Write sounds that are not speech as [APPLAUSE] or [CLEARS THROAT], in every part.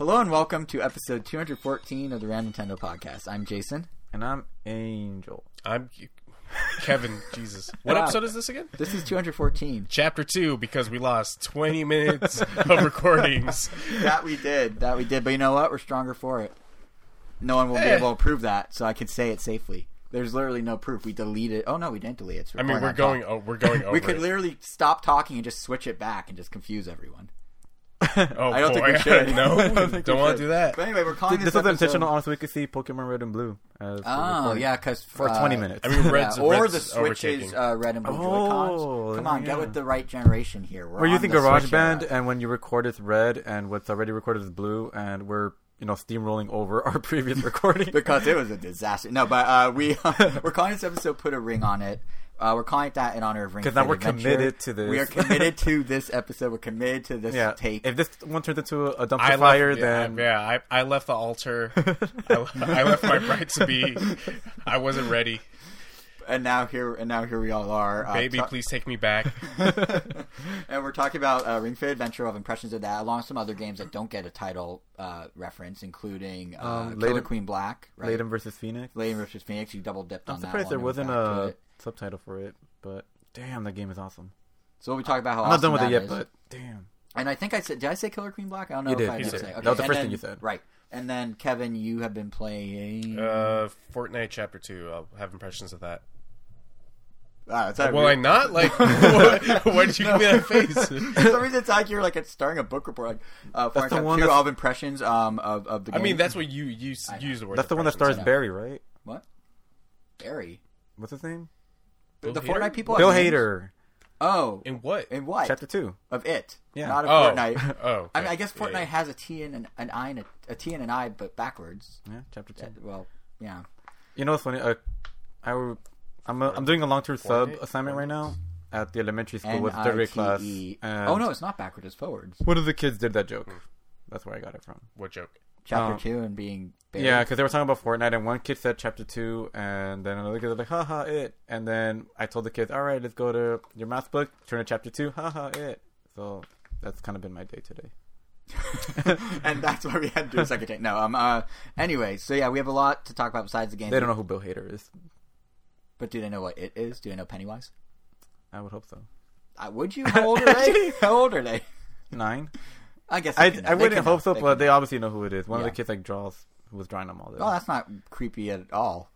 Hello and welcome to episode 214 of the Random Nintendo podcast. I'm Jason. And I'm Angel. I'm Kevin. [LAUGHS] Jesus, what Wow. episode is this again? This is 214. Chapter two, because we lost 20 minutes of recordings. [LAUGHS] that we did. That we did. But you know what? We're stronger for it. No one will be Eh. able to prove that, so I can say it safely. There's literally no proof. We deleted. Oh no, we didn't delete it. It's I mean, recording we're on going. top. Oh, we're going [LAUGHS] over. We could it. literally stop talking and just switch it back and just confuse everyone. [LAUGHS] Oh, I don't think boy. we should. [LAUGHS] no, [LAUGHS] I don't think don't want to do that. But anyway, we're calling This this, was episode- intentional on so we could see Pokemon Red and Blue. As we're Oh yeah, because For 20 minutes. I mean, Red's, yeah, or Red's the Switch is uh, red and blue Oh, Come on, yeah. get with the right generation here. We're We're on using the Switch GarageBand, and when you record it's red, and what's already recorded is blue, and we're you know steamrolling over our previous recording. because it was a disaster. No, but uh, we we're calling this episode "Put a Ring on It." Uh, we're calling it that in honor of Ring. 'Cause now Fit we're Adventure. committed to this. We are committed to [LAUGHS] this episode. We're committed to this yeah, take. if this one turns into a dumpster I left, fire, yeah, then yeah, I, I left the altar. [LAUGHS] I, I left my bride to be. I wasn't ready. and now here and now here we all are. Uh, Baby, ta- please take me back. [LAUGHS] and we're talking about uh, Ring Fit Adventure of impressions of that, along with some other games that don't get a title uh, reference, including uh, Um, Killer Lady- Queen Black, right? Layton versus Phoenix. Layton versus Phoenix. You double dipped I'm surprised there wasn't a it. Subtitle for it, but damn, that game is awesome. So we talk about how I'm not done with it yet, is. but damn. And I think I said, did I say Killer Queen Black? I don't know You if did, I you did did. say. That was the and first then- thing you said. Right. And then Kevin, you have been playing. Uh, Fortnite Chapter Two. I'll have impressions of that. Ah, is that I weird? not? Like, [LAUGHS] what, why did you give me that face? [LAUGHS] For some reason, it's like you're like it's starting a book report. Like, uh, That's Fortnite the one two that's- of impressions um, of of the I mean, that's what you you use the word. That's the one that impressions. stars. Barry, right? what Barry. What's his name? Bill the Hader? Fortnite people. Bill have? Hader. Oh, In what? in what? Chapter two. of it. Yeah. Not of Oh, Fortnite. [LAUGHS] oh. I mean, I guess Fortnite yeah. has a T and an, an I and a, a T and an I, but backwards. Yeah, chapter two. That- well, yeah. You know what's funny? Uh, I w- I'm a, I'm doing a long term sub assignment right now at the elementary school N with third grade class. I T and Oh no, it's not backwards. It's forwards. one of the kids did that joke. That's where I got it from. What joke? Chapter Um, two and being Barry. Yeah, because they were talking about Fortnite, and one kid said chapter two, and then another kid was like, haha, it. And then I told the kids, all right, let's go to your math book, turn to chapter two, haha, it. So that's kind of been my day today. [LAUGHS] and that's why we had to do a second take. No, um, uh, anyway, so yeah, we have a lot to talk about besides the game. They don't know who Bill Hader is. but do they know what it is? Do they know Pennywise? I would hope so. Uh, would you? How old are they? [LAUGHS] How old are they? Nine? I guess I, can. I wouldn't hope know. so, They but they know. obviously know who it is. One of the kids like draws, who was drawing them all. Oh, that's not creepy at all.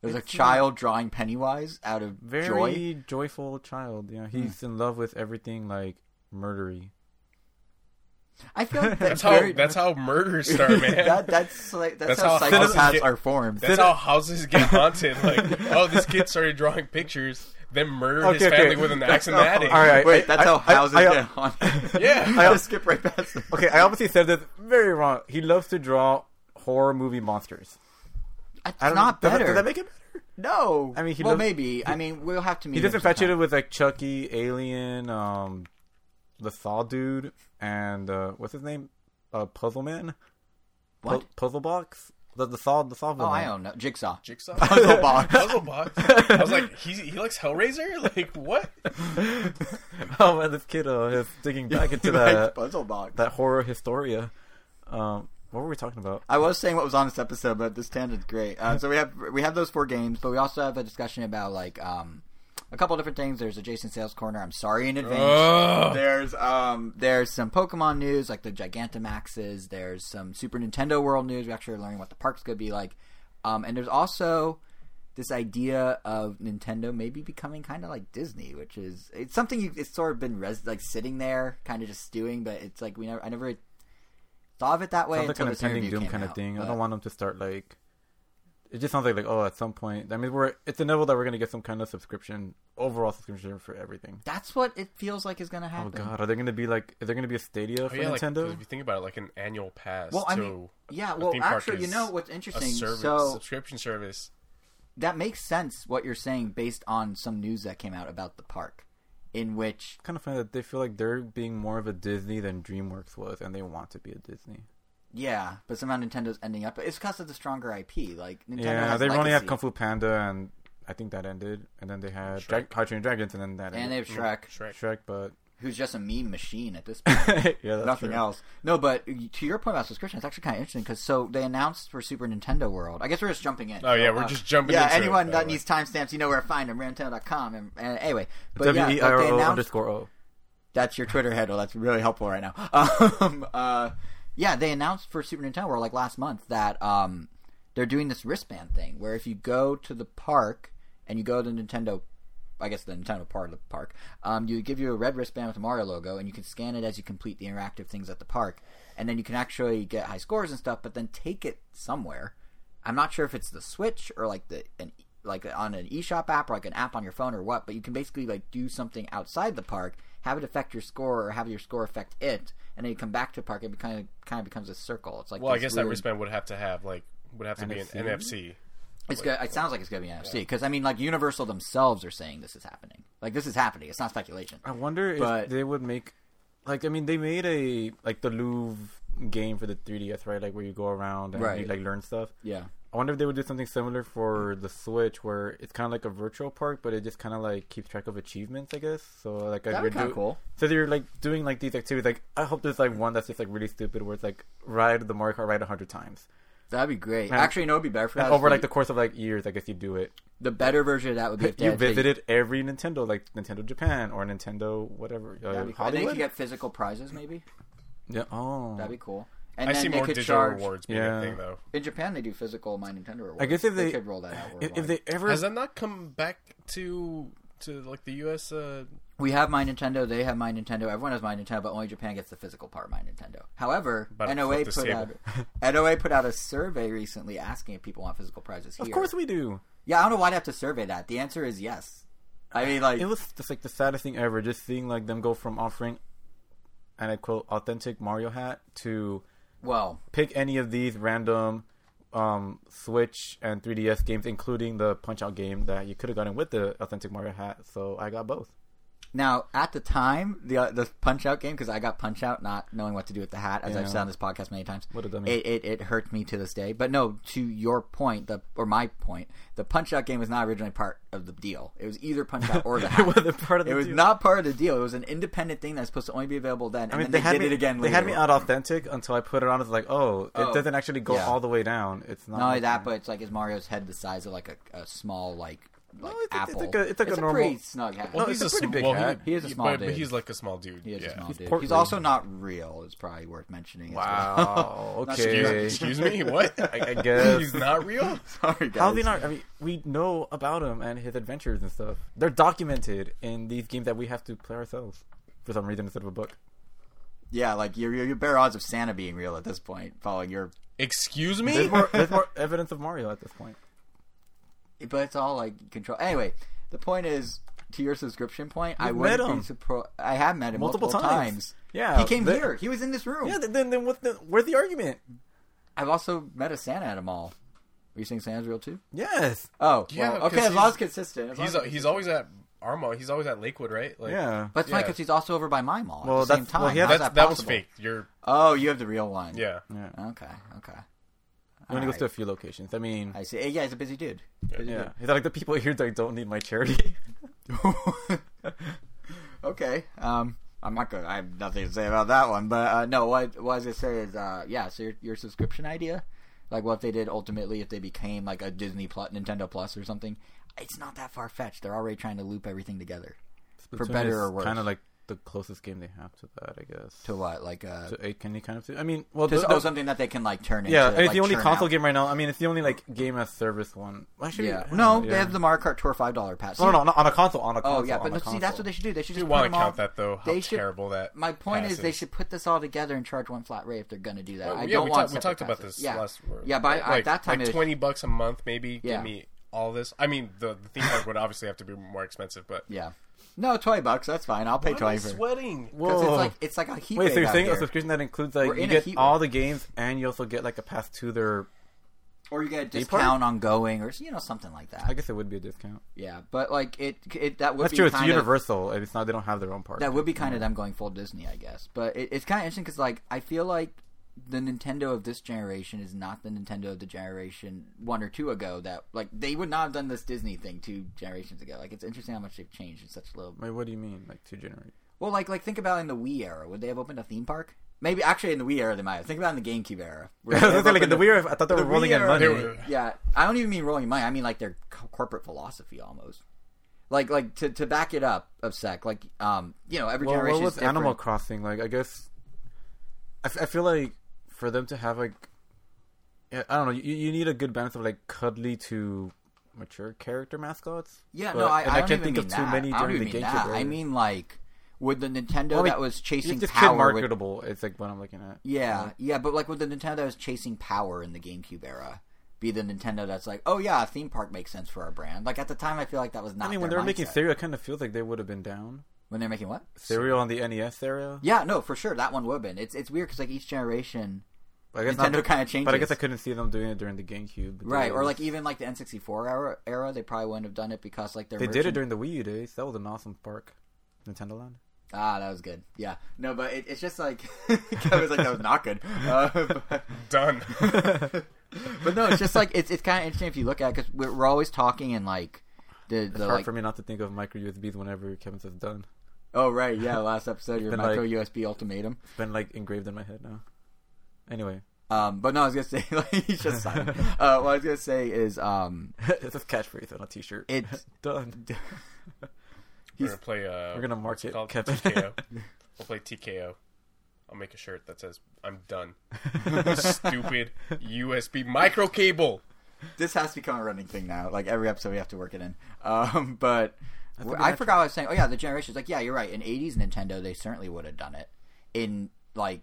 There's a It's child drawing Pennywise out of Very joy. joyful child. Yeah, he's hmm. in love with everything like murdery. I feel [LAUGHS] like That's that's how that's how murders start, man. [LAUGHS] that, that's like that's, That's how, how psychopaths get- are formed. That's how houses get haunted. Like, oh, this kid started drawing pictures, then murdered his Okay, okay. family with an axe in the attic. All right, wait, that's I- how I- houses I- get haunted. [LAUGHS] Yeah. I just skip right past them. Okay, I obviously said this very wrong. He loves to draw horror movie monsters. It's I don't not does that- better. Does that make it better? no. I mean, he well, loves- maybe. I mean, we'll have to meet. He just him sometime. infatuated with like Chucky, Alien, um, the Saw dude, and uh, what's his name? Uh, Puzzle Man. Pu- What? Puzzle Box. The the Saw the Saw Oh, villain. I don't know. Jigsaw. Jigsaw. [LAUGHS] Puzzle box. Puzzle box. I was like, he he likes Hellraiser. Like what? [LAUGHS] oh man, this kid uh, is digging back [LAUGHS] into that puzzle box. that horror historia. Um, what were we talking about? I was saying what was on this episode, but this tangent's great. Uh, so we have we have those four games, but we also have a discussion about like um, a couple different things. There's a Jason Sales corner. I'm sorry in advance. Ugh. There's um there's some Pokemon news like the Gigantamaxes. There's some Super Nintendo World news. We're actually learning what the park's gonna be like. Um, and there's also this idea of Nintendo maybe becoming kind of like Disney, which is it's something you it's sort of been res- like sitting there, kind of just stewing. But it's like we never I never thought of it that way Sounds like an impending doom kind of out, thing. I don't want them to start like. It just sounds like like oh at some point. I mean we're it's inevitable that we're gonna get some kind of subscription overall subscription for everything. That's what it feels like is going to oh, happen. Oh god, are they gonna be like? Is there gonna be a Stadia Oh, for yeah, like, Nintendo? if you think about it, like an annual pass. Well, I mean, yeah. Well, actually, you know what's a interesting? service, So subscription service. that makes sense what you're saying based on some news that came out about the park, in which kind of funny that they feel like they're being more of a Disney than DreamWorks was, and they want to be a Disney. Yeah, but somehow Nintendo's ending up. It's because of the stronger IP. Like Nintendo yeah, has they only have legacy. Kung Fu Panda, and I think that ended, and then they had Dra- Shrek. How to Train Dragons, and then that and they have Shrek. Shrek. Shrek, but who's just a meme machine at this [LAUGHS] point. yeah, that's Nothing true. else. No, but to your point about subscription, it's actually kind of interesting because so they announced for Super Nintendo World. I guess we're just jumping in. Oh, yeah, So, we're uh, just jumping Yeah, into it, anyone by that the way. needs timestamps, you know where to find them. Nintendo.com. And, and anyway, but W yeah, E like they announced underscore O. that's your Twitter handle. That's really helpful right now. [LAUGHS] Um, uh, yeah, they announced for Super Nintendo World like last month that um, they're doing this wristband thing where if you go to the park and you go to the Nintendo, I guess the Nintendo part of the park, um, you give you a red wristband with the Mario logo and you can scan it as you complete the interactive things at the park, and then you can actually get high scores and stuff. But then take it somewhere. I'm not sure if it's the Switch or like the an like on an eShop app or like an app on your phone or what, but you can basically like do something outside the park, have it affect your score or have your score affect it, and then you come back to the park. It kind of kind of becomes a circle. It's like Well, I guess that weird- wristband would have to have like would have to be an NFC. It's good. It sounds like it's going to be an NFC because I mean, like Universal themselves are saying this is happening. Like this is happening. It's not speculation. I wonder But- if they would make, like, I mean, they made a like the Louvre game for the 3DS, right? Like where you go around and Right. you like learn stuff. Yeah. I wonder if they would do something similar for the Switch, where it's kind of like a virtual park, but it just kind of like keeps track of achievements, I guess. So like, as That'd you're be kind do- cool. So you're like doing like these activities. Like I hope there's like one that's just like really stupid, where it's like ride the Mario Kart ride a hundred times, That'd be great. And- Actually, know, it'd be better for that. over like the, course of like years, I guess you do it. the better version of that would be if they You had- visited every Nintendo, like Nintendo Japan or Nintendo whatever. Uh, That'd be cool. And then you Hollywood. could get physical prizes, maybe. yeah. Oh. That'd be cool. And I then see they more could digital charge. rewards being Yeah. a thing though. In Japan, they do physical My Nintendo rewards. I guess if they- could roll that out. if, if they ever Has that not come back to to like the U.S. Uh, We have My Nintendo. They have My Nintendo. Everyone has My Nintendo, but only Japan gets the physical part. My Nintendo. However, About to NOA put this out. [LAUGHS] NOA put out a survey recently asking if people want physical prizes here. Of course we do. Yeah, I don't know why they have to survey that. The answer is yes. I mean, like, It was just like the saddest thing ever, just seeing like them go from offering, and I quote, authentic Mario hat to well, pick any of these random um, Switch and 3DS games, including the Punch Out game that you could have gotten with the authentic Mario hat. So I got both. Now at the time, the uh, the Punch Out game because I got Punch Out not knowing what to do with the hat, as I've said on this podcast many times. What did that mean? It, it it hurt me to this day. But no, to your point, the or my point, the Punch Out game was not originally part of the deal. It was either Punch Out or the [LAUGHS] hat. it wasn't part of the It was deal. not part of the deal. It was an independent thing that's supposed to only be available then. I mean, then they, they, had did me, it again They later. had me out authentic until I put it on. It's like, oh, it Oh, doesn't actually go yeah. all the way down. It's not. Not only like that, but it's like is Mario's head the size of like a, a small like like it's- it's apple? like a- it's like a normal- pretty snug hat. well, No, he's a, a pretty sm- big well, hat. He is a small but, dude. he's like a small dude. he is yeah. a small He's dude. portly. He's also not real. It's probably worth mentioning. as well. wow. [LAUGHS] Okay. Excuse, excuse me. [LAUGHS] What? I, I guess. He's not real. [LAUGHS] Sorry, guys. How's he not? I mean, we know about him and his adventures and stuff. They're documented in these games that we have to play ourselves for some reason instead of a book. Yeah, like you're you're better odds of Santa being real at this point, following your. Excuse me. There's more, there's more evidence of Mario at this point. But it's all like control. Anyway, the point is to your subscription point. I You've wouldn't met be him. surprised. I have met him Multiple multiple, times. times. Yeah, he came the- here. He was in this room. Yeah, then then, then what's the where's the argument? I've also met a Santa at a mall. Are you saying Santa's real too? Yes. Oh, Yeah, well, okay. 'cause As long as consistent. As He's as he's always at Armo. He's always at Lakewood, right? Like, Yeah. But it's funny Yeah. because he's also over by my mall Well, at the same time. well, he had- That, that, that was fake. You're Oh, you have the real one. yeah. Yeah. Okay. Okay. He only goes Alright. to a few locations. I mean, I see. Yeah, he's a busy dude. Busy yeah. He's like the people here that don't need my charity. [LAUGHS] okay. Um, I'm not gonna. I have nothing to say about that one. But uh, no, what, what I was gonna say is, uh, yeah. So your, your subscription idea, like what they did ultimately, if they became like a Disney Plus, Nintendo Plus, or something, it's not that far fetched. They're already trying to loop everything together. For better or worse. Kind of like the closest game they have to that, I guess. To what? Like uh, To eight, can you kind of? I mean, well, to the- oh, something that they can like turn into. yeah, it's like, the only console out. game right now. I mean, it's the only like game as service one. Actually, Yeah. No, don't they have the Mario Kart Tour five dollar pass. No, no, no, on a console. On a console. Oh yeah, but no, see, that's what they should do. They should just want to all. count that though, how they should- terrible that. My point is, they should put this all together and charge one flat rate if they're going to do that. Well, I yeah, don't we, want. talked- we talked about this Yeah, last. yeah, but at that time like twenty bucks a month, maybe give me all this. I mean, the, the theme park would obviously have to be more expensive, but yeah. No, twenty bucks. That's fine. I'll pay Why am I twenty for. sweating. Because Whoa. it's like it's like a heat Wait, so you're out saying a subscription that includes like We're you in a get heat all wave. the games and you also get like a pass to their. or you get a Day part? discount on going, or you know something like that. I guess it would be a discount. Yeah, but like it, it that would That's be true. It's kind of- Universal. and It's not. They don't have their own part. That would be kind of them going full Disney, I guess. But it, it's kind of interesting because, like, I feel like the Nintendo of this generation is not the Nintendo of the generation one or two ago. That like they would not have done this Disney thing two generations ago. Like, it's interesting how much they've changed in such a little. Wait, what do you mean? Like two generations? Well, like like think about in the Wii era, would they have opened a theme park? Maybe actually in the Wii era they might. have. Think about in the GameCube era. [LAUGHS] Would I they was have gonna say, like in the a- Wii, I thought they were the rolling in money. Were- Yeah, I don't even mean rolling money. I mean like their co- corporate philosophy almost. Like like to to back it up of sec. Like um you know every Well, generation what was Animal. Crossing like? I guess I, f- I feel like for them to have like yeah, I don't know. You, you need a good balance of like cuddly to mature character mascots. Yeah, But- no, I, I, I can't think of too that. many I during the GameCube era. I mean like with the Nintendo Well, like, that was chasing It's power. with- marketable. It's like what I'm looking at. yeah, yeah, but like with the Nintendo that was chasing power in the GameCube era. Be the Nintendo that's like, oh yeah, a theme park makes sense for our brand. Like at the time, I feel like that was not. I mean, when they were making mindset. cereal, it kind of feels like they would have been down. when they're making what? Cereal on the NES era. Yeah, no, for sure, that one would have been. It's it's weird because like each generation, I guess Nintendo kind of changes. But I guess I couldn't see them doing it during the GameCube. right, or like even like the N64 era, era, they probably wouldn't have done it because like their they did it during the Wii U days. That was an awesome park, Nintendo Land. Ah, that was good. Yeah, no, but it, it's just like [LAUGHS] I was like that was not good. Uh, but, Done. [LAUGHS] but no, it's just like it's it's kind of interesting if you look at because we're, we're always talking and like the It's hard like for me not to think of micro USBs whenever Kevin says done. oh right yeah last episode your micro like- USB ultimatum. It's been like engraved in my head now. Anyway, Um, but no, I was gonna say [LAUGHS] like he's just silent. Uh, what I was gonna say is um, [LAUGHS] it's a catchphrase on a T-shirt. it's [LAUGHS] done. We're gonna play. Uh, We're gonna mark what's it it. Kevin. TKO. We'll play TKO. I'll make a shirt that says "I'm done." Stupid USB micro cable. this has to become a running thing now. Like every episode, we have to work it in. Um, but I I, forgot what I was saying. Oh yeah, the generations. Like yeah, you're right. In '80s Nintendo, they certainly would have done it. In like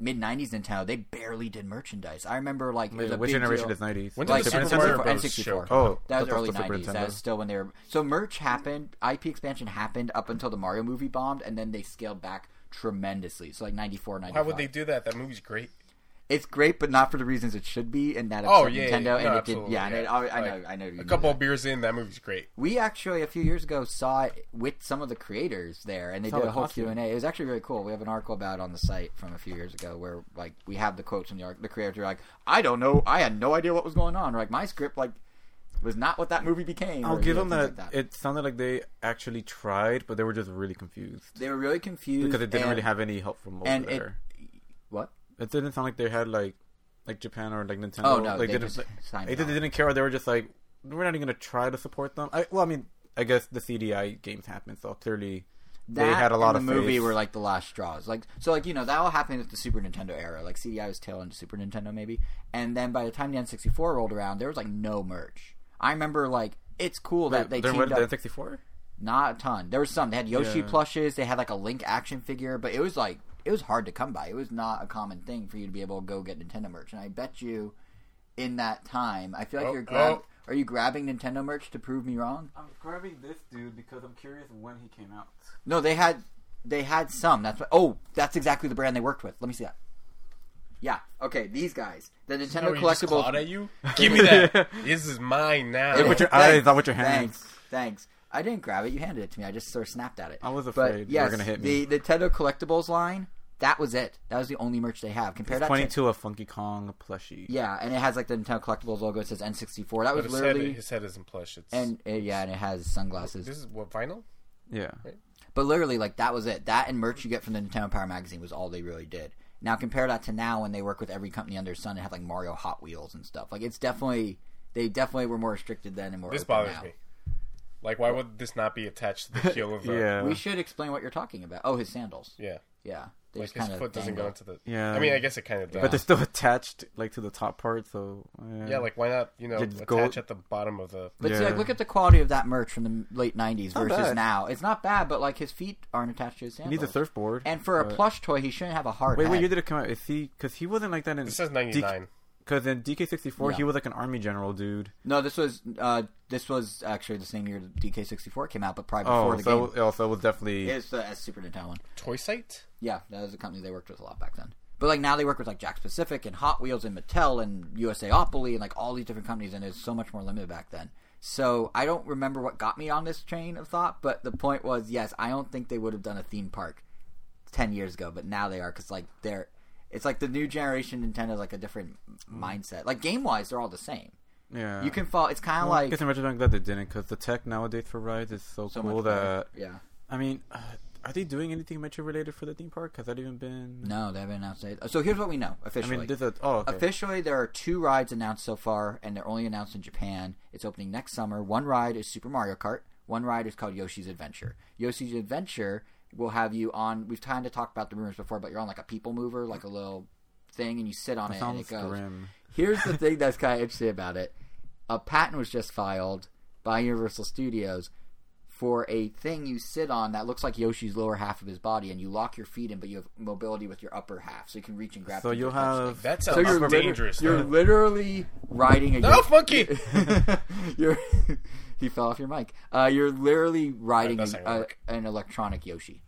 mid '90s Nintendo, they barely did merchandise. I remember like it was a Which big generation deal. is nineties? When did Like the Super Super Mario Nintendo Bros. N64. show? Oh, That was early it was '90s. That was still when they were. So merch happened. IP expansion happened up until the Mario movie bombed, and then they scaled back tremendously. So like '94, '95. Why would they do that? That movie's great. It's great, but not for the reasons it should be, and that Oh yeah, Nintendo, yeah, and no, it absolutely, did. Yeah, and it, I, I know, Like, I know. you A couple that. of beers in, that movie's great. We actually a few years ago saw it with some of the creators there, and they Saw did a whole. Q and A. It was actually really cool. We have an article about it on the site from a few years ago where like we have the quotes from the. The creators are like, "I don't know. I had no idea what was going on. Or, like my script like was not what that movie became." I'll give them that, like that. It sounded like they actually tried, but they were just really confused They were really confused because it didn't and- really have any help from over and there. what? It, didn't sound like they had like like Japan or like Nintendo. Oh no, like they didn't. like, they did- they off. didn't care. They were just like, we're not even gonna try to support them. I, well, I mean, I guess the CDI games happened, so clearly That they had a lot of the movie faith. were like the last straws. Like so, like you know that all happened with the Super Nintendo era. Like CDI was tail into Super Nintendo maybe, and then by the time the N64 rolled around, there was like no merch. I remember like it's cool that they teamed was the up. N64. Not a ton. There was some. They had Yoshi Yeah. plushes. They had like a Link action figure, but it was like it was hard to come by. It was not a common thing for you to be able to go get Nintendo merch. And I bet you, in that time, I feel like Oh, you're grab. oh. Are you grabbing Nintendo merch to prove me wrong? I'm grabbing this dude because I'm curious when he came out. No, they had they had some. That's what, oh, that's exactly the brand they worked with. Let me see that. Yeah. Okay, these guys, the Nintendo No, he just collectibles. at you. Give me that. [LAUGHS] this is mine now. It with your Thanks, eyes, not with your hands. Thanks. Thanks. I didn't grab it. You handed it to me. I just sort of snapped at it. I was But afraid you yes, were gonna hit me. the Nintendo collectibles line. That was it. That was the only merch they have. Compared It's that pointing to to a Funky Kong plushie. yeah, and it has like the Nintendo collectibles logo. It says N64. That But was his head, literally his head isn't plush. It's and uh, yeah, and it has sunglasses. this is what vinyl. Yeah. But literally, like that was it. That and merch you get from the Nintendo Power magazine was all they really did. Now compare that to now when they work with every company under the sun and have like Mario Hot Wheels and stuff. Like it's definitely they definitely were more restricted then and more. This open bothers now. me. Like, why would this not be attached to the [LAUGHS] heel of the? Yeah. We should explain what you're talking about. Oh, his sandals. yeah. Yeah, they Like his kind of foot doesn't go into the. Yeah. I mean, I guess it kind of does. But they're still attached like to the top part, so yeah. yeah, like why not? You know, Just attach go- at the bottom of the. But see, like, look at the quality of that merch from the late '90s versus bad. now. It's not bad, but like his feet aren't attached to his he sandals. needs a surfboard. And for a plush toy, he shouldn't have a hard Wait, head. wait, you did it come out? Is he? Because he wasn't like that in. This says ninety nine. Because in DK64, Yeah. he was like an army general dude. No, this was uh, this was actually the same year DK64 came out, but probably Oh, before the so game. also it was definitely. It's the uh, Super Nintendo one. Toy site. Yeah, that was a company they worked with a lot back then. But like now they work with like Jakks Pacific and Hot Wheels and Mattel and USAopoly and like all these different companies, and it's so much more limited back then. So I don't remember what got me on this train of thought, but the point was, yes, I don't think they would have done a theme park ten years ago, but now they are because like they're, it's like the new generation Nintendo's like a different mindset. Like game wise, they're all the same. yeah. You can fall. It's kind of Well, I like guess I'm actually glad they didn't, because the tech nowadays for rides is so, so cool much that better. yeah. I mean, uh, are they doing anything Metroid related for the theme park? Has that even been? No, they haven't announced it. So here's what we know I officially. mean, there's a oh okay. Officially, there are two rides announced so far, and they're only announced in Japan. It's opening next summer. One ride is Super Mario Kart. One ride is called Yoshi's Adventure. Yoshi's Adventure will have you on. We've kind of talked about the rumors before, but you're on like a people mover, like a little thing, and you sit on That it, and it goes. grim. Here's the [LAUGHS] thing that's kind of interesting about it. A patent was just filed by Universal Studios for a thing you sit on that looks like Yoshi's lower half of his body, and you lock your feet in, but you have mobility with your upper half, so you can reach and grab. So you'll have things. That So you're liter- dangerous. You're literally riding a No, Yoshi- monkey! [LAUGHS] you're he fell off your mic. Uh, you're literally riding That's a, not gonna a, work. an electronic Yoshi.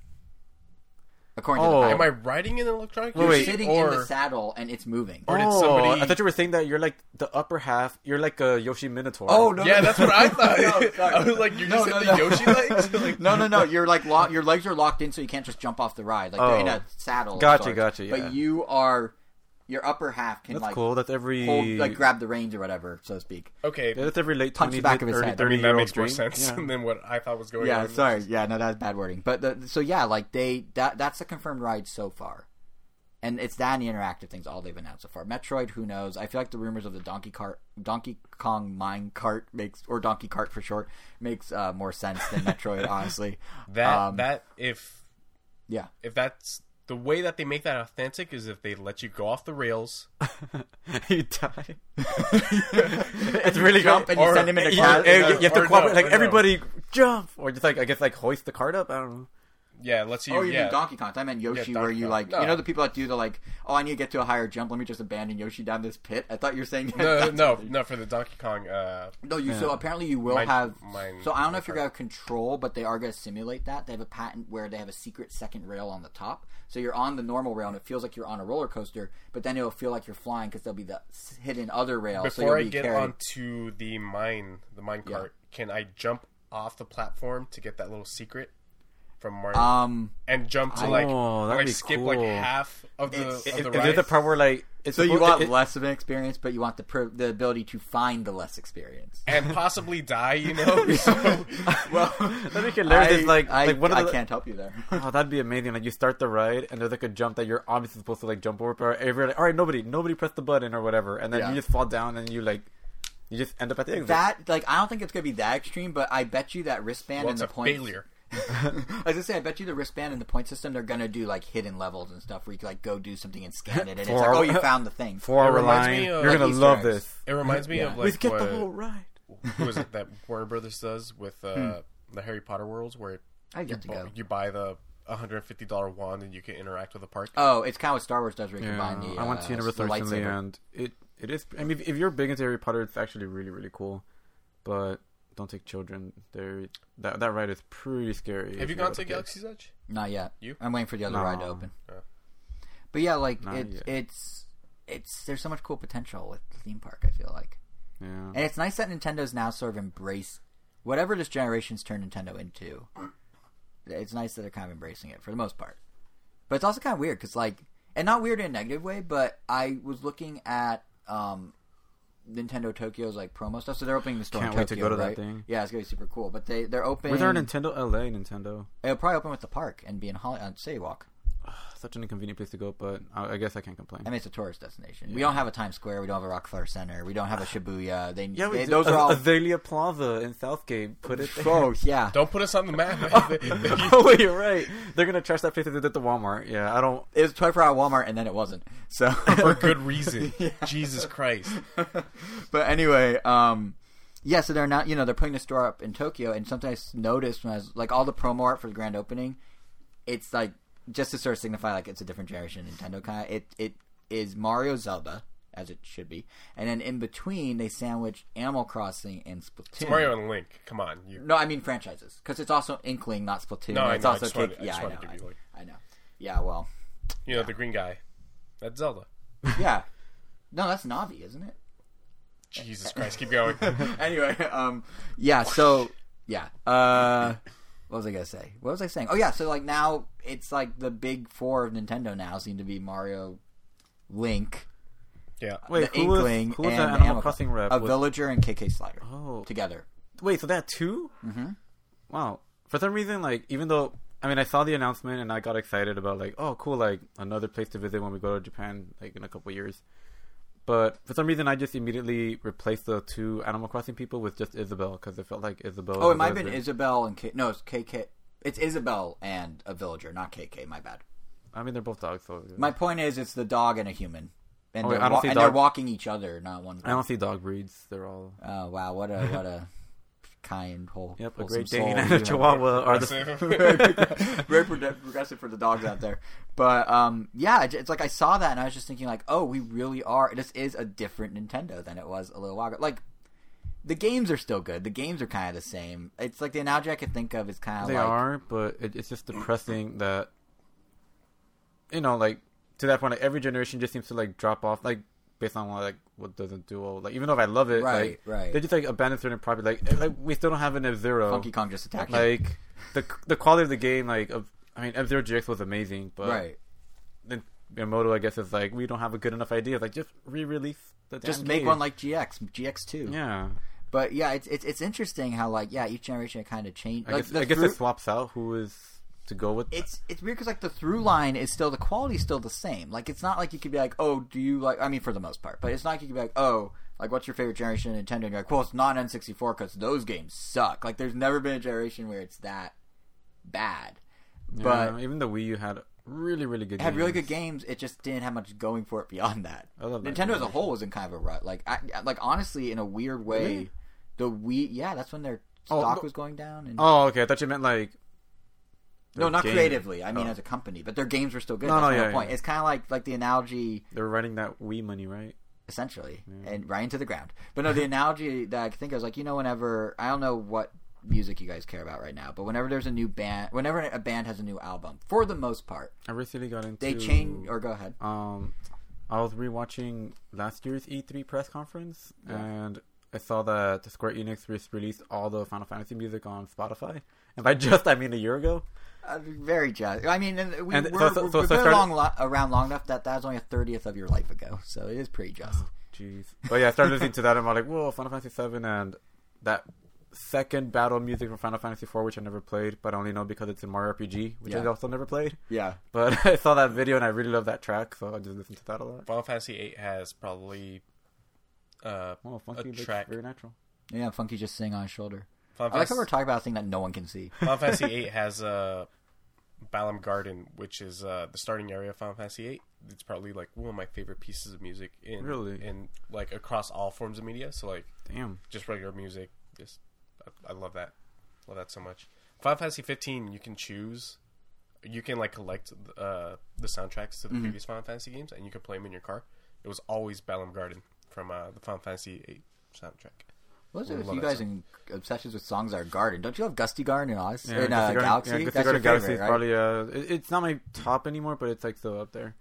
According Oh. to the Am. I riding an electronic Wait, you're wait. sitting or in the saddle and it's moving. Or did oh, somebody- I thought you were saying that you're like the upper half. You're like a Yoshi Minotaur. Oh no! yeah, no, that's no. what I [LAUGHS] thought. No. [LAUGHS] I was like, you're No, just no, in no. the Yoshi legs. [LAUGHS] Like, no, no, no. You're like lo- your legs are locked in, so you can't just jump off the ride. Like they're in Oh. a saddle. Gotcha, gotcha, yeah. But you are your upper half can that's like cool. That's every hold, like grab the reins or whatever, so to speak. okay, Yeah, that's every late Punch the back of his early head. 30 I mean that makes more dream. sense Yeah. [LAUGHS] than what I thought was going Yeah, on. sorry. Yeah, no, that's bad wording. But the, so yeah, like they that that's a confirmed ride so far, and it's that and the interactive things all they've announced so far. Metroid, who knows? I feel like the rumors of the Donkey Cart, Donkey Kong Mine Cart makes or Donkey Cart for short makes uh, more sense than Metroid, [LAUGHS] honestly. That Um, that if Yeah, if that's the way that they make that authentic is if they let you go off the rails. [LAUGHS] you die. [LAUGHS] it's really jump and you Or- send him in a you, cart. you- you have to cooperate. no, like or no. everybody jump, or just like I guess like hoist the cart up. I don't know. Yeah, it lets you. Oh, you yeah. mean Donkey Kong? I meant Yoshi, Yeah, where you Kong. like, No. you know, the people that do the like, oh, I need to get to a higher jump. Let me just abandon Yoshi down this pit. I thought you were saying no, no, [LAUGHS] no, for the Donkey Kong. Uh, No, you. So apparently you will Mine- have. mine- so I don't know if you're part. gonna control, but they are gonna simulate that. They have a patent where they have a secret second rail on the top. So you're on the normal rail and it feels like you're on a roller coaster, but then it'll feel like you're flying because there'll be the hidden other rail. so before you'll I be get carried. onto the mine, the mine Yeah. cart, can I jump off the platform to get that little secret from Mario Um. and jump to Oh, like, that'd like skip cool. like half of the It's- of Is, the is ride? it the part where like it's So you want it- less of an experience, but you want the pri- the ability to find the less experience. and possibly die? You [LAUGHS] know. So, [LAUGHS] well, That'd be hilarious. I, It's like- I, like one of I the- can't help you there. [LAUGHS] Oh, that'd be amazing! Like you start the ride, and there's like a jump that you're obviously supposed to like jump over. Or everybody, like, all right, nobody, nobody press the button or whatever, and then Yeah. you just fall down, and you like, you just end up at the exit. that like I don't think it's gonna be that extreme, but I bet you that wristband well, and it's the a points. failure. I was gonna say, I bet you the wristband and the point system, they're gonna do like hidden levels and stuff where you can like go do something and scan it, and it's like, For- oh, you found the thing. Four It hour reminds line. me of, You're like, gonna Easter love eggs. this. It reminds me Yeah. of we like get what, the whole ride. who is it that Warner Brothers does with uh, the Harry Potter worlds, where I you, get to go. you buy the $150 wand and you can interact with the park. Oh, it's kind of what Star Wars does, where you Yeah, combine the. I went uh, to Universal the recently, lightsaber. and it it is. I mean, if, if you're big into Harry Potter, it's actually really really cool. But don't take children. There, that that ride is pretty scary. Have you gone to. Galaxy's Edge? Not yet. You? I'm waiting for the other ride to open. Yeah. But yeah, like Not it's yet. it's it's there's so much cool potential with the theme park. I feel like, Yeah. and it's nice that Nintendo's now sort of embrace whatever this generation's turned Nintendo into. It's nice that they're kind of embracing it for the most part. But it's also kind of weird because like, and not weird in a negative way. But I was looking at um, Nintendo Tokyo's like promo stuff. So they're opening the store Can't in wait to go to that thing. Yeah, it's gonna be super cool. But they they're opening. Where's our Nintendo LA Nintendo? It'll probably open with the park and be in Holly on City Walk. [SIGHS] Such an inconvenient place to go, but I, I guess I can't complain. I mean, it's a tourist destination. We don't have a Times Square. We don't have a Rockefeller Center. We don't have a [SIGHS] Shibuya. They, yeah, we they- do. those Az- are all. Azalea Plaza in Southgate. Put it there. Oh yeah, [LAUGHS] Don't put us on the map. [LAUGHS] oh [LAUGHS] you're right. They're gonna trash that place as they did the Walmart. Yeah, I don't. it was 24 hour Walmart, and then it wasn't. So For good reason. Jesus Christ. but anyway, um, yeah. So they're not, you know, they're putting the store up in Tokyo, and sometimes noticed when I was like all the promo art for the grand opening, it's like just to sort of signify like it's a different generation Nintendo kind. Of, it it is Mario Zelda as it should be, and then in between they sandwich Animal Crossing and Splatoon. It's Mario and Link. Come on. You, No, I mean franchises because it's also Inkling, not Splatoon. No, I it's know, I also just wanted- I yeah, just I know, you, like- I know. Yeah, well, you know, the green guy. That's Zelda. yeah. No, that's Navi, isn't it? Jesus Christ. Keep going. [LAUGHS] anyway, um, yeah. So yeah. Uh, what was I gonna say? What was I saying? Oh yeah. So like now it's like the big four of Nintendo now seem to be Mario, Link, Yeah. Wait, the who was, who was and the Animal Animal Crossing rep? a Was- Villager, and KK Slider oh, together. wait, so that two? Mm-hmm. Wow. For some reason, like even though I mean, I saw the announcement and I got excited about like, oh, cool, like another place to visit when we go to Japan, like in a couple years. But for some reason, I just immediately replaced the two Animal Crossing people with just Isabelle because it felt like Isabelle. Oh, it might have been Isabelle and K. No, it's KK. It's Isabelle and a villager, not KK. My bad. I mean, they're both dogs, so My point is, it's the dog and a human, and, Oh, they're, wa- and they're walking each other, not one. I don't see dog breeds. They're all Oh wow, what a what a [LAUGHS] kind whole. yep, a wholesome Great Dane and you a. Chihuahua are the [LAUGHS] very prog- progressive for the dogs out there. But um, yeah, it's- it's like I saw that and I was just thinking like, oh, we really are. This is a different Nintendo than it was a little while ago. Like the games are still good. The games are kind of the same. It's like the analogy I could think of is kind of They like are, but it, it's just depressing that you know, like to that point, like, every generation just seems to like drop off, like based on like what doesn't do well. Like even though if I love it, Right, like right. they just like abandon certain property. Like eh, like we still don't have an F Zero. Funky Kong just attacked. Like the the quality of the game, like of I mean F Zero GX was amazing, but right. then Miyamoto I guess is like we don't have a good enough idea. Like just re-release the Just make game. one like GX, GX two. yeah. But yeah, it's it's it's interesting how like yeah, each generation kind of changed. I Like guess I guess it swaps out who is to go with. it's it's weird because like the through line is still the quality is still the same. Like it's not like you could be like, oh, do you like? I mean, for the most part, but it's not like you could be like, oh, like what's your favorite generation of Nintendo? And you're like, well, it's not N sixty four because those games suck. Like there's never been a generation where it's that bad. Yeah, but- even the Wii U had really really good. It had really games. good games. It just didn't have much going for it beyond that. I love that Nintendo as a whole was in kind of a rut. Like, I, like honestly, in a weird way, Really? the Wii, yeah, that's when their Oh, stock no- was going down. And Oh, okay. I thought you meant like. No, not game- creatively. I mean, Oh. as a company, but their games were still good. No, that's no, my yeah, point. yeah. It's kind of like like the analogy They were running that Wii money, right? essentially, and right into the ground. But no, the [LAUGHS] analogy that I think of is like you know, whenever I don't know what music you guys care about right now, but whenever there's a new band, whenever a band has a new album, for the most part, I recently got into. they change. Or go ahead. Um, I was rewatching last year's E3 press conference, Yeah. and I saw that Square Enix released all the Final Fantasy music on Spotify. And by [LAUGHS] just, I mean a year ago. Uh, very just. I mean, we, And we're, so- so- we're, so we've been started- along lo- around long enough that that was only a thirtieth of your life ago, so it is pretty just. Jeez. But yeah, I started listening to that, and I'm like, whoa, Final Fantasy 7 and that second battle music from Final Fantasy 4, which I never played, but I only know because it's in Mario RPG, which I also never played. Yeah, But [LAUGHS] I saw that video and I really love that track, so I just listened to that a lot. Final Fantasy VIII has probably uh, Oh, funky looks track. very natural. yeah. Funky just sitting on his shoulder. Final I like how we're talking about a thing that no one can see. Final Fantasy [LAUGHS] VIII has uh, Balamb Garden, which is uh, the starting area of Final Fantasy VIII. It's probably like one of my favorite pieces of music in Really? in like across all forms of media. So like Damn. just regular music, just I, I love that, love that so much. Final Fantasy 15, you can choose. You can like collect uh, the soundtracks to the Mm-hmm. previous Final Fantasy games, and you can play them in your car. It was always Balamb Garden from uh, the Final Fantasy VIII soundtrack. What's it with you guys in obsessions with songs are Garden? Don't you have Gusty Garden in Oz? Yeah, in uh, Galaxy Garden- Galaxy? yeah, Galaxy That's Garden Galaxy favorite, is right? probably uh, it- it's not my top anymore, but it's like still up there.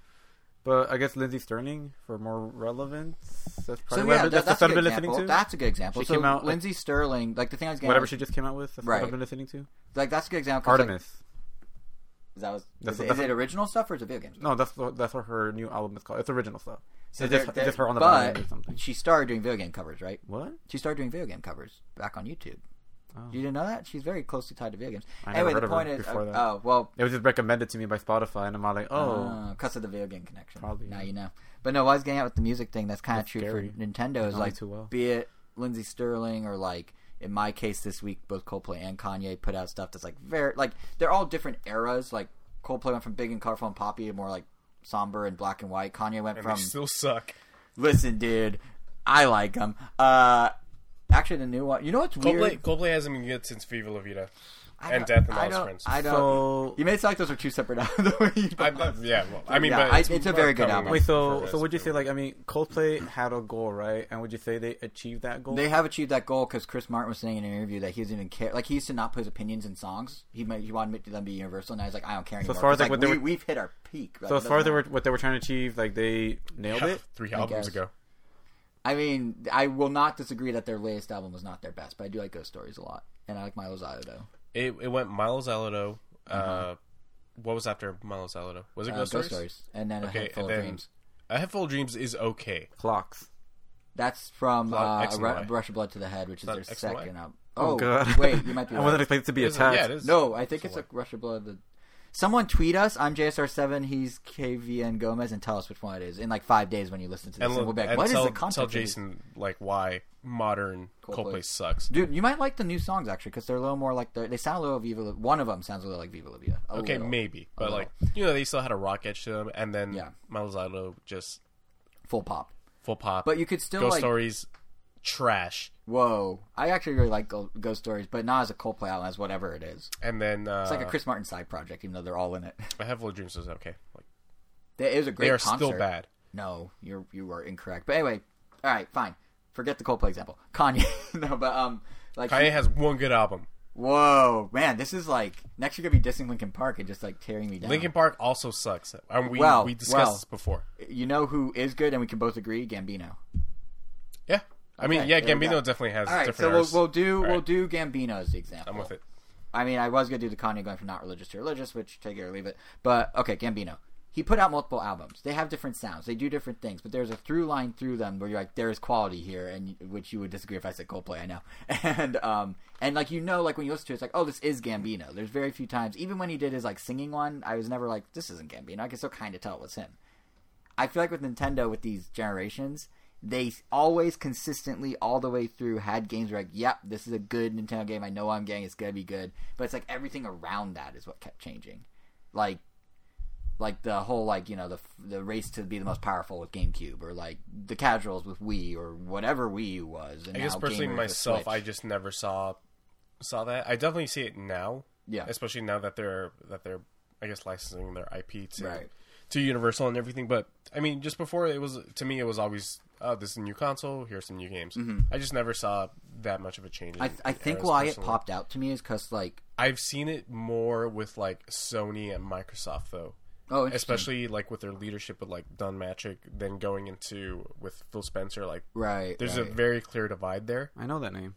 But I guess Lindsey Stirling for more relevance. That's probably So yeah, that, that's, what a I've good been example. listening to. That's a good example. She so came out, like- Stirling, like the thing I was getting, Whatever at- she just came out with. That's Right. what I've been listening to. like that's a good example. 'cause, like, Artemis. is that was, That's is, what- it- that's is it original stuff or is it video games? No, that's that's what her new album is called. It's original stuff. So they're- just, they're- on the but or something. she started doing video game covers, right? What? She started doing video game covers back on YouTube. Oh. You didn't know that? She's very closely tied to video games. I never anyway, heard the of her point is, uh, oh well, It was just recommended to me by Spotify, and I'm all like, oh, because of the video game connection. Probably, Now yeah. you know. But no, I was getting out with the music thing. That's kind of true scary. for Nintendo. Is like, too well. be it Lindsey Stirling or like in my case this week, both Coldplay and Kanye put out stuff that's like very like they're all different eras. Like Coldplay went from big and colorful and poppy to more like somber and black and white. Kanye went And from they still suck. listen, dude, I like them. Uh, actually, the new one. You know what's weird? Coldplay, Coldplay hasn't been good since Viva La Vida I and Death and I All don't- Friends. I don't. so you made it sound like those are two separate [LAUGHS] albums. the way you I, yeah, well, I mean, Yeah, but I- it's, it's a very good album. wait, so so would you say like I mean, Coldplay had a goal, right? And would you say they achieved that goal? They have achieved that goal because Chris Martin was saying in an interview that he doesn't even care. Like he used to not put his opinions in songs. He might, he wanted them to be universal. And now he's like, I don't care anymore. as far as, 'Cause, like, what we, were- we've hit our peak. Like, so as far as they were what they were trying to achieve, like they nailed it. three I albums guess. ago. I mean, I will not disagree that their latest album was not their best, but I do like Ghost Stories a lot, and I like Mylo Xyloto. It, it went Mylo Xyloto. Uh, what was after Mylo Xyloto? Was it Uh, Ghost, Ghost Stories? Stories, and then a Okay, head full of then- dreams. A Head Full of Dreams is okay. Clocks. That's from Plot uh, X a and Ru- Rush of Blood to the Head, which is Not their X second album. Oh, Oh, god. wait, you might be [LAUGHS] I wasn't expecting expected to be Is attacked. Yeah, it is. No, I think So it's a, like Rush of Blood. The... Someone tweet us. I'm JSR7. He's KVN Gomez, and tell us which one it is in like five days when you listen to this. And, And, we'll be like, what is tell, the context? tell? Jason like why modern Coldplay. Coldplay, sucks. Dude, you might like the new songs actually because they're a little more like they sound a little Viva. La- One of them sounds a little like Viva La Vida. Okay, little. maybe, but like you know, they still had a rock edge to them, and then Yeah. Mylo Xyloto just full pop. full pop. But you could still Ghost like Stories, trash, whoa. I actually really like Ghost Stories, but not as a Coldplay album as whatever it is. and then uh, It's like a Chris Martin side project, even though they're all in it. I have Little Dreams was okay. Like It is a great they are concert. still bad. No, you're you are incorrect. But anyway, all right, fine. Forget the Coldplay example. [LAUGHS] Kanye, no, but um, like Kanye has one good album. whoa, man, this is like next year you're gonna be dissing Linkin Park and just like tearing me down. Linkin Park also sucks. And we Well, we discussed well. this before. you know who is good, and we can both agree, Gambino. Yeah, I mean, Okay, yeah. Gambino definitely has All right, so we'll, we'll do All we'll do Gambino as the example. I'm with it. I mean, I was gonna do the Kanye going from not religious to religious, which take it or leave it. But okay, Gambino. He put out multiple albums. They have different sounds. They do different things, but there's a through line through them where you're like, there is quality here, and which you would disagree if I said Coldplay. I know, [LAUGHS] and um, and like you know, like when you listen to it, it's like, oh, this is Gambino. There's very few times, even when he did his like singing one, I was never like, this isn't Gambino. I can still kind of tell it was him. I feel like with Nintendo, with these generations, they always consistently all the way through had games where like, yep, this is a good Nintendo game. I know I'm getting it's gonna be good, but it's like everything around that is what kept changing, like. Like the whole like you know the the race to be the most powerful with GameCube or like the casuals with Wii or whatever Wii U was. And I guess now personally myself, I just never saw saw that. I definitely see it now, yeah especially now that they're that they're I guess licensing their IP to Right. to Universal and everything. But I mean, just before it was to me, it was always oh, this is a new console. Here's some new games. I just never saw that much of a change. in- Mm-hmm. I I think eras why it popped out to me is because like I've seen it more with like Sony and Microsoft though. oh. Especially like with their leadership with like Don Mattrick, then going into with Phil Spencer. Like, right there's a very clear divide there. I know that name.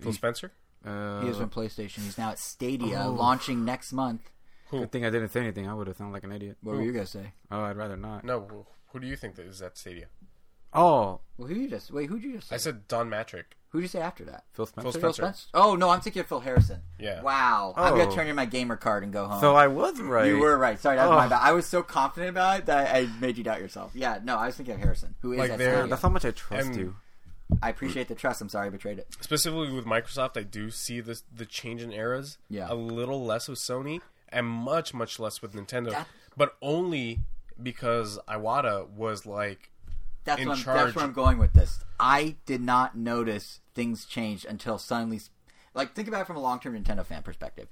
Phil Spencer, Uh, he is from PlayStation. He's now at Stadia, Oh. launching next month. good thing I didn't say anything. I would have sounded like an idiot. What were you gonna say? Oh, I'd rather not. no, who- who do you think that is at Stadia? Oh, Well, who you just wait? Who'd you just say? I said Don Mattrick. Who'd you say after that? Phil Spencer. Phil Phil Spencer. Oh no, I'm thinking of Phil Harrison. Yeah. Wow, I'm gonna Oh. turn in my gamer card and go home. So I was right. You were right. Sorry, that was my Oh. bad. I was so confident about it that I made you doubt yourself. Yeah, no, I was thinking of Harrison, who is Like at they're- That's how much I trust And- you. I appreciate the trust. I'm sorry I betrayed it. Specifically with Microsoft, I do see this the change in eras. Yeah. A little less with Sony and much much less with Nintendo, That- but only because Iwata was like That's In what charge. that's where I'm going with this. I did not notice things changed until suddenly, like think about it from a long-term Nintendo fan perspective.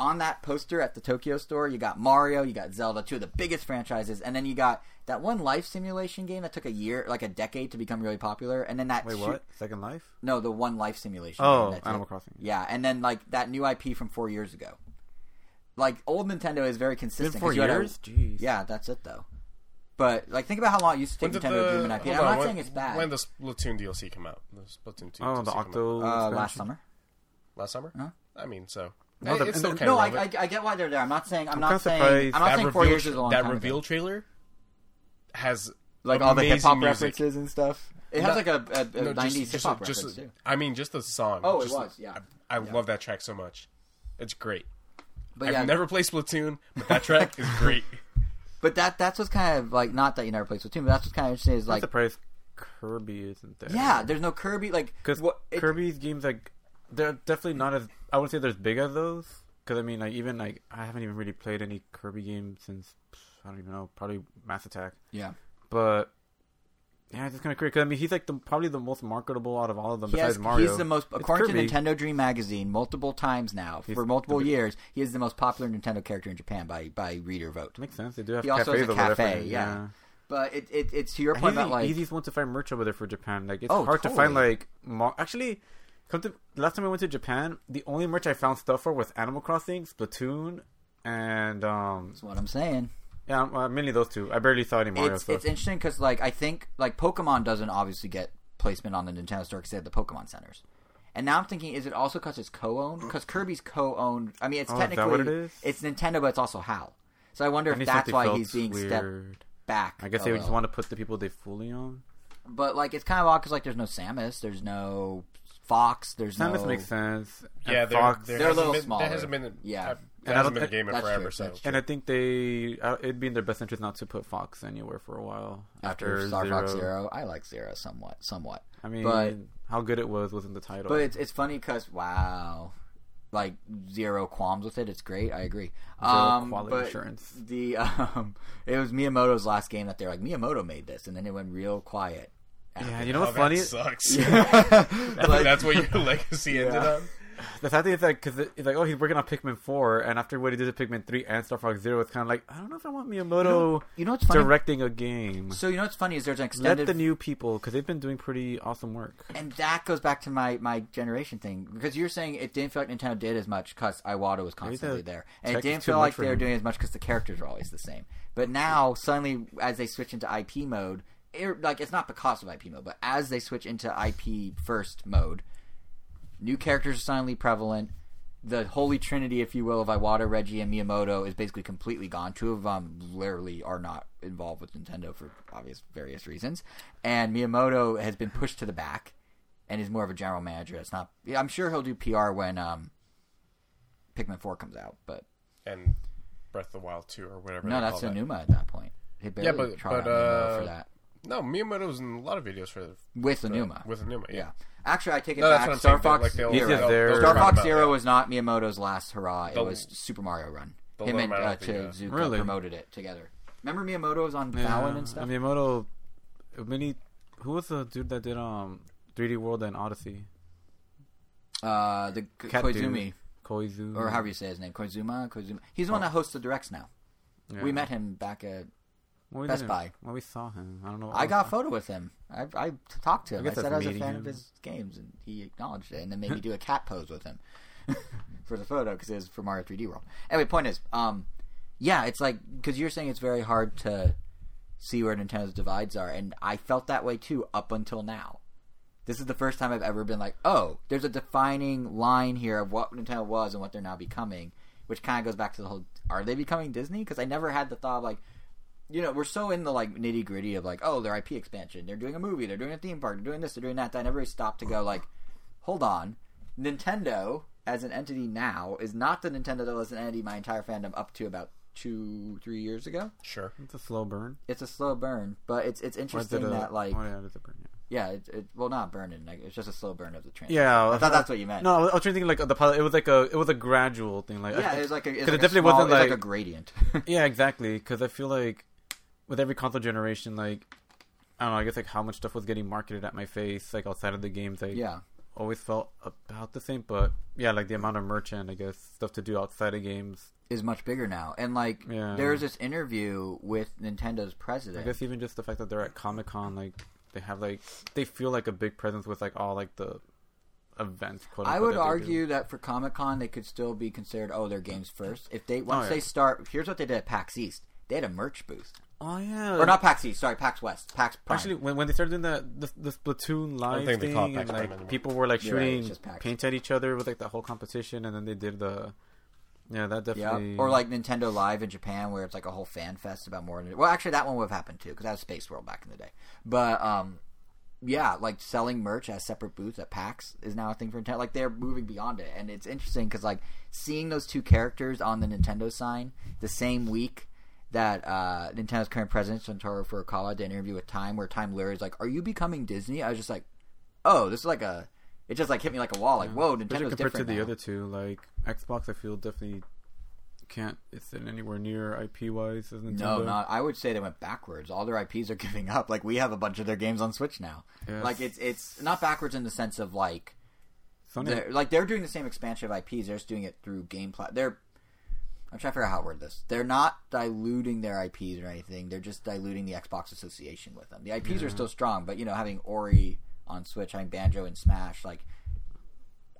On that poster at the Tokyo store, you got Mario, you got Zelda, two of the biggest franchises, and then you got that one life simulation game that took a year, like a decade, to become really popular, and then that Wait, shoot- what? Second Life? No, the one life simulation. Oh, game that Animal did- Crossing. Yeah, and then like that new IP from four years ago. Like old Nintendo is very consistent. four 'cause you had a- years? Jeez. yeah, that's it though. But like, think about how long it used to when take did Nintendo to do the an IP. I'm on, not when, saying it's bad. when the Splatoon DLC come out. The Splatoon two. Oh, DLC the come. Octo. uh, last summer. last summer. Huh? I mean, so No, the- it's still kind No, of I. I, I get why they're there. I'm not saying I'm, I'm not saying surprised I'm not that saying four reveal, years is a long that time reveal ago. trailer has Like all the hip hop references and stuff. It has No- like a, a, a No, 90s hip just, hop just, reference too. I mean, just the song. Oh, it was, yeah. I, I Yeah. love that track so much. It's great. But I've yeah, never played Splatoon, but that track is great. [LAUGHS] but that that's what's kind of like not that you never played Splatoon, but that's what's kind of interesting is I'm like surprised Kirby isn't there. yeah, there's no Kirby like because Kirby's games like they're definitely not as I wouldn't say they're as big as those. Because I mean, like even like I haven't even really played any Kirby game since I don't even know, probably Mass Attack. yeah. But yeah, it's kind of crazy. 'Cause, I mean, he's like the probably the most marketable out of all of them He besides has, Mario. he's the most, according to Nintendo Dream Magazine, multiple times now He's for multiple the- years, he is the most popular Nintendo character in Japan by by reader vote. Makes sense. They do have He also has a over there for cafe, him, yeah. But it, it it's to your point about like easiest one to find merch over there for Japan. Like it's Oh, hard to find like mo- actually. Come to last time I went to Japan, the only merch I found stuff for was Animal Crossing, Splatoon, and um that's what I'm saying. Yeah, uh, mainly those two. I barely saw any Mario It's stuff. it's interesting because like I think like Pokemon doesn't obviously get placement on the Nintendo Store because they have the Pokemon centers. And now I'm thinking, is it also because it's co-owned? Because Kirby's co-owned. I mean, it's Oh, is that technically what it is? it's Nintendo, but it's also HAL. So I wonder And if that's why he's being stepped back. I guess a they just want to put the people they fully own. But like, it's kind of odd because like, there's no Samus, there's no Fox, there's Samus no. Samus makes sense. And Yeah, there, Fox. there They're a little been, smaller. There hasn't been. Yeah. It And I hasn't don't been a thi- game in That's forever, true, so that's true. And I think they uh, it'd be in their best interest not to put Fox anywhere for a while After Star Fox Zero, I like Zero somewhat, somewhat. I mean, But- how good it was wasn't the title. But it's it's funny because wow, like zero qualms with it. It's great. I agree. Zero um, quality but assurance. The [LAUGHS] um, it was Miyamoto's last game that they're like Miyamoto made this, and then it went real quiet. yeah, you know oh, what's that funny? sucks. [LAUGHS] Like- [LAUGHS] That's what your legacy ended Yeah. [SIGHS] The fact that it's like, cause it's like, oh, he's working on Pikmin four, and after what he did to Pikmin three and Star Fox Zero, it's kind of like, I don't know if I want Miyamoto you know what's funny? directing a game. So you know what's funny is there's an Let the new people, because they've been doing pretty awesome work. and that goes back to my, my generation thing because you're saying it didn't feel like Nintendo did as much because Iwata was constantly there, and it didn't feel like they were doing as much because the characters are always the same. But now suddenly, as they switch into IP mode, it, like it's not because of IP mode, but as they switch into IP first mode, new characters are suddenly prevalent. The holy trinity, if you will, of Iwata, Reggie, and Miyamoto is basically completely gone. Two of them literally are not involved with Nintendo for obvious various reasons, and Miyamoto has been pushed to the back and is more of a general manager. It's not. I'm sure he'll do PR when um, Pikmin Four comes out, but And Breath of the Wild 2 or whatever. no, that's call that. At that point. Yeah, but- but, uh, for that No, Miyamoto's in a lot of videos for the, with for- Aonuma. With Aonuma, yeah. yeah, actually, I take it No, that's back. what I'm Star saying, Fox like, they'll- He's Zero. just there. Star Fox run Zero about, was not Miyamoto's last hurrah. It They'll- was Super Mario Run. they'll Him and out uh, of the, Tezuka Really? promoted it together. Remember Miyamoto was on Yeah, Fallon and stuff. Miyamoto, many, who was the dude that did um 3D World and Odyssey? uh, the K- Cat Koizumi, dude. Koizu, or however you say his name, Koizuma. Koizuma. He's the one that hosts the directs now. Yeah. We met him back at. Well, we Best Buy. Well, we saw him. I don't know. I got a photo with him. I, I talked to him. I, guess said I was a fan him. of his games, and he acknowledged it, and then made me do a cat pose with him [LAUGHS] for the photo because it was for Mario 3D World. Anyway, point is, um, yeah, it's like because you're saying it's very hard to see where Nintendo's divides are, and I felt that way too up until now. This is the first time I've ever been like, oh, there's a defining line here of what Nintendo was and what they're now becoming, which kind of goes back to the whole: are they becoming Disney? Because I never had the thought of like, you know, we're so in the like nitty gritty of like, oh, their IP expansion, they're doing a movie, they're doing a theme park, they're doing this, they're doing that. That I never really stopped to go like, hold on, Nintendo as an entity now is not the Nintendo that was an entity my entire fandom up to about two, three years ago. Sure. It's a slow burn. It's a slow burn, but it's it's interesting it a- that like, oh yeah, it's a burn. Yeah. yeah, it, it well not burning, like, it's just a slow burn of the train. Yeah, I thought that's what you meant. No, I was trying to think like the pilot. It was like a it was a gradual thing. Like yeah, I, it was like a, it, was 'cause like it definitely a small, wasn't like- like a gradient. [LAUGHS] yeah, exactly. Because I feel like with every console generation, like I don't know. I guess like how much stuff was getting marketed at my face, like outside of the games. Like yeah, always felt about the same. But yeah, like the amount of merch and I guess stuff to do outside of games. is much bigger now, and like Yeah. there's this interview with Nintendo's president. I guess even just the fact that they're at Comic Con, like they have like they feel like a big presence with like all like the events. Quote I would that argue that for Comic Con, they could still be considered oh, their games first. If they once oh, yeah. they start, here's what they did at PAX East. They had a merch booth, Oh yeah, or not PAX East. Sorry, PAX West. PAX Prime. Actually, when, when they started doing that, the, the Splatoon live think they thing, call it and PAX Prime like anymore. people were like You're right, shooting paint at each other with like that whole competition, and then they did the, yeah, that yeah, definitely, or like Nintendo Live in Japan, where it's like a whole fan fest about more. Well, actually, that one would have happened too because that was Space World back in the day. But um, yeah, like selling merch as separate booths at PAX is now a thing for Nintendo. Like they're moving beyond it, and it's interesting because like seeing those two characters on the Nintendo sign the same week that uh, Nintendo's current president Shuntaro Furukawa did an interview with Time, where Time literally is like, "Are you becoming Disney?" I was just like, "Oh, this is like a." It just like hit me like a wall. Like, whoa, Especially Nintendo's compared to different the now. other two, like Xbox, I feel definitely can't it's in anywhere near IP wise as Nintendo. No, not. I would say they went backwards. All their IPs are [LAUGHS] giving up. Like we have a bunch of their games on Switch now. Yes. Like it's it's not backwards in the sense of like they're like they're doing the same expansion of IPs. They're just doing it through game plat. They're I'm trying to figure out how to word this. They're not diluting their IPs or anything. They're just diluting the Xbox association with them. The IPs are mm-hmm. still strong, but you know, having Ori on Switch, having Banjo and Smash, like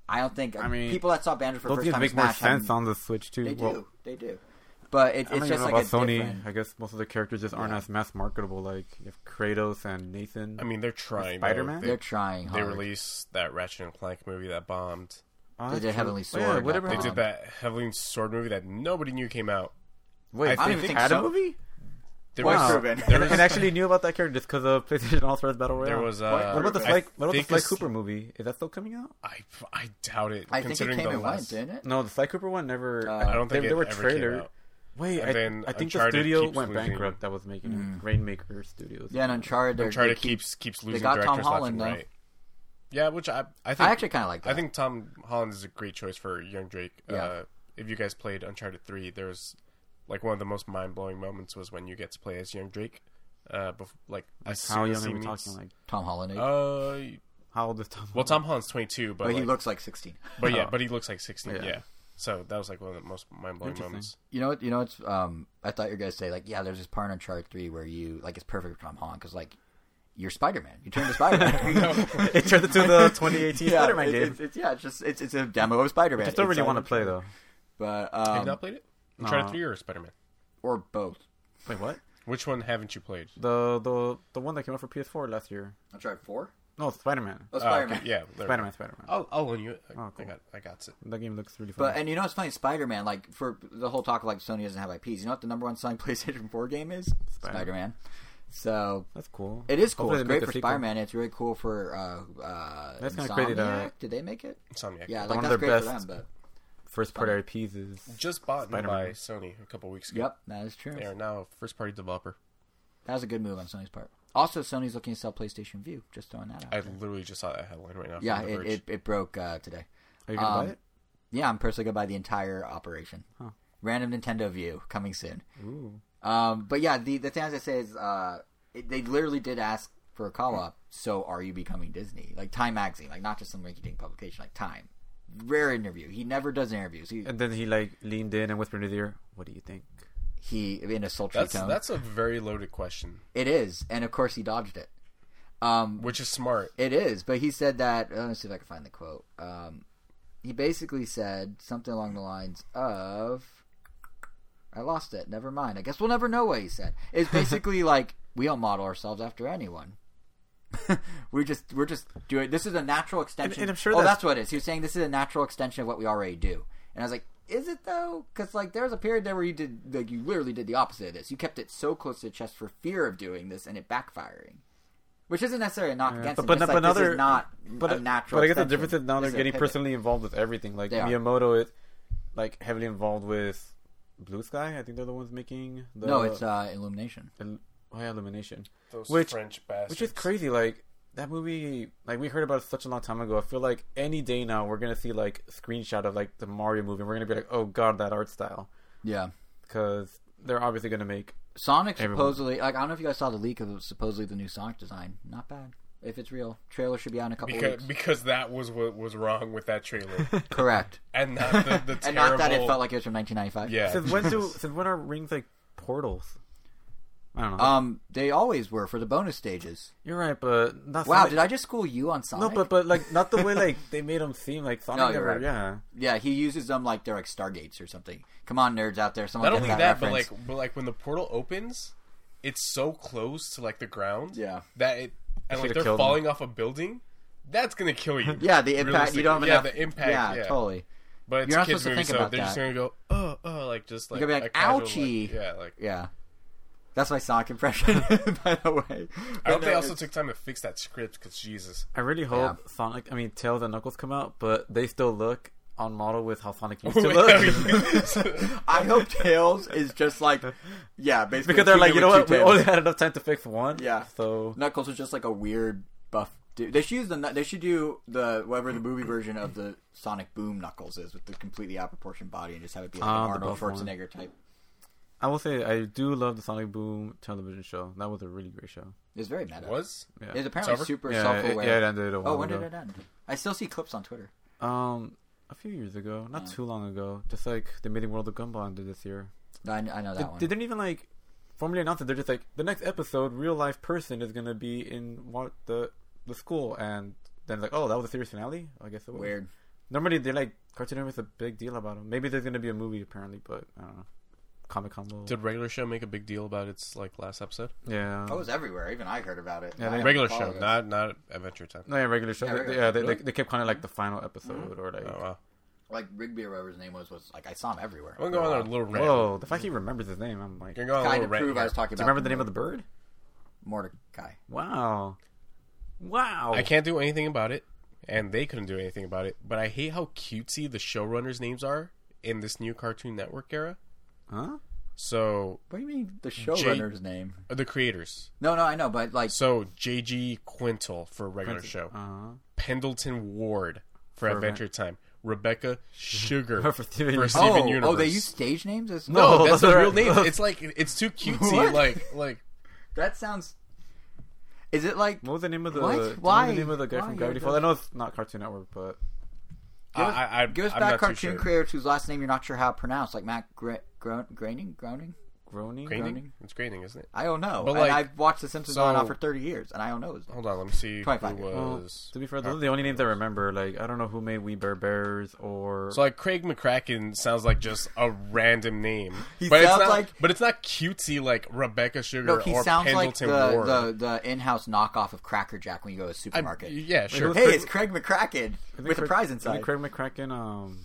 I don't think I mean, people that saw Banjo for the first time make in more Smash haven't- sense on the Switch too. They do, Well, they do. But it, it's just like about a Sony. different. I guess most of the characters just aren't Yeah. as mass marketable. Like you have Kratos and Nathan. I mean, they're trying. Spider-Man? though. They're They, trying they hard. released that Ratchet and Clank movie that bombed. Oh, They did true. Heavenly Oh, yeah, Sword, whatever. that They did that Heavenly Sword movie that nobody knew came out. Wait, I I think- think think had a so. movie? There Point was, proven. there and, actually [LAUGHS] knew about that character just because of PlayStation All Stars Battle Royale. there was What- uh, what about the I Sly, what about the think Sly Cooper movie? Is that still coming out? I, I doubt it. I think it considering came the and went, didn't it? No, the Sly Cooper one never. Uh, I don't think there, it there were ever came trailers. out. Wait, And I, then I think the studio went losing- bankrupt. That was making Mm. Rainmaker Studios. Yeah, and Uncharted. they're- Uncharted they keep- keeps keeps losing got Tom directors Holland, left though. and right. Yeah, which I I think I actually kind of like that. I think Tom Holland is a great choice for young Drake. Yeah. Uh, if you guys played Uncharted three, there's like one of the most mind blowing moments was when you get to play as young Drake. Uh, bef- like as How soon young as are he we meets- talking? Like, Tom Holland. age. Uh, how old is Tom? well, Tom Holland's twenty two, but, but he looks like 16. but yeah, [LAUGHS] Oh. but he looks like sixteen. Yeah. Yeah. So that was like one of the most mind blowing moments. You know what? You know what's? Um, I thought you were gonna say like, yeah, there's this part in Uncharted three where you like it's perfect for Tom Holland because like you're Spider Man. You turned to Spider Man. [LAUGHS] [LAUGHS] it turned into the [LAUGHS] 2018 yeah, Spider-Man game. It's, it's, yeah, it's just it's, it's a demo of Spider Man. I still really want to play though. but Have you um, not played it? Uncharted no. three or Spider Man? or both. Wait, what? Which one haven't you played? The the the one that came out for PS4 last year. I tried four. No, Spider-Man. Oh, Oh, Spider okay, Man. Yeah, there we Spider-Man, Spider-Man. go. I'll, I'll loan you. it. I, Oh, I got I got it. That game looks really fun. But and you know what's funny? Spider Man, like for the whole talk of like Sony doesn't have IPs. You know what the number one selling PlayStation Four game is? Spider Man. So That's cool. it is cool. Hopefully It's great for sequel. Spider Man. It's really cool for uh, uh, That's kinda Insomniac. crazy that- Did they make it? Insomniac. Yeah, One like of that's their great for best- But First party IPs is just bought Spider-Man. by Sony a couple weeks ago. yep, that is true. They are now a first party developer. That was a good move on Sony's part. Also, Sony's looking to sell PlayStation Vue. Just throwing that out. I there. literally just saw that headline right now. Yeah, it, it, it broke uh, today. Are you gonna Um, buy it? Yeah, I'm personally gonna buy the entire operation. Huh. Random Nintendo View coming soon. Ooh. Um, but yeah, the the thing I say is, uh, it, they literally did ask for a call up. So, are you becoming Disney? Like Time Magazine, like not just some rinky-dink publication, like Time. Rare interview. He never does interviews. He And then he like leaned in and whispered in his ear, "What do you think?" he in a sultry That's tone. that's a very loaded question, It is, and of course he dodged it. Um, which is smart. It is, but he said that. uh, Let me see if I can find the quote. Um, he basically said something along the lines of, "I lost it. Never mind. I guess we'll never know what he said." It's basically [LAUGHS] like we don't model ourselves after anyone. [LAUGHS] we just we're just doing. This is a natural extension. and I'm sure oh, that's- that's what it is. He was saying this is a natural extension of what we already do, and I was like. Is it though? Because like there was a period there where you did like you literally did the opposite of this. You kept it so close to the chest for fear of doing this and it backfiring. Which isn't necessarily a knock Yeah, against but- him. but just like, but this is not But a natural. But I guess the difference is now they're This is a getting pivot. personally involved with everything. Like They are. Miyamoto is like heavily involved with Blue Sky. I think they're the ones making the No, it's uh, Illumination. Il- oh, yeah, Illumination, Those which- French bastards. which is crazy. Like that movie, like we heard about it such a long time ago. I feel like any day now we're gonna see like a screenshot of like the Mario movie. We're gonna be like, oh god, that art style, Yeah, because they're obviously gonna make. Sonic Everyone. supposedly. Like I don't know if you guys saw the leak of supposedly the new Sonic design. Not bad. If it's real, trailer should be out in a couple because weeks. because that was what was wrong with that trailer, [LAUGHS] Correct. and not the, the terrible. [LAUGHS] and not that it felt like it was from 1995. yeah. Since when do [LAUGHS] since when are rings like portals? I don't know. Um, they always were for the bonus stages. You're right, but not Wow, Sonic- did I just school you on Sonic? No, but but like not the way like they made them seem like Sonic. No, you're never, right. Yeah, yeah, he uses them like they're like Stargates or something. Come on, nerds out there, someone Not get only that, that, but like but like when the portal opens, it's so close to like the ground. Yeah. That it and like they're killed 'em. falling off a building. That's gonna kill you. [LAUGHS] yeah, the impact. You don't have yeah, enough. the impact. Yeah, Yeah, totally. But it's You're a not kids supposed to movie, think so about they're just gonna go, oh, oh, like just like gonna be like, a casual, "Ouchie." yeah, like. Yeah. That's my Sonic impression, [LAUGHS] by the way. I hope But they also it's- took time to fix that script because Jesus. I really hope Sonic. I mean, Tails and Knuckles come out, but they still look on model with how Sonic used to look. [LAUGHS] I hope Tails is just like, yeah, basically because they're like, you know what? two We only had enough time to fix one. Yeah. So Knuckles is just like a weird buff dude. They should use the they should do the whatever the movie version of the Sonic Boom Knuckles is with the completely out proportioned body and just have it be like an the Arnold buff one. Schwarzenegger type. I will say I do love the Sonic Boom television show. That was a really great show. It's very meta. Was Yeah. It's apparently over? super yeah, self it, aware. yeah, it ended a while oh, when ago. did it end? I still see clips on Twitter. Um, a few years ago, not Oh. too long ago. Just like the Amazing World of Gumball ended this year. I, I know that They, one. they didn't even like formally announce it. They're just like the next episode, real life person is gonna be in what the the school, and then like, oh, that was a series finale. I guess it was. Weird. Normally, they're like Cartoon Network's a big deal about them. Maybe there's gonna be a movie apparently, but I don't know. Comic Con will. did regular show make a big deal about its like last episode? yeah. Oh, it was everywhere. Even I heard about it. Yeah, they- Regular show, it. not not Adventure Time. no, yeah, regular show. Yeah, Yeah, regular yeah they, Really? they, they kept kind of like the final episode mm-hmm. or like. Oh wow. Like Rigby or whatever his name was was like I saw him everywhere. I'm gonna on a little rant. Whoa, the fact he remembers his name, I'm like, I'm do gonna on a Kind little of rant prove I was talking you remember the name of the bird? Mordecai? Wow, wow. I can't do anything about it, and they couldn't do anything about it. But I hate how cutesy the showrunners' names are in this new Cartoon Network era. Huh? So What do you mean the showrunner's name? uh, the creators. No, no, I know, but like So J.G. Quintal for a regular show, Uh, Pendleton Ward for, For Adventure Time, Rebecca Sugar For [LAUGHS] for Steven Steven, Universe. oh, Universe. oh, they use stage names. As no, No, that's those the real [LAUGHS] name. It's like it's too cutesy. What? Like like that sounds. Is it like? what was the name of the? What? do you know Why? the name of the guy Why? from Gravity Falls? I know it's not Cartoon Network, but Give us, I, I, give us I'm back not too cartoon sure. creators whose last name you're not sure how to pronounce, like Matt Gra- Gro- Groening. Groening. Groaning. Graining? Groaning? It's graining, isn't it? I don't know. But, and like, I've watched The Simpsons so- on and off for 30 years, and I don't know his name. Hold on, let me see who 25. Well, was. to be fair, those are the only names I remember. Like, I don't know who made We Bare Bears or. So like Craig McCracken sounds like just a random name, [LAUGHS] He but it's sounds not. like- but it's not cutesy like Rebecca Sugar No, he or sounds like the, Ward. the, the in-house knockoff of Cracker Jack when you go to a I- supermarket. yeah, sure. hey, Craig- it's Craig McCracken I think with a prize inside. Craig McCracken. Um,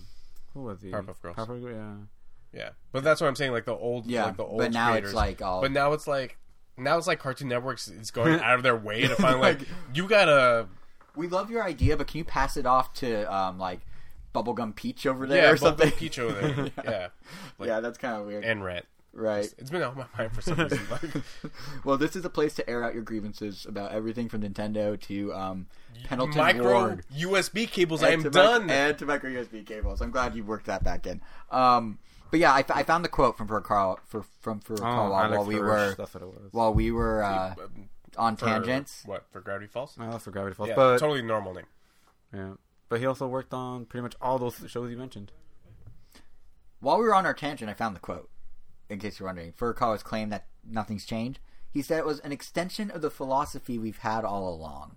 who was he? Powerpuff Girls. Powerpuff Girls, yeah. Yeah, but that's what I'm saying. Like the old, Yeah, like the old but now creators. it's like all. But now it's like now it's like Cartoon Networks is going [LAUGHS] out of their way to find like Like- you gotta we love your idea, but can you pass it off to um, like Bubblegum Peach over there yeah or something? Peach over there. [LAUGHS] yeah, like, yeah, that's kind of weird. and Rant. right. It's been on my mind for some reason. [LAUGHS] Well, this is a place to air out your grievances about everything from Nintendo to um, Pendleton micro Ward. USB cables. I am done. Mic- and to micro USB cables. I'm glad you worked that back in. Um, but yeah, I, f- I found the quote from for Carl for from for Carl oh, while, Oh, Alex while we were That's what it was. while we were uh, um, on for- tangents. What for Gravity Falls? Oh, that's for Gravity Falls. Yeah, but totally normal name. yeah, but he also worked on pretty much all those shows you mentioned. While we were on our tangent, I found the quote. In case you're wondering, Furukawa's claim that nothing's changed. He said it was an extension of the philosophy we've had all along.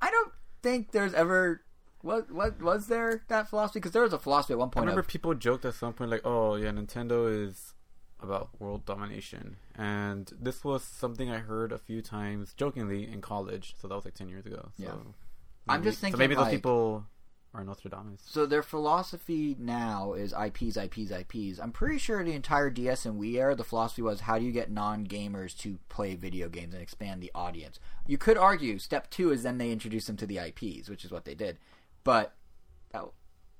I don't think there's ever what what was there that philosophy because there was a philosophy at one point. I remember Of, people joked at some point like, "Oh, yeah, Nintendo is about world domination," and this was something I heard a few times jokingly in college. So that was like ten years ago. So Yeah. I'm just thinking, So maybe those like- people are Nostradamus. so their philosophy now is IPs, IPs, IPs. I'm pretty sure the entire DS and Wii era, the philosophy was how do you get non gamers to play video games and expand the audience. You could argue step two is then they introduce them to the IPs, which is what they did. But uh,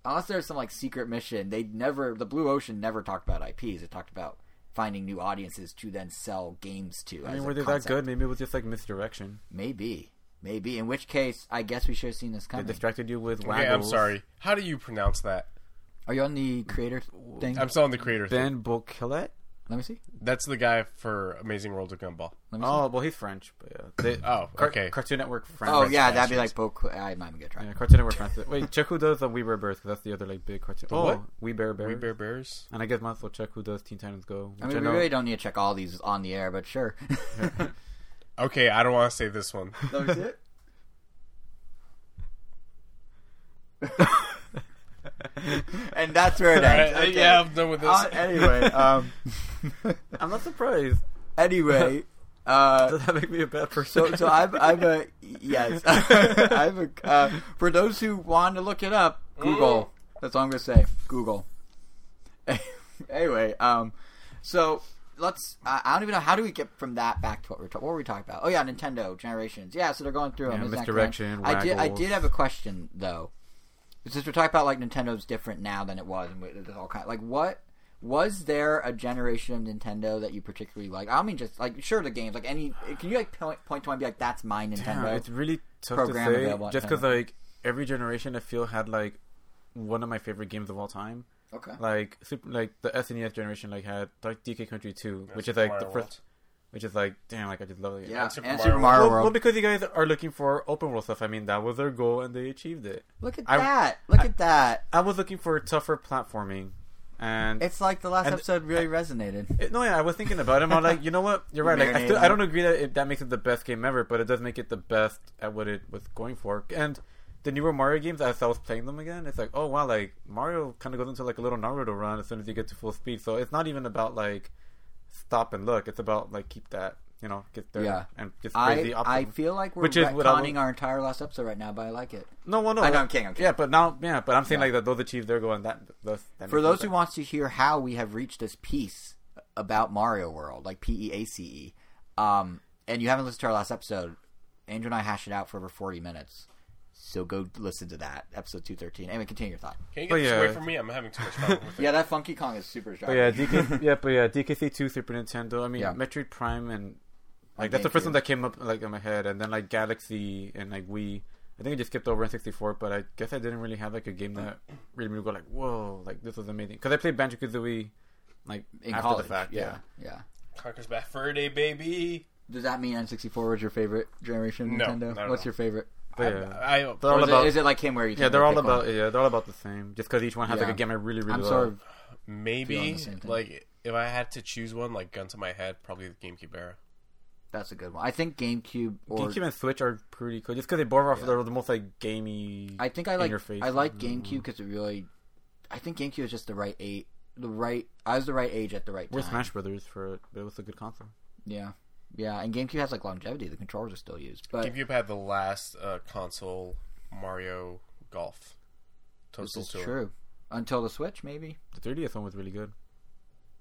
unless there's some like secret mission, they never the Blue Ocean never talked about IPs. It talked about finding new audiences to then sell games to. I mean, were they that good? Maybe it was just like misdirection. Maybe, maybe. In which case, I guess we should have seen this coming. They coming. distracted you with Okay, waggles. I'm sorry. How do you pronounce that? Are you on the creator thing? I'm still on the creator. thing. Ben Bocquelet? Let me see. That's the guy for Amazing World of Gumball. Let me oh, see. Oh, well, he's French. But yeah. They, Oh, Car- okay. Cartoon Network French. Oh yeah, that'd be like Bo. I'm not even gonna try. Yeah, Cartoon Network French. Wait, check who does the We Bare Bears, because that's the other like big cartoon. The oh, what? We Bare Bears. We Bare Bears. And I guess might as well check who does Teen Titans Go. I which mean, we really don't need to check all these on the air, but sure. [LAUGHS] Okay, I don't want to say this one. Let me see it. [LAUGHS] [LAUGHS] and that's where it ends. Alright, Okay. Yeah, I'm done with this. Uh, anyway, um, [LAUGHS] I'm not surprised. anyway, [LAUGHS] uh, Does that make me a bad person? so so I'm I'm a yes. I'm a uh, for those who want to look it up, Google. That's all I'm gonna say. Google. anyway, um, so let's. I I don't even know how do we get from that back to what we're talking. What were we talking about? Oh yeah, Nintendo generations. Yeah, so they're going through them. Yeah, Isn't misdirection. I did. I did have a question though. Since we're talking about like Nintendo's different now than it was, and we- there's all kind like what was there a generation of Nintendo that you particularly like? I don't mean just like sure the games like any. Can you like point, point to one and be like that's my Nintendo? Damn, it's really tough to say. Just because like every generation, I feel had like one of my favorite games of all time. okay. Like super, like the SNES generation, like had like DK Country 2, which is Super like the World. first, which is like damn, like I just love it. Yeah, And Super and Mario Super Mario Well, World. well, because you guys are looking for open world stuff. I mean, that was their goal, and they achieved it. Look at I- that! Look at that! I was looking for tougher platforming, and It's like the last And- episode really resonated. It- no, yeah, I was thinking about it. I'm like, you know what? You're right. Like, I, still, I don't agree that it, that makes it the best game ever, but it does make it the best at what it was going for. And the newer Mario games, as I was playing them again, it's like, oh wow, like Mario kind of goes into like a little Naruto run as soon as you get to full speed. So it's not even about like stop and look. It's about like keep that you know get there Yeah. and just raise I the I feel like we're Which is retconning our entire last episode right now, but I like it. no, well, no, I I'm kidding, I'm kidding. Yeah, but now, yeah, but I'm saying Yeah. like that those achieved there going that. those that For those who wants to hear how we have reached this piece about Mario World, like P E A C E, um, and you haven't listened to our last episode, Andrew and I hashed it out for over forty minutes. So go listen to that episode two thirteen. Anyway, continue your thought. Can you But get this yeah. away from me? I'm having too much fun with [LAUGHS] it. Yeah, that Funky Kong is super sharp. But yeah, DK, [LAUGHS] yeah, but yeah, DKC two Super Nintendo. I mean, Yeah. Metroid Prime and like On that's the first GameCube. one that came up like in my head, and then like Galaxy and like Wii. I think I just skipped over in sixty four, but I guess I didn't really have like a game that really made me go like, whoa, like this was amazing. Because I played Banjo Kazooie like in after college. the fact. yeah, yeah. Conker's Bad Fur Day, baby. Does that mean N sixty four was your favorite generation No, Nintendo? not at What's all. your favorite? But, I, yeah. I, They're all is, about it, is it like him where you? yeah, they're all pick one? about yeah, they're all about the same. Just because each one has Yeah. like a game I really really I'm love. sort of maybe the same thing. like if I had to choose one, like gun to my head, probably the GameCube era. that's a good one. I think GameCube or GameCube and Switch are pretty cool, just because they both are Yeah. they're the most like gamey. I think I like interface. I like Mm. GameCube because it really. I think GameCube is just the right age. The right, I was the right age at the right Where's time. Smash Brothers for it? But it was a good console. Yeah, yeah, and GameCube has like longevity. The controllers are still used, but GameCube had the last uh, console Mario Golf. this is Tour. true. Until the Switch, maybe. The 3DS one was really good.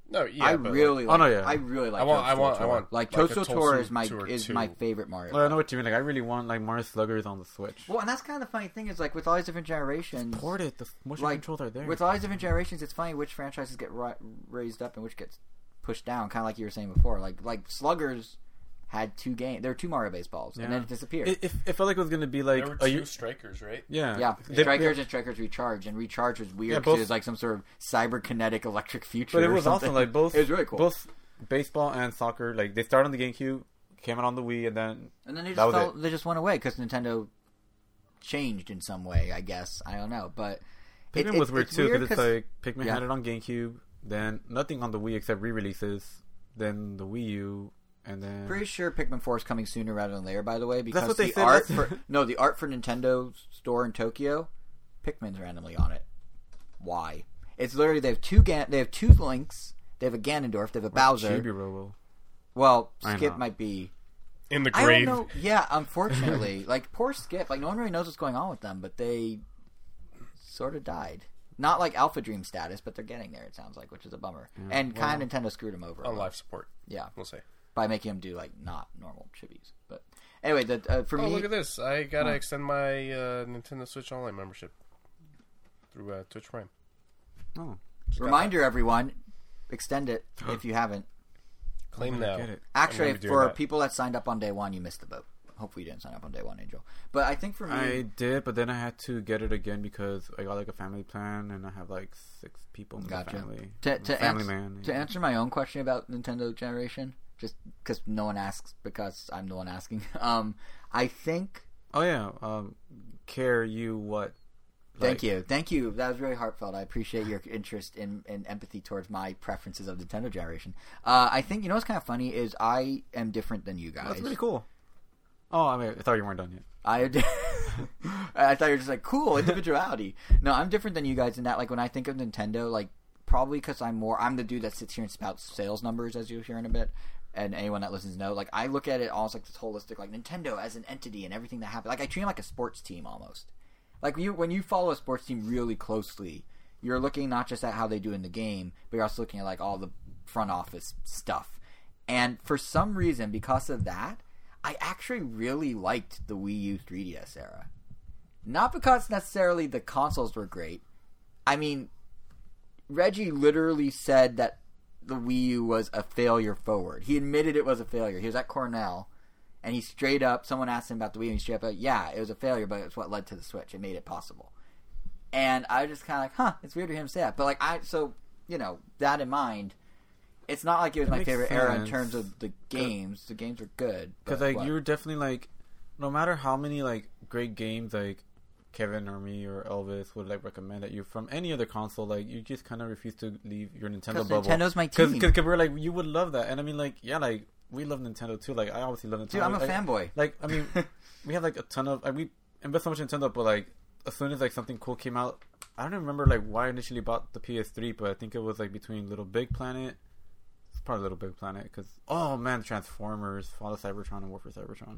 No, yeah, I but, like, really, Oh, like, no, yeah. I really like. I want- I Toadstool want- I Tour. want, like like, a Toadstool Tour is my Tour is 2. my favorite Mario. Well, I know what you mean. Like, I really want like Mario Sluggers on the Switch. Well, and that's kind of the funny thing is like with all these different generations, Port it. The motion Like, controls are there. with all these different generations, it's funny which franchises get ri- raised up and which gets pushed down. Kind of like you were saying before. Like like Sluggers had two games. There were two Mario baseballs, and then it disappeared. it, it, it felt like it was gonna be like there were two year- strikers, right? yeah, yeah, They- strikers and strikers recharge, and recharge was weird Yeah, because both- it was like some sort of cyberkinetic electric future. But it or was something. awesome. Like both, [LAUGHS] it was really cool. Both baseball and soccer, like they started on the GameCube, came out on the Wii, and then and then they just was fell, they just went away because Nintendo changed in some way. I guess I don't know, but it- Pikmin it- was weird it's too because it's 'cause- like Pikmin yeah. had it on GameCube, then nothing on the Wii except re-releases, then the Wii U, and then Pretty sure Pikmin Four is coming sooner rather than later. By the way, because what the said art last- for [LAUGHS] no, the art for Nintendo store in Tokyo, Pikmin's randomly on it. Why? It's literally they have two Gan- they have two links. They have a Ganondorf. They have a Bowser. Chibi Robo. Well, Skip might be. In the I don't grave. know. Yeah, unfortunately, [LAUGHS] like poor Skip. Like no one really knows what's going on with them, but they sort of died. Not like Alpha Dream status, but they're getting there. It sounds like, which is a bummer. and kind of Nintendo screwed them over. a On life support, Yeah, we'll say. By making them do like not normal chibis. But anyway, the, uh, for me Oh, me, look at this! I gotta Huh. extend my uh, Nintendo Switch Online membership through uh, Twitch Prime. Oh, Just got reminder everyone, extend it if you haven't. claim now. gonna get it. Actually, gonna be doing for that. people that signed up on day one, you missed the boat. Hopefully, you didn't sign up on day one, Angel. But I think for me, I did, but then I had to get it again because I got like a family plan, and I have like six people in Gotcha. the family. to, to, family ans- man. to answer my own question about Nintendo generation, just because no one asks, because I'm the one asking. [LAUGHS] Um, I think. Oh yeah, um, care you what? Thank you, thank you. That was really heartfelt. I appreciate your interest in and empathy towards my preferences of Nintendo generation. Uh, I think you know what's kind of funny is I am different than you guys. That's really cool. Oh, I mean, I thought you weren't done yet. I [LAUGHS] I thought you were just like cool individuality. no, I'm different than you guys in that. Like when I think of Nintendo, like probably because I'm more I'm the dude that sits here and spouts sales numbers, as you'll hear in a bit. And anyone that listens know, like I look at it almost like this holistic, like Nintendo as an entity and everything that happens. Like I treat them like a sports team almost. Like you, when you follow a sports team really closely, you're looking not just at how they do in the game, but you're also looking at like all the front office stuff. And for some reason, because of that, I actually really liked the Wii U 3DS era. Not because necessarily the consoles were great. I mean, Reggie literally said that the Wii U was a failure forward. He admitted it was a failure. He was at Cornell, and he straight up, someone asked him about the Wii U, and he straight up, like, yeah, it was a failure, but it's what led to the Switch. It made it possible. And I was just kind of like, huh, it's weird to hear him say that. But, like, I, so, you know, that in mind, it's not like it was That my favorite era in terms of the games. The games were good. Because like what? you're definitely like, no matter how many like great games like Kevin or me or Elvis would like recommend that you from any other console, like you just kind of refuse to leave your Nintendo bubble. Nintendo's my team. Cause, 'cause we're like you would love that, and I mean like yeah, like we love Nintendo too. Like I obviously love Nintendo. Dude, I'm a fanboy. Like I mean, [LAUGHS] we have like a ton of like we invest so much in Nintendo, but like as soon as like something cool came out, I don't even remember like why I initially bought the PS3, but I think it was like between Little Big Planet, It's probably Little Big Planet because oh man, Transformers, Fall of Cybertron, and War for Cybertron.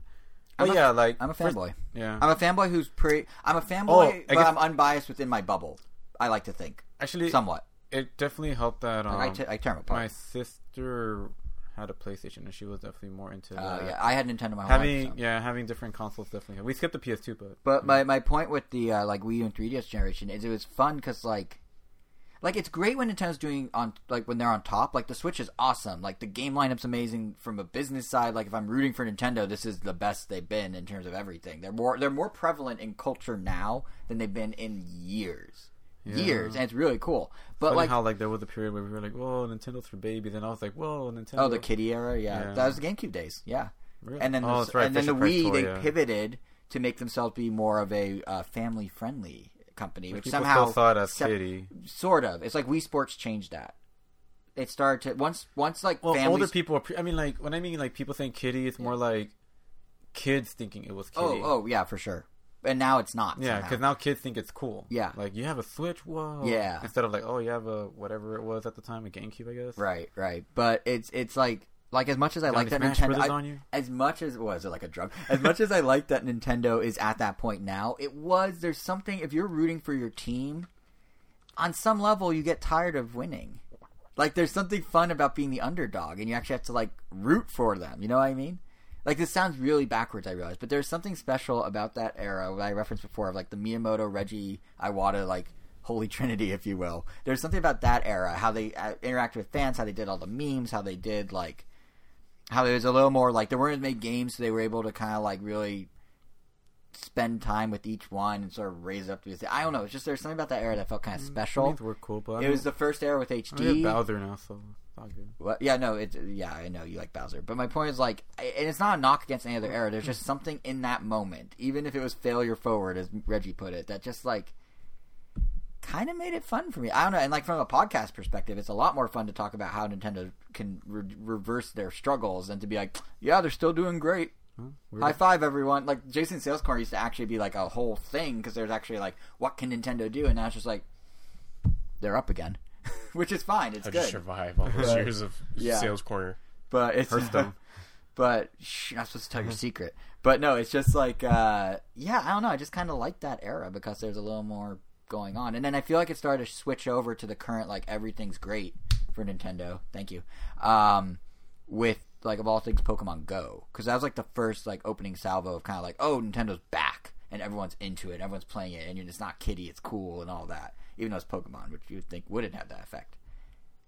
I'm But a- yeah, like I'm a fanboy. yeah, I'm a fanboy who's pretty. I'm a Oh, fanboy, I but I'm unbiased within my bubble. I like to think actually, somewhat. it definitely helped that um, Like, I, t- I turn apart. my sister had a PlayStation and she was definitely more into Uh, that. yeah, I had Nintendo my whole having life. so. yeah having different consoles definitely. We skipped the PS2, but But my, my point with the uh, like Wii U and 3DS generation is it was fun because like like it's great when Nintendo's doing on like when they're on top. Like the Switch is awesome. Like the game lineup's amazing from a business side. Like if I'm rooting for Nintendo, this is the best they've been in terms of everything. They're more they're more prevalent in culture now than they've been in years. Yeah. Years, and it's really cool. But Funny like how like there was a period where we were like, "Whoa, Nintendo's for baby." Then I was like, "Whoa, Nintendo." oh the Kitty era, yeah. Yeah. that was the GameCube days, yeah. Really? And then oh, the, that's right, and then the Wii toy, they yeah. pivoted to make themselves be more of a uh, family friendly company, which People somehow it as sep- Kitty. sort of. It's like Wii Sports changed that. It started to once once like Well, families. older people. Pre- I mean, like when I mean like people think Kitty, it's more like kids thinking it was Kitty. oh oh yeah for sure, and now it's not. Yeah, because now kids think it's cool. Yeah. like you have a Switch. Whoa. Yeah. Instead of like, oh, you have a whatever it was at the time, a GameCube, I guess. right right, but it's it's like like as much as I Got like that Smash Nintendo, I- on you? as much as was it like a drug? As much as I like that Nintendo is at that point now, it was there's something if you're rooting for your team, on some level you get tired of winning. Like there's something fun about being the underdog, and you actually have to like root for them. You know what I mean? Like this sounds really backwards, I realize, but there's something special about that era that I referenced before of like the Miyamoto, Reggie, Iwata, like holy [LAUGHS] trinity, if you will. There's something about that era, how they uh, interacted with fans, how they did all the memes, how they did like how it was a little more like there weren't as many games, so they were able to kind of like really spend time with each one and sort of raise up to. This. I don't know. It's just there's something about that era that felt kind of special. Memes were cool, but It was the first era with HD. Bowser now, so. What? Yeah, no, it's yeah, I know you like Bowser, but my point is like, and it's not a knock against any other era. There's just something in that moment, even if it was failure forward, as Reggie put it, that just like kind of made it fun for me. I don't know, and like from a podcast perspective, it's a lot more fun to talk about how Nintendo can re- reverse their struggles and to be like, yeah, they're still doing great. Huh? Weird. High five, everyone! Like Jason Sales Corner used to actually be like a whole thing because there's actually like, what can Nintendo do? And now it's just like they're up again, [LAUGHS] which is fine. It's How good. to survive all those years of Yeah. sales corner. but it's Hearthstone. [LAUGHS] but shh, you're not supposed to tell your [LAUGHS] secret. But no, it's just like uh, yeah, I don't know. I just kind of like that era because there's a little more going on, and then I feel like it started to switch over to the current like everything's great for Nintendo. Thank you. Um, with like of all things, Pokemon Go because that was like the first like opening salvo of kind of like oh Nintendo's back and everyone's into it, everyone's playing it, and it's not kitty, it's cool and all that. Even though it's Pokemon, which you would think wouldn't have that effect.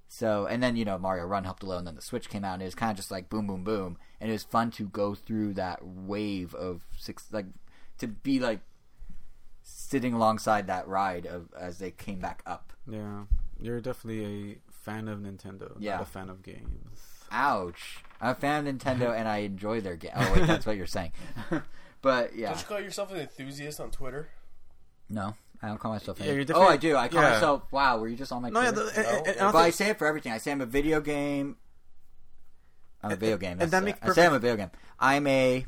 So, and then, you know, Mario Run helped a and then the Switch came out, and it was kind of just like boom, boom, boom. And it was fun to go through that wave of six, like, to be like sitting alongside that ride of as they came back up. Yeah, you're definitely a fan of Nintendo, Yeah. not a fan of games. Ouch. I'm a fan of Nintendo, [LAUGHS] and I enjoy their game. Oh, wait, that's what you're saying. [LAUGHS] but, yeah. Don't you call yourself an enthusiast on Twitter? No, I don't call myself Yeah, an you're Oh, I do. I call yeah. myself, wow, were you just on my No, yeah, Twitter? the, and, and- and I don't but I say it for everything. I say I'm a video game. I'm a video game. and that's that makes I say I'm a video game. I'm a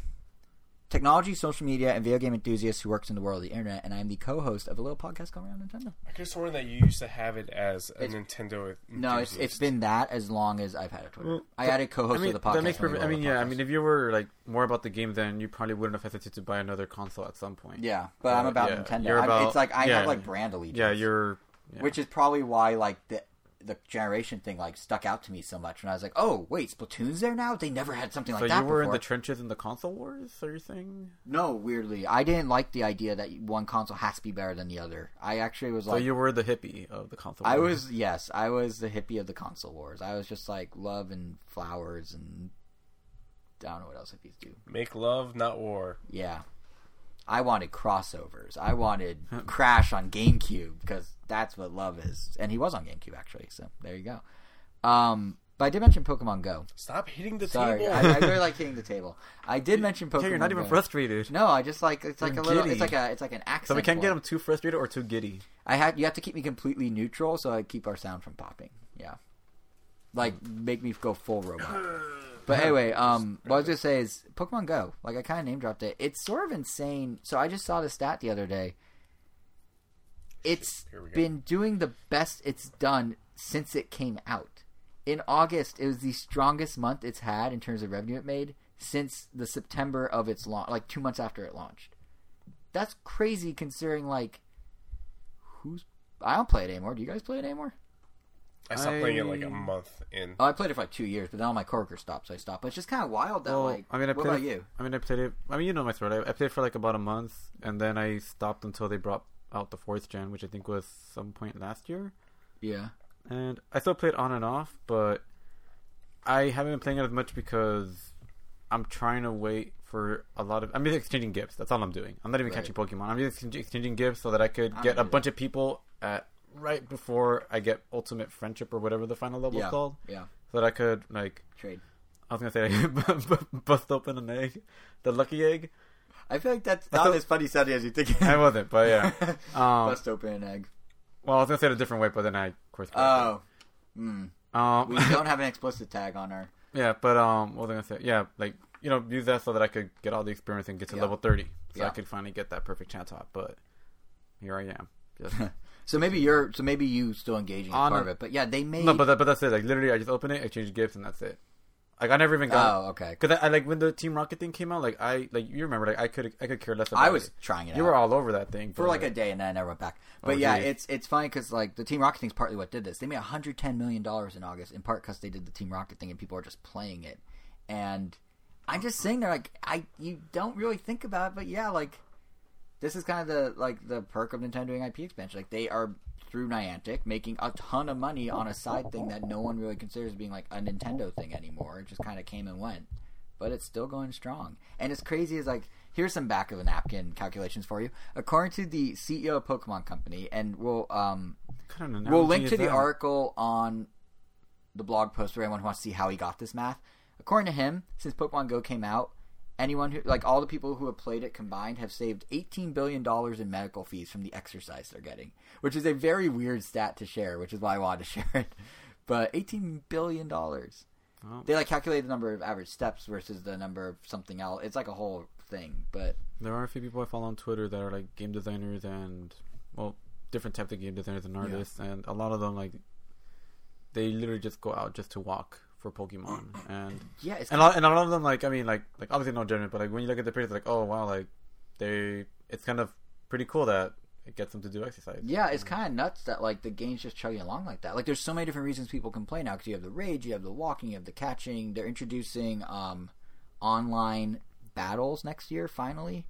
technology, social media, and video game enthusiast who works in the world of the internet, and I'm the co-host of a little podcast called Around Nintendo. I could have sworn that you used to have it as a It's- Nintendo. No, it's it's enthusiast. been that as long as I've had a Twitter. Well, I added I co-host mean, of the podcast. that makes perfect. I mean, the yeah. I mean, if you were like more about the game, then you probably wouldn't have hesitated to buy another console at some point. yeah, but I'm about yeah, Nintendo. you're I'm- about- it's like I yeah. have like brand allegiance. Yeah, you're. Yeah. which is probably why like the the generation thing like stuck out to me so much. And I was like, oh wait, Splatoon's there now. They never had something like so that So you were in the trenches in the console wars. Are you saying? no, weirdly, I didn't like the idea that one console has to be better than the other. I actually was So like, you were the hippie of the console. Wars. I wars. was yes, I was the hippie of the console wars. I was just like love and flowers and I don't know what else hippies do. Make love, not war. Yeah. I wanted crossovers. I wanted Crash on GameCube because that's what love is. And he was on GameCube actually, so there you go. Um, but I did mention Pokemon Go. Stop hitting the Sorry, table. I, I really [LAUGHS] like hitting the table. I did mention Pokemon. Yeah, you're not even Go. frustrated. No, I just like it's like You're a little. giddy. It's like a it's like an accent. So we can't get them too frustrated or too giddy. I had you have to keep me completely neutral so I keep our sound from popping. Yeah, like make me go full robot. [CLEARS THROAT] But anyway, um, what I was gonna say is Pokemon Go. Like I kind of name dropped it. It's sort of insane. So I just saw the stat the other day. It's been doing the best it's done since it came out. in August, it was the strongest month it's had in terms of revenue it made since the September of its launch, like two months after it launched. That's crazy considering like who's. I don't play it anymore. Do you guys play it anymore? I stopped playing it like a month in. Oh, I played it for like two years, but then all my coworkers stopped, so I stopped. But it's just kind of wild that Well, like. I mean, I what played about it, you? I mean, I played it. I mean, you know my story. I, I played it for like about a month, and then I stopped until they brought out the fourth gen, which I think was some point last year. Yeah. And I still played on and off, but I haven't been playing it as much because I'm trying to wait for a lot of. I'm just exchanging gifts. That's all I'm doing. I'm not even Right. catching Pokemon. I'm just exchanging gifts so that I could I'm get a gonna bunch of people at right before I get Ultimate Friendship or whatever the final level Yeah. is called, Yeah. so that I could like. Trade. I was gonna say [LAUGHS] like, bust open an egg, the lucky egg. I feel like that's not thought- as funny sounding as you think. I wasn't, but yeah. [LAUGHS] Um, Bust open an egg. well, I was gonna say it a different way, but then I, of course. Oh. Corrected. um, We don't have an explicit tag on our. [LAUGHS] Yeah, but um, what was I gonna say? Yeah, like you know, use that so that I could get all the experience and get to Yeah. level thirty, so I could finally get that perfect chance top. But here I am. Just, So maybe you're. So maybe you still engaging On part a- of it. But yeah, they made. no, but that, but that's it. Like literally, I just open it, exchange gifts, and that's it. Like I never even got. oh, okay. Cause I, I like when the Team Rocket thing came out. Like I like you remember like I could I could care less. about I was it. trying it You out. were all over that thing for like a day and then I never went back. Oh, but Oh, yeah, geez. it's it's funny because like the Team Rocket thing's partly what did this. They made 110 million dollars in August in part because they did the Team Rocket thing and people are just playing it. And I'm just saying there like I you don't really think about it, but yeah, like this is kind of the like the perk of Nintendo doing IP expansion. Like they are through Niantic making a ton of money on a side thing that no one really considers being like a Nintendo thing anymore. It just kind of came and went, but it's still going strong. And it's crazy is like here's some back of the napkin calculations for you. According to the CEO of Pokemon Company, and we'll um we'll link to the that? article on the blog post for anyone who wants to see how he got this math. According to him, since Pokemon Go came out, anyone who like all the people who have played it combined have saved 18 billion dollars in medical fees from the exercise they're getting, which is a very weird stat to share, which is why I wanted to [LAUGHS] share it. But 18 billion dollars. Well, They like calculate the number of average steps versus the number of something else. It's like a whole thing, but there are a few people I follow on Twitter that are like game designers and well, different types of game designers and artists, and a lot of them like they literally just go out just to walk for Pokemon, [CLEARS THROAT] and yeah, it's and a lot, and a lot of them like I mean like like obviously no judgment, but like when you look at the pictures, like oh wow, like they it's kind of pretty cool that it gets them to do exercise. Yeah, it's kind of nuts that like the game's just chugging along like that. Like, there's so many different reasons people can play now because you have the rage, you have the walking, you have the catching. They're introducing um, online battles next year. Finally,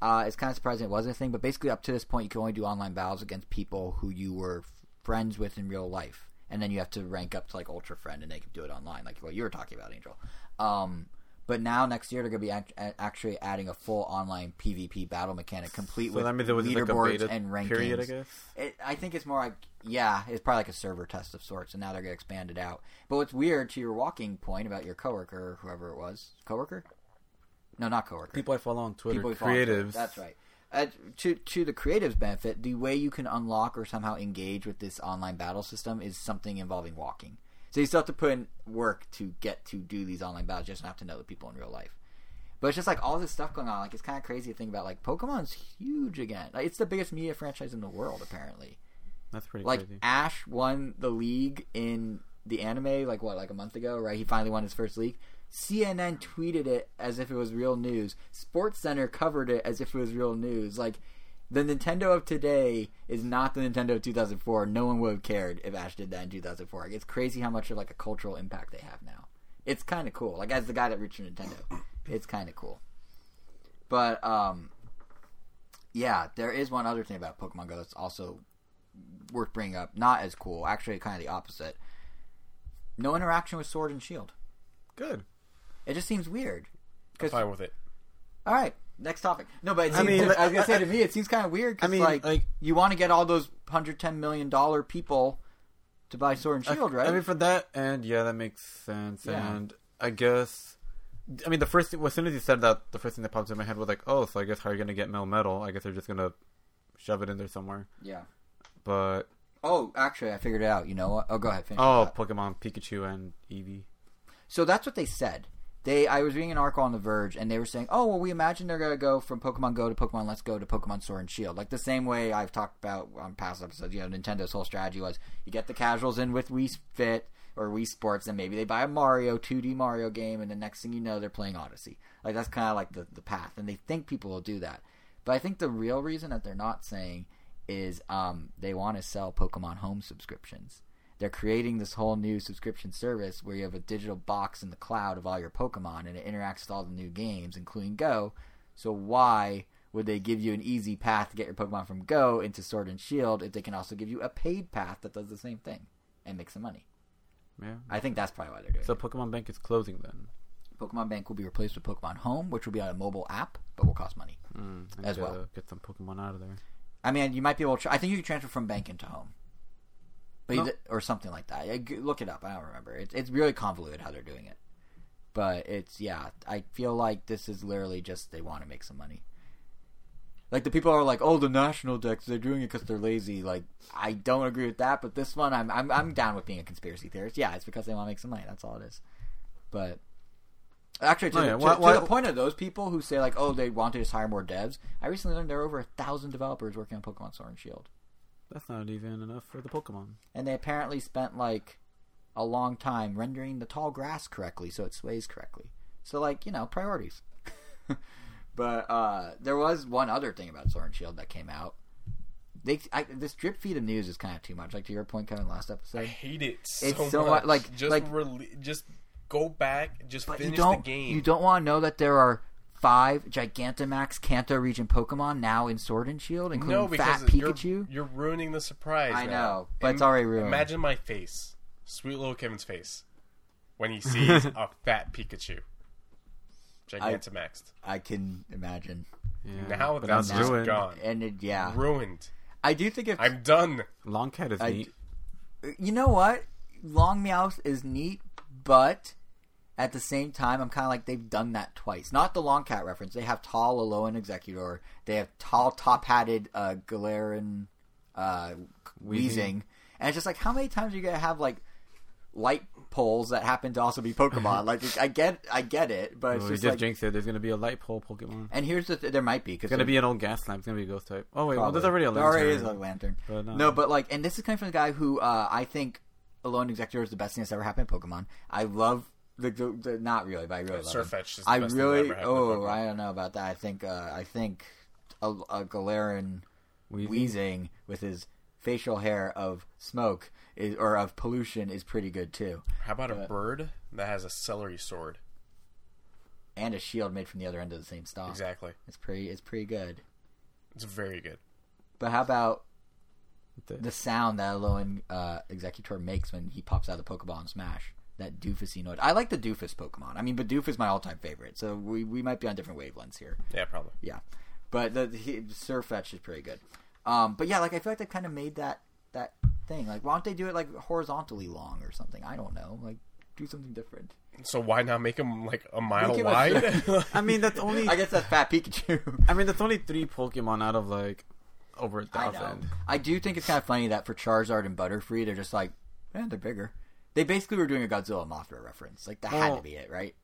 uh, it's kind of surprising it wasn't a thing, but basically up to this point, you can only do online battles against people who you were f- friends with in real life, and then you have to rank up to like ultra friend, and they can do it online, like what you were talking about, Angel. Um, but now next year they're going to be act- actually adding a full online PvP battle mechanic, complete So with that means it was just like leaderboards and rankings. period, I guess. It, I think it's more like yeah, it's probably like a server test of sorts, and now they're gonna expand it out. But what's weird to your walking point about your coworker or whoever it was, coworker? No, not coworker. People I follow on Twitter, People who follow Twitter. creatives. That's right. Uh, to to the creatives' benefit, the way you can unlock or somehow engage with this online battle system is something involving walking. So you still have to put in work to get to do these online battles. You just don't have to know the people in real life. But it's just like all this stuff going on. Like it's kind of crazy to think about. Like Pokemon's huge again. Like, it's the biggest media franchise in the world, apparently. That's pretty Like crazy. Ash won the league in the anime, like what, like a month ago, right? He finally won his first league. CNN tweeted it as if it was real news. Sports Center covered it as if it was real news. Like the Nintendo of today is not the Nintendo of 2004. No one would have cared if Ash did that in 2004. Like, it's crazy how much of like a cultural impact they have now. It's kind of cool. Like as the guy that reached Nintendo, it's kind of cool. But um, yeah, there is one other thing about Pokemon Go that's also worth bringing up. Not as cool. Actually, kind of the opposite. No interaction with Sword and Shield. Good. It just seems weird. I'm 'Cause- fine with it. all right, next topic. No, but it I mean, I was gonna say to me, it seems kind of weird. 'cause, I mean, like, like- you want to get all those hundred ten million dollar people to buy Sword and Shield, I, right? I mean, for that, and yeah, that makes sense. Yeah. And I guess, I mean, the first thing, as soon as you said that, the first thing that popped in my head was like, oh, so I guess how are you gonna get Melmetal? I guess they're just gonna shove it in there somewhere. yeah. But Oh, actually, I figured it out. You know what? Oh, go ahead. Finish oh. Pokemon Pikachu and Eevee. So that's what they said. They, I was reading an article on The Verge, and they were saying, "Oh, well, we imagine they're gonna go from Pokemon Go to Pokemon Let's Go to Pokemon Sword and Shield, like the same way I've talked about on past episodes. You know, Nintendo's whole strategy was you get the casuals in with Wii Fit or Wii Sports, and maybe they buy a Mario 2D Mario game, and the next thing you know, they're playing Odyssey. Like that's kind of like the the path, and they think people will do that. But I think the real reason that they're not saying is um, they want to sell Pokemon Home subscriptions. They're creating this whole new subscription service where you have a digital box in the cloud of all your Pokemon, and it interacts with all the new games, including Go. So why would they give you an easy path to get your Pokemon from Go into Sword and Shield if they can also give you a paid path that does the same thing and make some money? Yeah. I think that's probably why they're doing So it. So Pokemon Bank is closing then. Pokemon Bank will be replaced with Pokemon Home, which will be on a mobile app, but will cost money. Mm, As well. Get some Pokemon out of there. I mean, you might be able to. Tra- I think you can transfer from Bank into Home, but No. or something like that. I- Look it up. I don't remember. It's it's really convoluted how they're doing it, but it's yeah. I feel like this is literally just they want to make some money. Like the people are like, oh, the national decks, they're doing it because they're lazy. Like, I don't agree with that, but this one, I'm I'm I'm down with being a conspiracy theorist. Yeah, it's because they want to make some money. That's all it is. But actually, to, Oh, yeah. to- Why- to why- the point of those people who say like, oh, they want to just hire more devs. I recently learned there are over a thousand developers working on Pokemon Sword and Shield, That's not even enough for the Pokemon. and they apparently spent like a long time rendering the tall grass correctly so it sways correctly. So like you know priorities. [LAUGHS] but uh, there was one other thing about Sword and Shield that came out. They I, this drip feed of news is kind of too much. Like to your point, Kevin, last episode, I hate it so, It's so much. mu- like- just like- rele- just go back, just But you finish don't the game. you don't want to know that there are five Gigantamax Kanto region Pokemon now in Sword and Shield, including no, because Fat you're, Pikachu. you're ruining the surprise. I now. know, but it's already ruined. Imagine my face, sweet little Kevin's face, when he sees [LAUGHS] a fat Pikachu, Gigantamaxed. I can imagine, Yeah. Now but that's just ruined. gone, and it, yeah, ruined. I do think if I'm done. Long Cat is I neat. you know what, Long Meowth is neat, but at the same time, I'm kind of like they've done that twice. Not the Long Cat reference. They have tall Alolan Exeggutor. They have tall, top-hatted uh, Galarian uh, Weezing, and it's just like how many times are you gonna have like light poles that happen to also be Pokemon? like I get, I get it, but it's Well, just just like. jinxed it. There's gonna be a light pole Pokemon. and here's the th- there might be because It's gonna be an old gas lamp. It's gonna be a ghost type. Oh wait, well, there's already a There lantern. already is a lantern. But, no. no. but like, and this is coming from the guy who uh, I think Alolan Exeggutor is the best thing that's ever happened in Pokemon. I love the, the, the not really, but I really love him. Is the I best thing really, ever oh, I don't know about that. I think, uh, I think a, a Galarian Weezing? wheezing with his facial hair of smoke is, or of pollution is pretty good too, How about a bird that has a celery sword? and a shield made from the other end of the same stalk. Exactly. It's pretty, it's pretty good. It's very good. But how about The- the sound that Alolan uh, Exeggutor makes when he pops out of the Pokeball in Smash. That doofusy noise. I like the doofus Pokemon. I mean, Bidoof is my all-time favorite, so we, we might be on different wavelengths here. Yeah, probably. Yeah, but the, the he, Sirfetch'd is pretty good. Um, but yeah, like I feel like they kind of made that that thing. Like, why don't they do it like horizontally long or something? I don't know. Like, do something different. So why not make him like a mile Make wide? [LAUGHS] I mean, that's only. I guess that's Fat Pikachu. [LAUGHS] I mean, that's only three Pokemon out of like over a thousand. I do think it's kind of funny that for Charizard and Butterfree, they're just like, eh, they're bigger. They basically were doing a Godzilla Mothra reference. Like that had to be it, right?